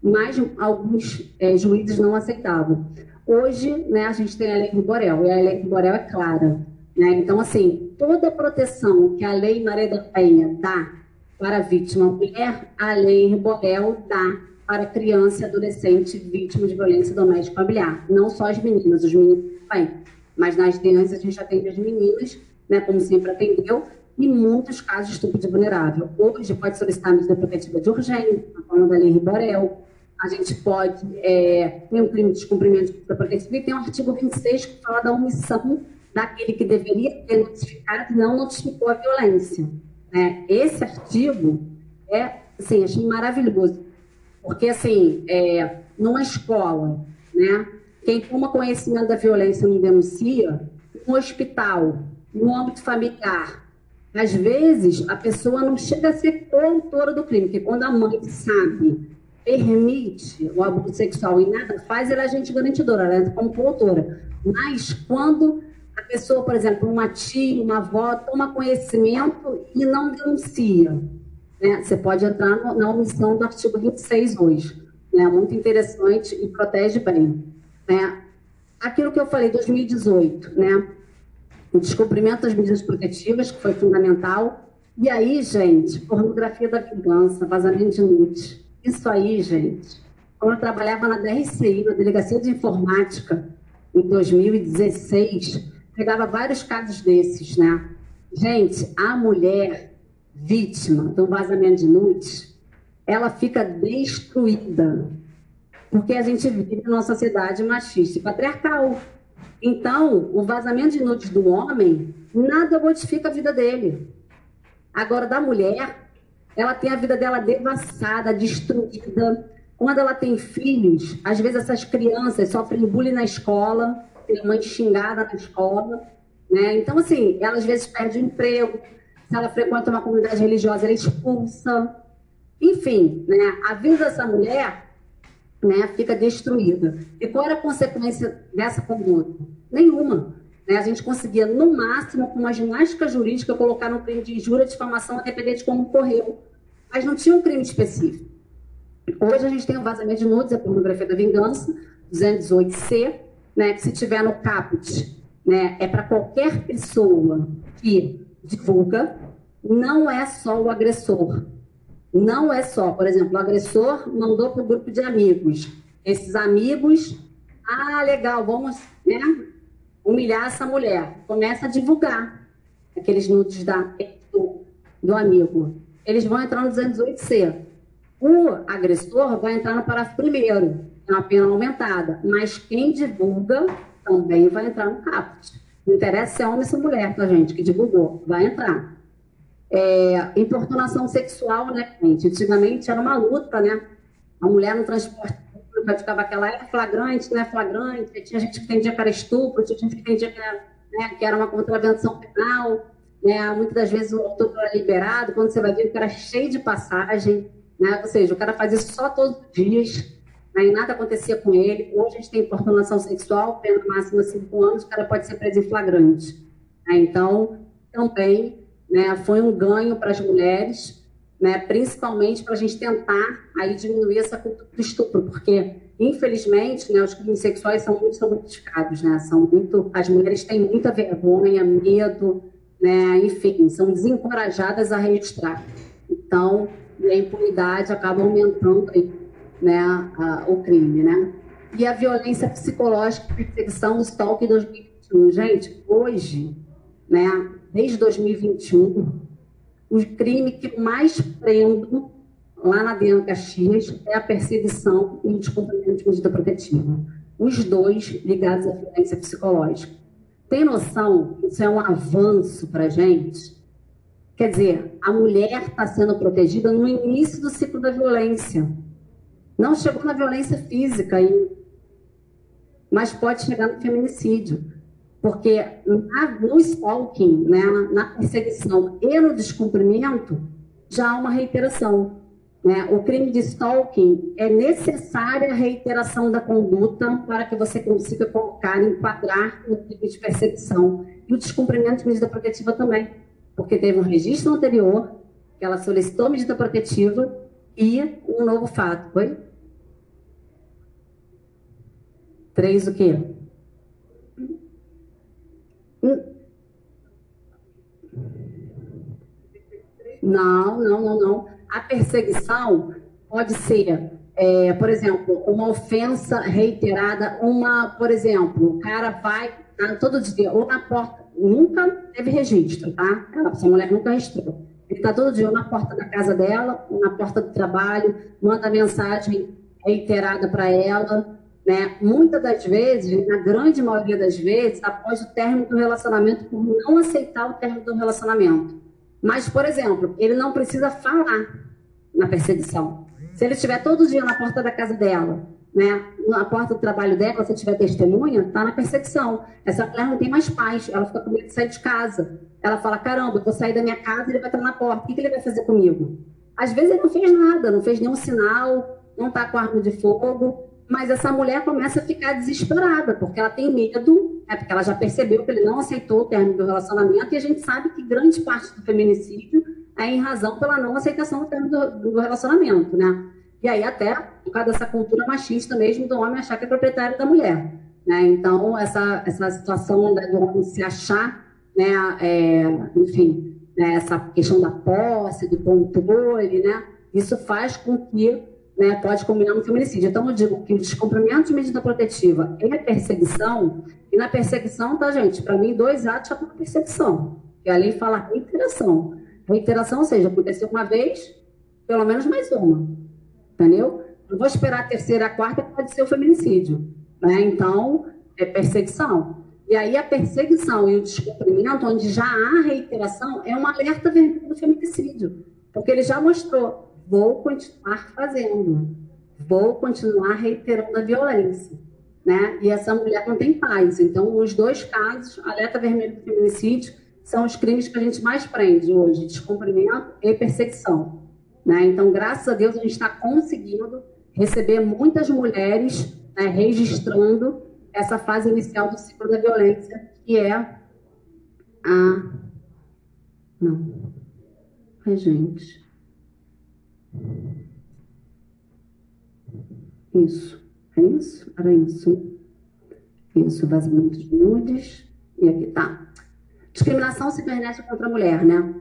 Mas alguns é, juízes não aceitavam. Hoje, né, a gente tem a Lei Borel, e a Lei Borel é clara. Né? Então, assim, toda a proteção que a Lei Maria da Penha dá para a vítima mulher, a Lei Borel dá para criança e adolescente vítima de violência doméstica familiar. Não só as meninas, os meninos também. Mas nas crianças a gente atende as meninas, né, como sempre atendeu, e muitos casos de estupro de vulnerável. Hoje pode solicitar medida protetiva de urgência, na forma da Lei Riborel. A gente pode é, ter um crime de descumprimento de medida protetiva e tem o artigo 26 que fala da omissão daquele que deveria ter notificado e não notificou a violência. Né? Esse artigo é, assim, achei maravilhoso, porque, assim, é, numa escola, né, quem toma conhecimento da violência não denuncia, no hospital, no âmbito familiar, às vezes a pessoa não chega a ser coautora do crime, porque quando a mãe sabe, permite o abuso sexual e nada faz, ela é agente garantidora, ela é como coautora. Mas quando a pessoa, por exemplo, uma tia, uma avó, toma conhecimento e não denuncia. Né? Você pode entrar no, na omissão do artigo 26 hoje. Né? Muito interessante e protege bem. Né? Aquilo que eu falei, 2018, né? o descobrimento das medidas protetivas, que foi fundamental. E aí, gente, pornografia da vingança, vazamento de nudes. Isso aí, gente, quando eu trabalhava na DRCI, na Delegacia de Informática, em 2016, pegava vários casos desses, né? Gente, a mulher vítima do vazamento de nudes, ela fica destruída. Porque a gente vive numa sociedade machista e patriarcal. Então, o vazamento de nudes do homem nada modifica a vida dele. Agora, da mulher, ela tem a vida dela devassada, destruída. Quando ela tem filhos, às vezes essas crianças sofrem bullying na escola, tem mãe xingada na escola, né? Então, assim, ela às vezes perde o emprego, se ela frequenta uma comunidade religiosa, ela é expulsa. Enfim, né? A vida dessa mulher né, fica destruída. E qual era a consequência dessa conduta? Nenhuma. Né? A gente conseguia, no máximo, com uma ginástica jurídica, colocar no crime de injúria, difamação, a depender de como ocorreu. Mas não tinha um crime específico. Hoje a gente tem o vazamento de nudes, a pornografia da vingança, 218C, né, que se tiver no caput, né, é para qualquer pessoa que divulga, não é só o agressor. Não é só, por exemplo, o agressor mandou para o grupo de amigos. Esses amigos, ah, legal, vamos né, humilhar essa mulher. Começa a divulgar aqueles nudes da, do, do amigo. Eles vão entrar no 218C. O agressor vai entrar no parágrafo primeiro é uma pena aumentada. Mas quem divulga também vai entrar no caput. Não interessa se é homem ou se é mulher, tá, gente, que divulgou, vai entrar. É, importunação sexual, né, gente? Antigamente era uma luta, né? A mulher no transporte público ficava aquela, era flagrante, não é flagrante. Tinha gente que entendia que era estupro, tinha gente que entendia que era, né, que era uma contravenção penal. Né? Muitas das vezes o autor era liberado, quando você vai ver que era cheio de passagem. né? Ou seja, o cara faz isso só todos os dias, né? e nada acontecia com ele. Hoje a gente tem importunação sexual, pena máxima cinco anos, o cara pode ser preso em flagrante. Né? Então, também né, foi um ganho para as mulheres, né, principalmente para a gente tentar aí diminuir essa cultura do estupro, porque infelizmente né, os crimes sexuais são muito sobrenotificados, né, são muito, as mulheres têm muita vergonha, medo, né, enfim, são desencorajadas a registrar. Então, a impunidade acaba aumentando né, a, o crime, né? E a violência psicológica, perseguição, o stalking 2021. Gente, hoje, né, desde 2021, o crime que mais prendo lá na Diana Caxias é a perseguição e o descumprimento de medida protetiva. Os dois ligados à violência psicológica. Tem noção isso é um avanço para gente? Quer dizer, a mulher está sendo protegida no início do ciclo da violência. Não chegou na violência física ainda, mas pode chegar no feminicídio. Porque na, no stalking, né, na perseguição e no descumprimento, já há uma reiteração. Né? O crime de stalking é necessária a reiteração da conduta para que você consiga colocar, enquadrar no crime de perseguição. E o descumprimento de medida protetiva também, porque teve um registro anterior, que ela solicitou medida protetiva e um novo fato. Foi? Três o quê? Não, não, não, não. A perseguição pode ser, é, por exemplo, uma ofensa reiterada, uma, por exemplo, o cara vai tá, todo dia, ou na porta, nunca teve registro, tá? Essa mulher nunca registrou. Ele está todo dia ou na porta da casa dela, ou na porta do trabalho, manda mensagem reiterada para ela, né? Muitas das vezes, na grande maioria das vezes, após o término do relacionamento, por não aceitar o término do relacionamento. Mas, por exemplo, ele não precisa falar na perseguição. Se ele estiver todo dia na porta da casa dela, né, na porta do trabalho dela, se tiver testemunha, está na perseguição. Essa mulher não tem mais paz, ela fica com medo de sair de casa. Ela fala: caramba, eu vou sair da minha casa e ele vai estar na porta. O que, que ele vai fazer comigo? Às vezes ele não fez nada, não fez nenhum sinal, não está com arma de fogo, mas essa mulher começa a ficar desesperada, porque ela tem medo, é porque ela já percebeu que ele não aceitou o término do relacionamento, e a gente sabe que grande parte do feminicídio é em razão pela não aceitação do término do, do relacionamento, né? E aí até por causa dessa cultura machista mesmo do homem achar que é proprietário da mulher, né? Então essa essa situação do homem se achar, né? É, enfim, né, essa questão da posse, do controle, né? Isso faz com que né, pode combinar no feminicídio. Então, eu digo que o descumprimento de medida protetiva é perseguição, e na perseguição, tá, gente? Para mim, dois atos já estão na perseguição. E a lei fala reiteração. Reiteração, ou seja, aconteceu uma vez, pelo menos mais uma. Entendeu? Não vou esperar a terceira, a quarta, pode ser o feminicídio. Né? Então, é perseguição. E aí, a perseguição e o descumprimento, onde já há reiteração, é um alerta vermelho do feminicídio. Porque ele já mostrou vou continuar fazendo, vou continuar reiterando a violência. Né? E essa mulher não tem paz. Então, os dois casos, alerta vermelho do feminicídio, são os crimes que a gente mais prende hoje, descumprimento e perseguição. Né? Então, graças a Deus, a gente está conseguindo receber muitas mulheres né, registrando essa fase inicial do ciclo da violência, que é a. Não. Ai, gente. Isso. É isso? Era isso. Isso, vazamento de nudes. E aqui tá. Discriminação cibernética contra a mulher, né?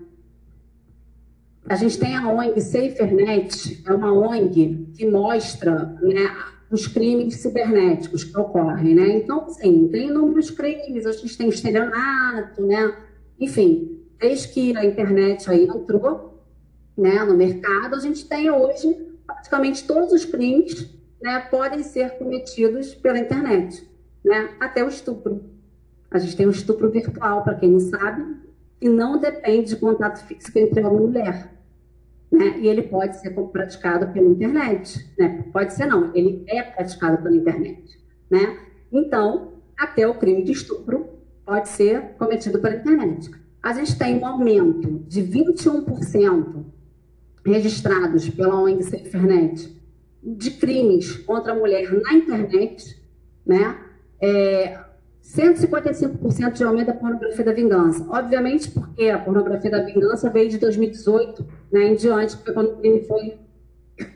A gente tem a ONG SaferNet, é uma ONG que mostra né, os crimes cibernéticos que ocorrem, né? Então, sim, tem inúmeros crimes, a gente tem estelionato, né? Enfim, desde que a internet aí entrou, né, no mercado, a gente tem hoje praticamente todos os crimes né, podem ser cometidos pela internet, né, até o estupro. A gente tem o estupro virtual, para quem não sabe, e não depende de contato físico entre homem e mulher. Né? E ele pode ser praticado pela internet. Né? Pode ser não, ele é praticado pela internet. Né? Então, até o crime de estupro pode ser cometido pela internet. A gente tem um aumento de 21% registrados pela ONG SaferNet de crimes contra a mulher na internet, né? É, 155% de aumento da pornografia da vingança. Obviamente, porque a pornografia da vingança veio de 2018 né, em diante, que foi quando o crime foi,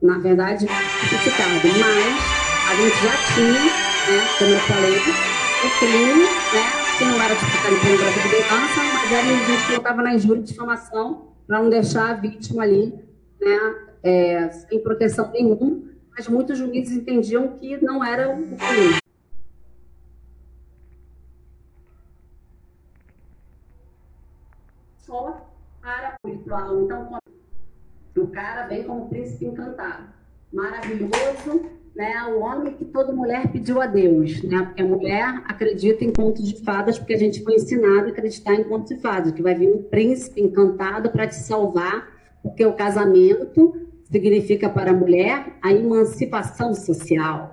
na verdade, criticado. Mas a gente já tinha, né, como eu falei, o crime, né, que não era tipicado em pornografia de vingança, mas aí a gente colocava na injúria de difamação para não deixar a vítima ali né, é, sem proteção nenhuma, mas muitos juízes entendiam que não era o crime. Só para o ritual. Então, o cara vem como príncipe encantado, maravilhoso, né? O homem que toda mulher pediu a Deus, né? Porque a mulher acredita em contos de fadas, porque a gente foi ensinado a acreditar em contos de fadas, que vai vir um príncipe encantado para te salvar, porque o casamento significa para a mulher a emancipação social,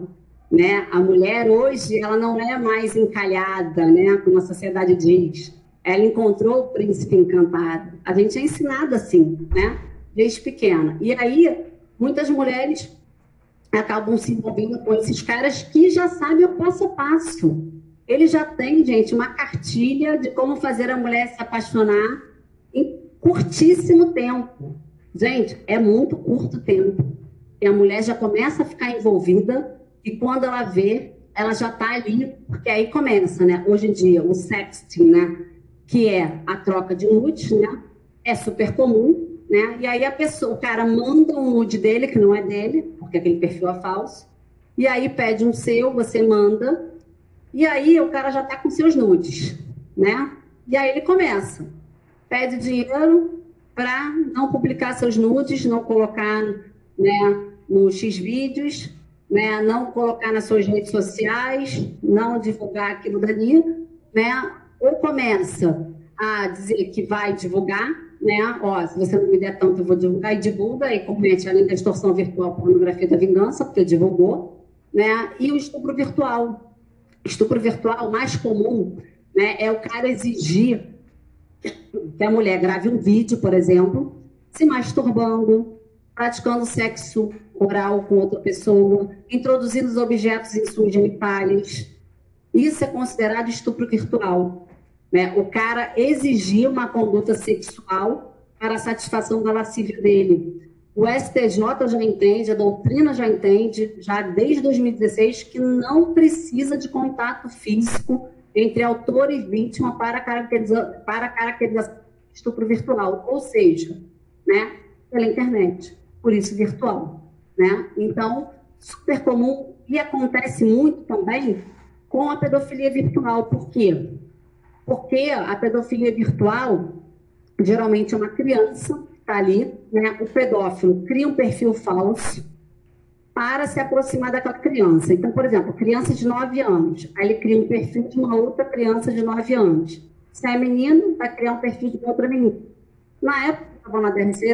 né? A mulher hoje ela não é mais encalhada, né? Como a sociedade diz. Ela encontrou o príncipe encantado. A gente é ensinado assim, né? Desde pequena. E aí muitas mulheres acabam se envolvendo com esses caras que já sabem o passo a passo. Ele já tem, gente, uma cartilha de como fazer a mulher se apaixonar em curtíssimo tempo. Gente, é muito curto tempo. E a mulher já começa a ficar envolvida e quando ela vê, ela já está ali, porque aí começa, né? Hoje em dia, o sexting, né? Que é a troca de nudes, né? É super comum, né? E aí a pessoa, o cara manda um nude dele, que não é dele, porque aquele perfil é falso, e aí pede um seu, você manda, e aí o cara já está com seus nudes, né? E aí ele começa, pede dinheiro, para não publicar seus nudes, não colocar né, no X vídeos, né, não colocar nas suas redes sociais, não divulgar aquilo dali, né, ou começa a dizer que vai divulgar, né, ó, se você não me der tanto, eu vou divulgar, e divulga, e comete além da extorsão virtual, pornografia da vingança, porque divulgou, né, e o estupro virtual. Estupro virtual mais comum né, é o cara exigir que a mulher grave um vídeo, por exemplo, se masturbando, praticando sexo oral com outra pessoa, introduzindo os objetos em suas genitais. Isso é considerado estupro virtual. Né? O cara exigir uma conduta sexual para a satisfação da lascívia dele. O STJ já entende, a doutrina já entende, já desde 2016, que não precisa de contato físico entre autor e vítima para caracterizar, para caracterizar estupro virtual, ou seja, né, pela internet, por isso virtual, né? Então, super comum e acontece muito também com a pedofilia virtual. Por quê? Porque a pedofilia virtual geralmente é uma criança está ali, né? O pedófilo cria um perfil falso para se aproximar daquela criança. Então, por exemplo, criança de 9 anos, aí ele cria um perfil de uma outra criança de 9 anos. Se é menino, vai criar um perfil de outra menina. Na época, estava na DRC,